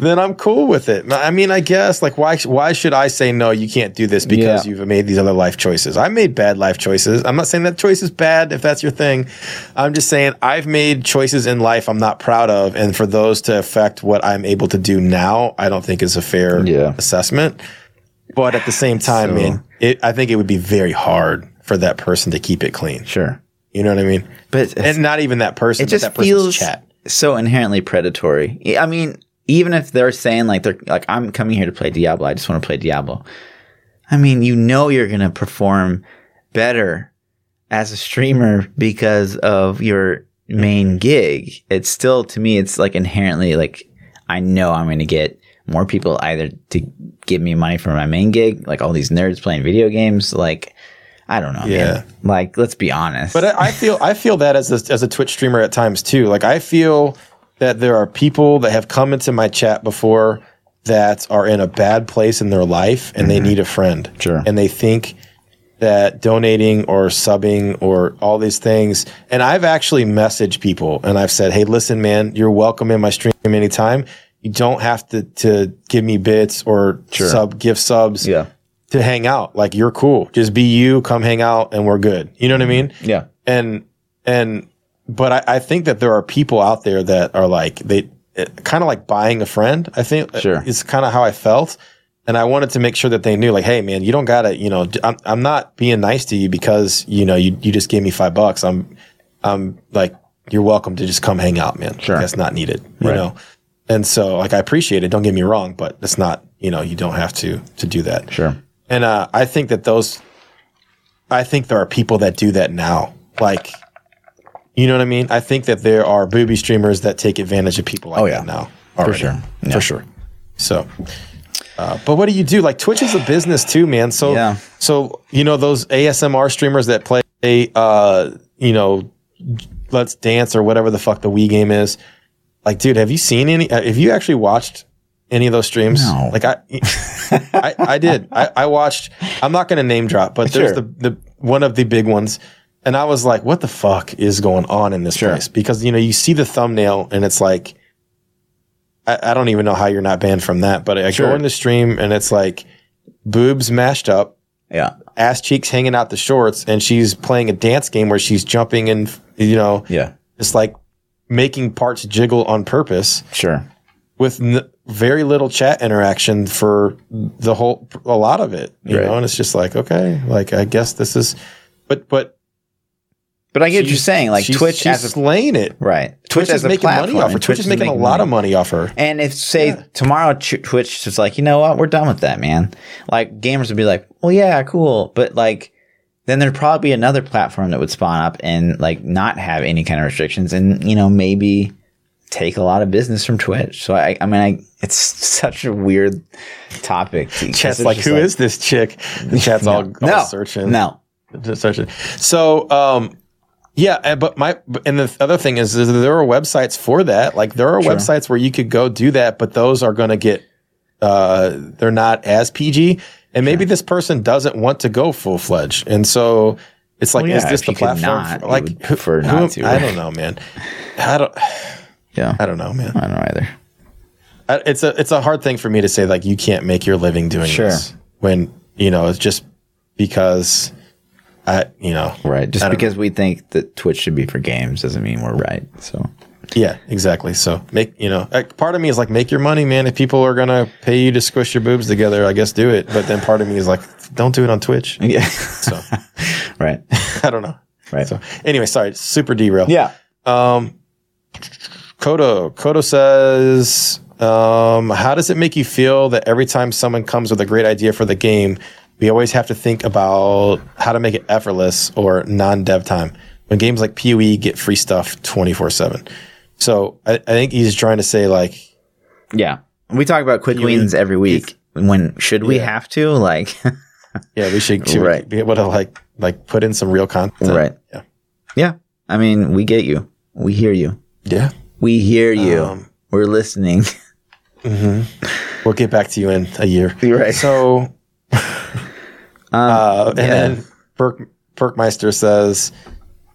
then I'm cool with it. I mean, I guess like, why, why should I say, no, you can't do this because Yeah. you've made these other life choices? I made bad life choices. I'm not saying that choice is bad if that's your thing. I'm just saying I've made choices in life I'm not proud of. And for those to affect what I'm able to do now, I don't think is a fair Yeah. assessment. But at the same time, So- man, it, I think it would be very hard for that person to keep it clean. sure. You know what I mean? But And not even that person, it just that person's feels chat. so inherently predatory. I mean, even if they're saying like they're like I'm coming here to play Diablo, I just want to play Diablo. I mean, you know you're going to perform better as a streamer because of your main gig. It's still to me it's like inherently like I know I'm going to get more people either to give me money for my main gig, like all these nerds playing video games, like I don't know, Yeah. man. Like let's be honest. But I, I feel I feel that as a, as a Twitch streamer at times too. Like I feel that there are people that have come into my chat before that are in a bad place in their life and they need a friend. Mm-hmm. Sure. And they think that donating or subbing or all these things. And I've actually messaged people and I've said, Hey, listen, man, you're welcome in my stream anytime. You don't have to, to give me bits or Sure. sub, give subs yeah. To hang out. Like you're cool. Just be you, come hang out and we're good. You know what I mean? Mm-hmm. Yeah. and and but I, I think that there are people out there that are like they kind of like buying a friend. I think Sure. it's kind of how I felt, and I wanted to make sure that they knew, like, hey, man, you don't gotta, you know, I'm I'm not being nice to you because you know you you just gave me five bucks. I'm I'm like you're welcome to just come hang out, man. Sure. that's not needed, you Right. know. And so, like, I appreciate it. Don't get me wrong, but it's not, you know, you don't have to to do that. Sure. And uh, I think that those, I think there are people that do that now. Like, you know what I mean? I think that there are booby streamers that take advantage of people like Oh, yeah. that now. already. sure. Yeah. For sure. So, uh, but what do you do? Like Twitch is a business too, man. So, Yeah. so you know those ASMR streamers that play a uh, you know, let's dance or whatever the fuck the Wii game is. Like, dude, have you seen any? uh, Have you actually watched any of those streams? No. Like, I, I, I did. I, I watched. I'm not going to name drop, but there's Sure. the the one of the big ones, and I was like, what the fuck is going on in this place? Because you know, you see the thumbnail, and it's like. I, I don't even know how you're not banned from that, but I Sure. go in the stream and it's like boobs mashed up, Yeah. ass cheeks hanging out the shorts, and she's playing a dance game where she's jumping and you know, Yeah. it's like making parts jiggle on purpose Sure. with n- very little chat interaction for the whole a lot of it, you Right. know. And it's just like, okay, like I guess this is, but but But I get what you're saying. Like she's- Twitch she's as a slaying it. right. Twitch, is as a making money off her. and Twitch, is making, a lot money. of money off her. And if say tomorrow Ch- Twitch is like, you know what, we're done with that, man. Like gamers would be like, well, yeah, cool, but like, then there'd probably be another platform that would spawn up and like not have any kind of restrictions, and you know maybe take a lot of business from Twitch. So I, I mean, I, it's (laughs) such a weird topic. Chat's like, who is this chick? The chat's all, all no, searching. no, searching. So, um, yeah, and- but my and the other thing is, is there are websites for that. Like there are websites where you could go do that, but those are going to get uh, they're not as PG, and maybe this person doesn't want to go full fledged, and so it's like, Well, is this the platform? not, for- like, who- who not to, I don't know, man. I don't. Yeah, I don't know, man. I don't know either. I- it's a it's a hard thing for me to say like you can't make your living doing Sure. this when you know it's just because I you know Right, just because we think that Twitch should be for games doesn't mean we're right. So. Yeah exactly. So make you know like, part of me is like make your money man. If people are gonna pay you to squish your boobs together I guess do it. But then part of me is like don't do it on Twitch. (laughs) Yeah, so. (laughs) Right, (laughs) I don't know. Right. so anyway sorry super derail. Yeah, Um, Kodo. Kodo says, um, how does it make you feel that every time someone comes with a great idea for the game, we always have to think about how to make it effortless or non-dev time when games like PoE get free stuff 24-7. So I, I think he's trying to say like, yeah. We talk about quick wins every week. When should we Yeah. have to like? (laughs) yeah, we should, should Right. be able to like, like put in some real content. Right. Yeah. yeah, I mean, we get you. We hear you. Yeah. We hear you. Um, We're listening. (laughs) We'll get back to you in a year. You're (laughs) right. So, (laughs) uh, and yeah. then Perk, Perkmeister says,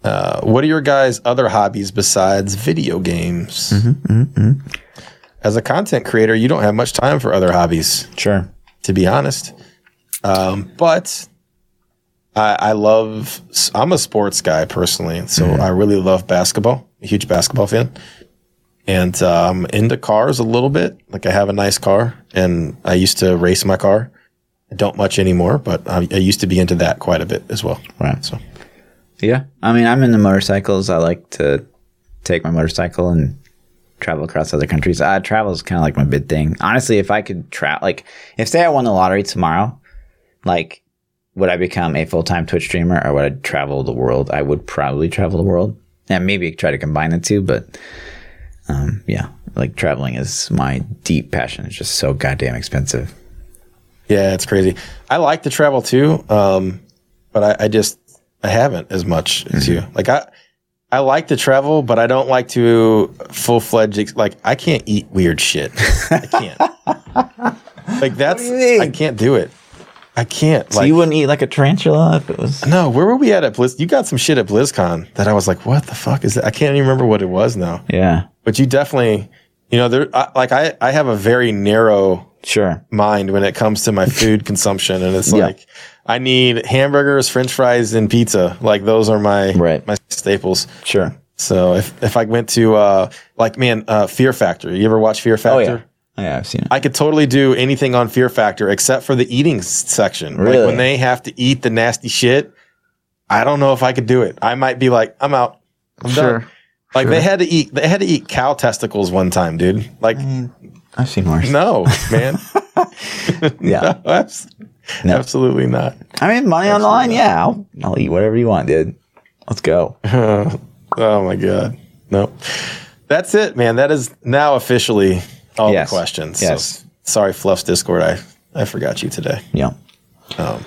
uh, "What are your guys' other hobbies besides video games? As a content creator, you don't have much time for other hobbies, Sure. to be honest. Um, but I, I love. I'm a sports guy personally, so I really love basketball. A huge basketball fan." And uh, I'm into cars a little bit. Like I have a nice car, and I used to race my car. I don't much anymore, but I, I used to be into that quite a bit as well. Right. So Yeah. I mean, I'm into motorcycles. I like to take my motorcycle and travel across other countries. Uh, travel is kind of like my big thing. Honestly, if I could travel, like, if say I won the lottery tomorrow, like, would I become a full time Twitch streamer or would I travel the world? I would probably travel the world. And maybe try to combine the two, but um, yeah, like traveling is my deep passion. It's just so goddamn expensive. yeah, it's crazy. I like to travel too, um, but I, I just I haven't as much as you. Like I. I like to travel, but I don't like to full fledged. Like I can't eat weird shit. I can't. (laughs) like that's? I can't do it. I can't. So like you wouldn't eat like a tarantula if it was. no, where were we at at Blizz? You got some shit at BlizzCon that I was like, what the fuck is that? I can't even remember what it was now. Yeah, But you definitely, you know, there. I, like I, I have a very narrow sure. mind when it comes to my food (laughs) consumption, and it's Yeah. like I need hamburgers, French fries, and pizza. Like those are my Right. my staples. Sure. So if if I went to uh like man, uh Fear Factor. You ever watch Fear Factor? Oh Factor? yeah. Yeah, I've seen it. I could totally do anything on Fear Factor except for the eating section. Like Really? when they have to eat the nasty shit, I don't know if I could do it. I might be like, I'm out. I'm done. Like they had to eat they had to eat cow testicles one time, dude. Like mm, I've seen worse. no, (laughs) man. Yeah. (laughs) No, No. Absolutely not. I mean, money on the line. Yeah, I'll, I'll eat whatever you want, dude. Let's go. (laughs) Oh my god. No. That's it, man. That is now officially all Yes. the questions. Yes. So, sorry, Fluff's Discord. I, I forgot you today. Yeah. Um,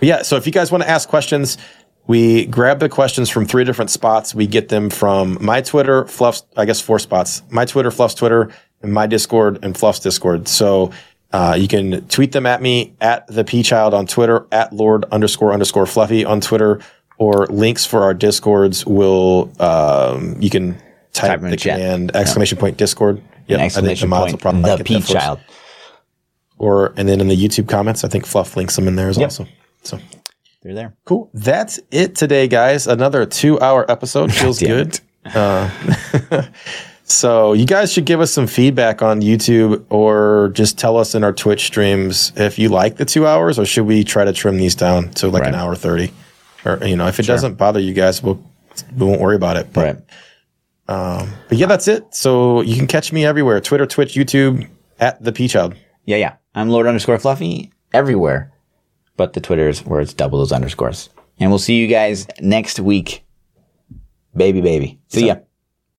but yeah, so if you guys want to ask questions, We grab the questions from three different spots. We get them from my Twitter, Fluff's, I guess four spots, my Twitter, Fluff's Twitter, and my Discord and Fluff's Discord. So uh, you can tweet them at me at ThaPchild on Twitter, at Lord underscore underscore Fluffy on Twitter, or links for our Discords will um, you can type, Type in the the chat. command exclamation point Discord. Yeah, Exclamation point. The P that for us. child. Or and then in the YouTube comments, I think Fluff links them in there as also. So They're there. cool. That's it today, guys. Another two-hour episode (laughs) feels good. Uh, (laughs) so you guys should give us some feedback on YouTube or just tell us in our Twitch streams if you like the two hours or should we try to trim these down to like an hour thirty? Or you know, if it doesn't bother you guys, we'll we won't worry about it. But Right. but yeah, that's it. So you can catch me everywhere: Twitter, Twitch, YouTube, at ThaPchild. Yeah, yeah. I'm Lord underscore Fluffy everywhere, but the Twitter's where it's double those underscores. And we'll see you guys next week. Baby, baby. See ya.